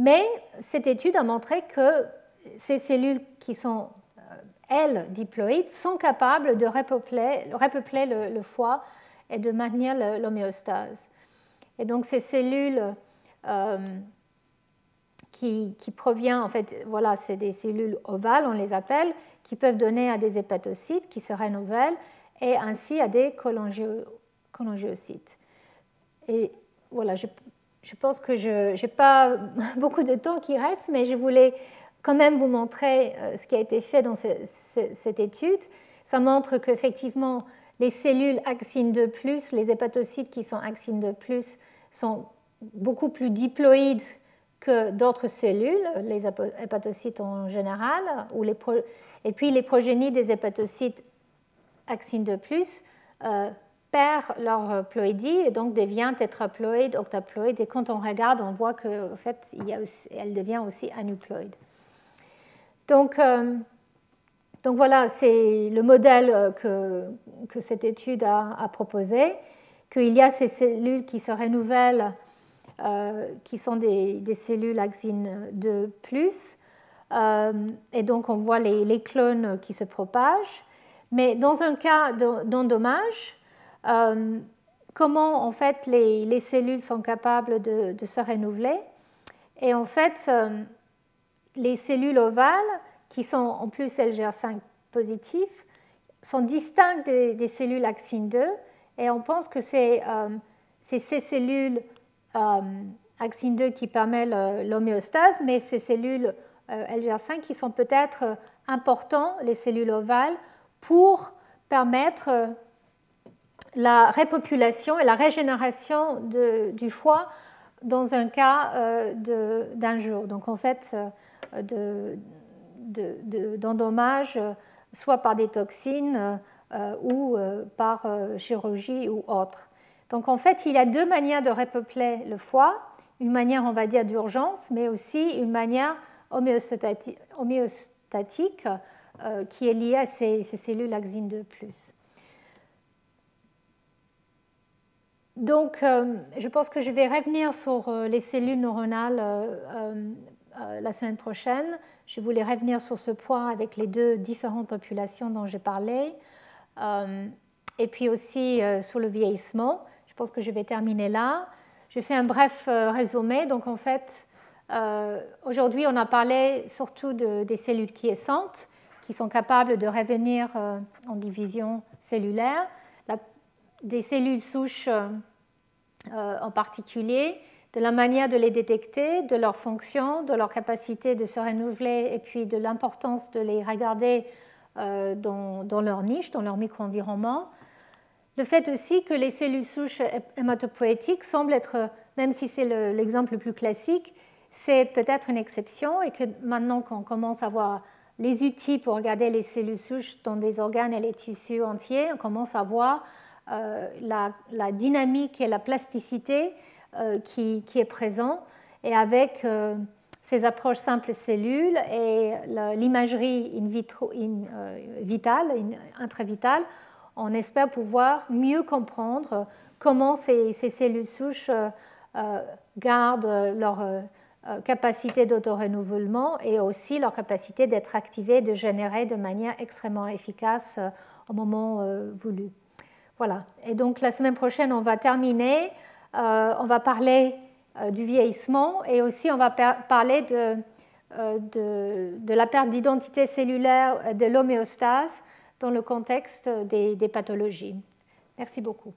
Mais cette étude a montré que ces cellules qui sont, elles, diploïdes, sont capables de repeupler, le, foie et de maintenir l'homéostase. Et donc, ces cellules qui, provient, en fait, voilà, c'est des cellules ovales, on les appelle, qui peuvent donner à des hépatocytes qui se renouvellent et ainsi à des cholangiocytes. Et voilà, je, pense que je n'ai pas beaucoup de temps qui reste, mais je voulais quand même vous montrer euh, ce qui a été fait dans cette étude. Ça montre qu'effectivement, les cellules axine 2, les hépatocytes qui sont axine 2, sont beaucoup plus diploïdes que d'autres cellules, les hépatocytes en général, et puis les progénies des hépatocytes axine 2, euh, perdent leur ploïdie et donc deviennent tétraploïdes, octaploïdes. Et quand on regarde, on voit qu'en fait, il y a elle devient aussi aneuploïde. Donc, euh, donc voilà, c'est le modèle que, que, cette étude a, proposé, qu'il y a ces cellules qui se renouvellent, euh, qui sont des, cellules axine 2 euh, et donc on voit les, clones qui se propagent. Mais dans un cas d'endommage, euh, comment en fait les, cellules sont capables de, se renouveler. Et en fait, les cellules ovales qui sont en plus LGR5 positifs, sont distinctes des, cellules axine 2 et on pense que c'est euh, ces cellules euh, axine 2 qui permettent l'homéostase, mais ces cellules euh, LGR5 qui sont peut-être importantes, les cellules ovales, pour permettre la repopulation et la régénération du foie dans un cas d'un jour. Donc en fait, de, d'endommage, euh, soit par des toxines euh, ou euh, par chirurgie ou autre. Donc en fait, il y a deux manières de repeupler le foie, une manière, on va dire, d'urgence, mais aussi une manière homéostatique, qui est liée à ces, cellules axine 2 Donc, je pense que je vais revenir sur les cellules neuronales la semaine prochaine. Je voulais revenir sur ce point avec les deux différentes populations dont j'ai parlé, euh, et puis aussi euh, sur le vieillissement. Je pense que je vais terminer là. Je fais un bref euh, résumé. Donc en fait, aujourd'hui, on a parlé surtout des cellules quiescentes qui sont capables de revenir en division cellulaire, des cellules souches en particulier, de la manière de les détecter, de leur fonction, de leur capacité de se renouveler et puis de l'importance de les regarder euh, dans, leur niche, dans leur micro-environnement. Le fait aussi que les cellules souches hématopoïétiques semblent être, même si c'est l'exemple le, plus classique, c'est peut-être une exception et que maintenant qu'on commence à voir les outils pour regarder les cellules souches dans des organes et les tissus entiers, on commence à voir euh, la, la, dynamique et la plasticité euh, qui, est présent. Et avec euh, ces approches simples cellules et l'imagerie in vitro, in, euh, vitale, intravitale, on espère pouvoir mieux comprendre comment ces, cellules souches gardent leur capacité d'autorenouvellement et aussi leur capacité d'être activées, de générer de manière extrêmement efficace au moment voulu. Voilà. Et donc la semaine prochaine, on va terminer euh, on va parler euh, du vieillissement et aussi on va parler euh, de, de, la perte d'identité cellulaire de l'homéostase dans le contexte des, pathologies. Merci beaucoup.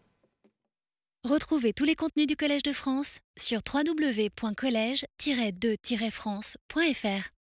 Retrouvez tous les contenus du Collège de France sur www.colège-2-france.fr.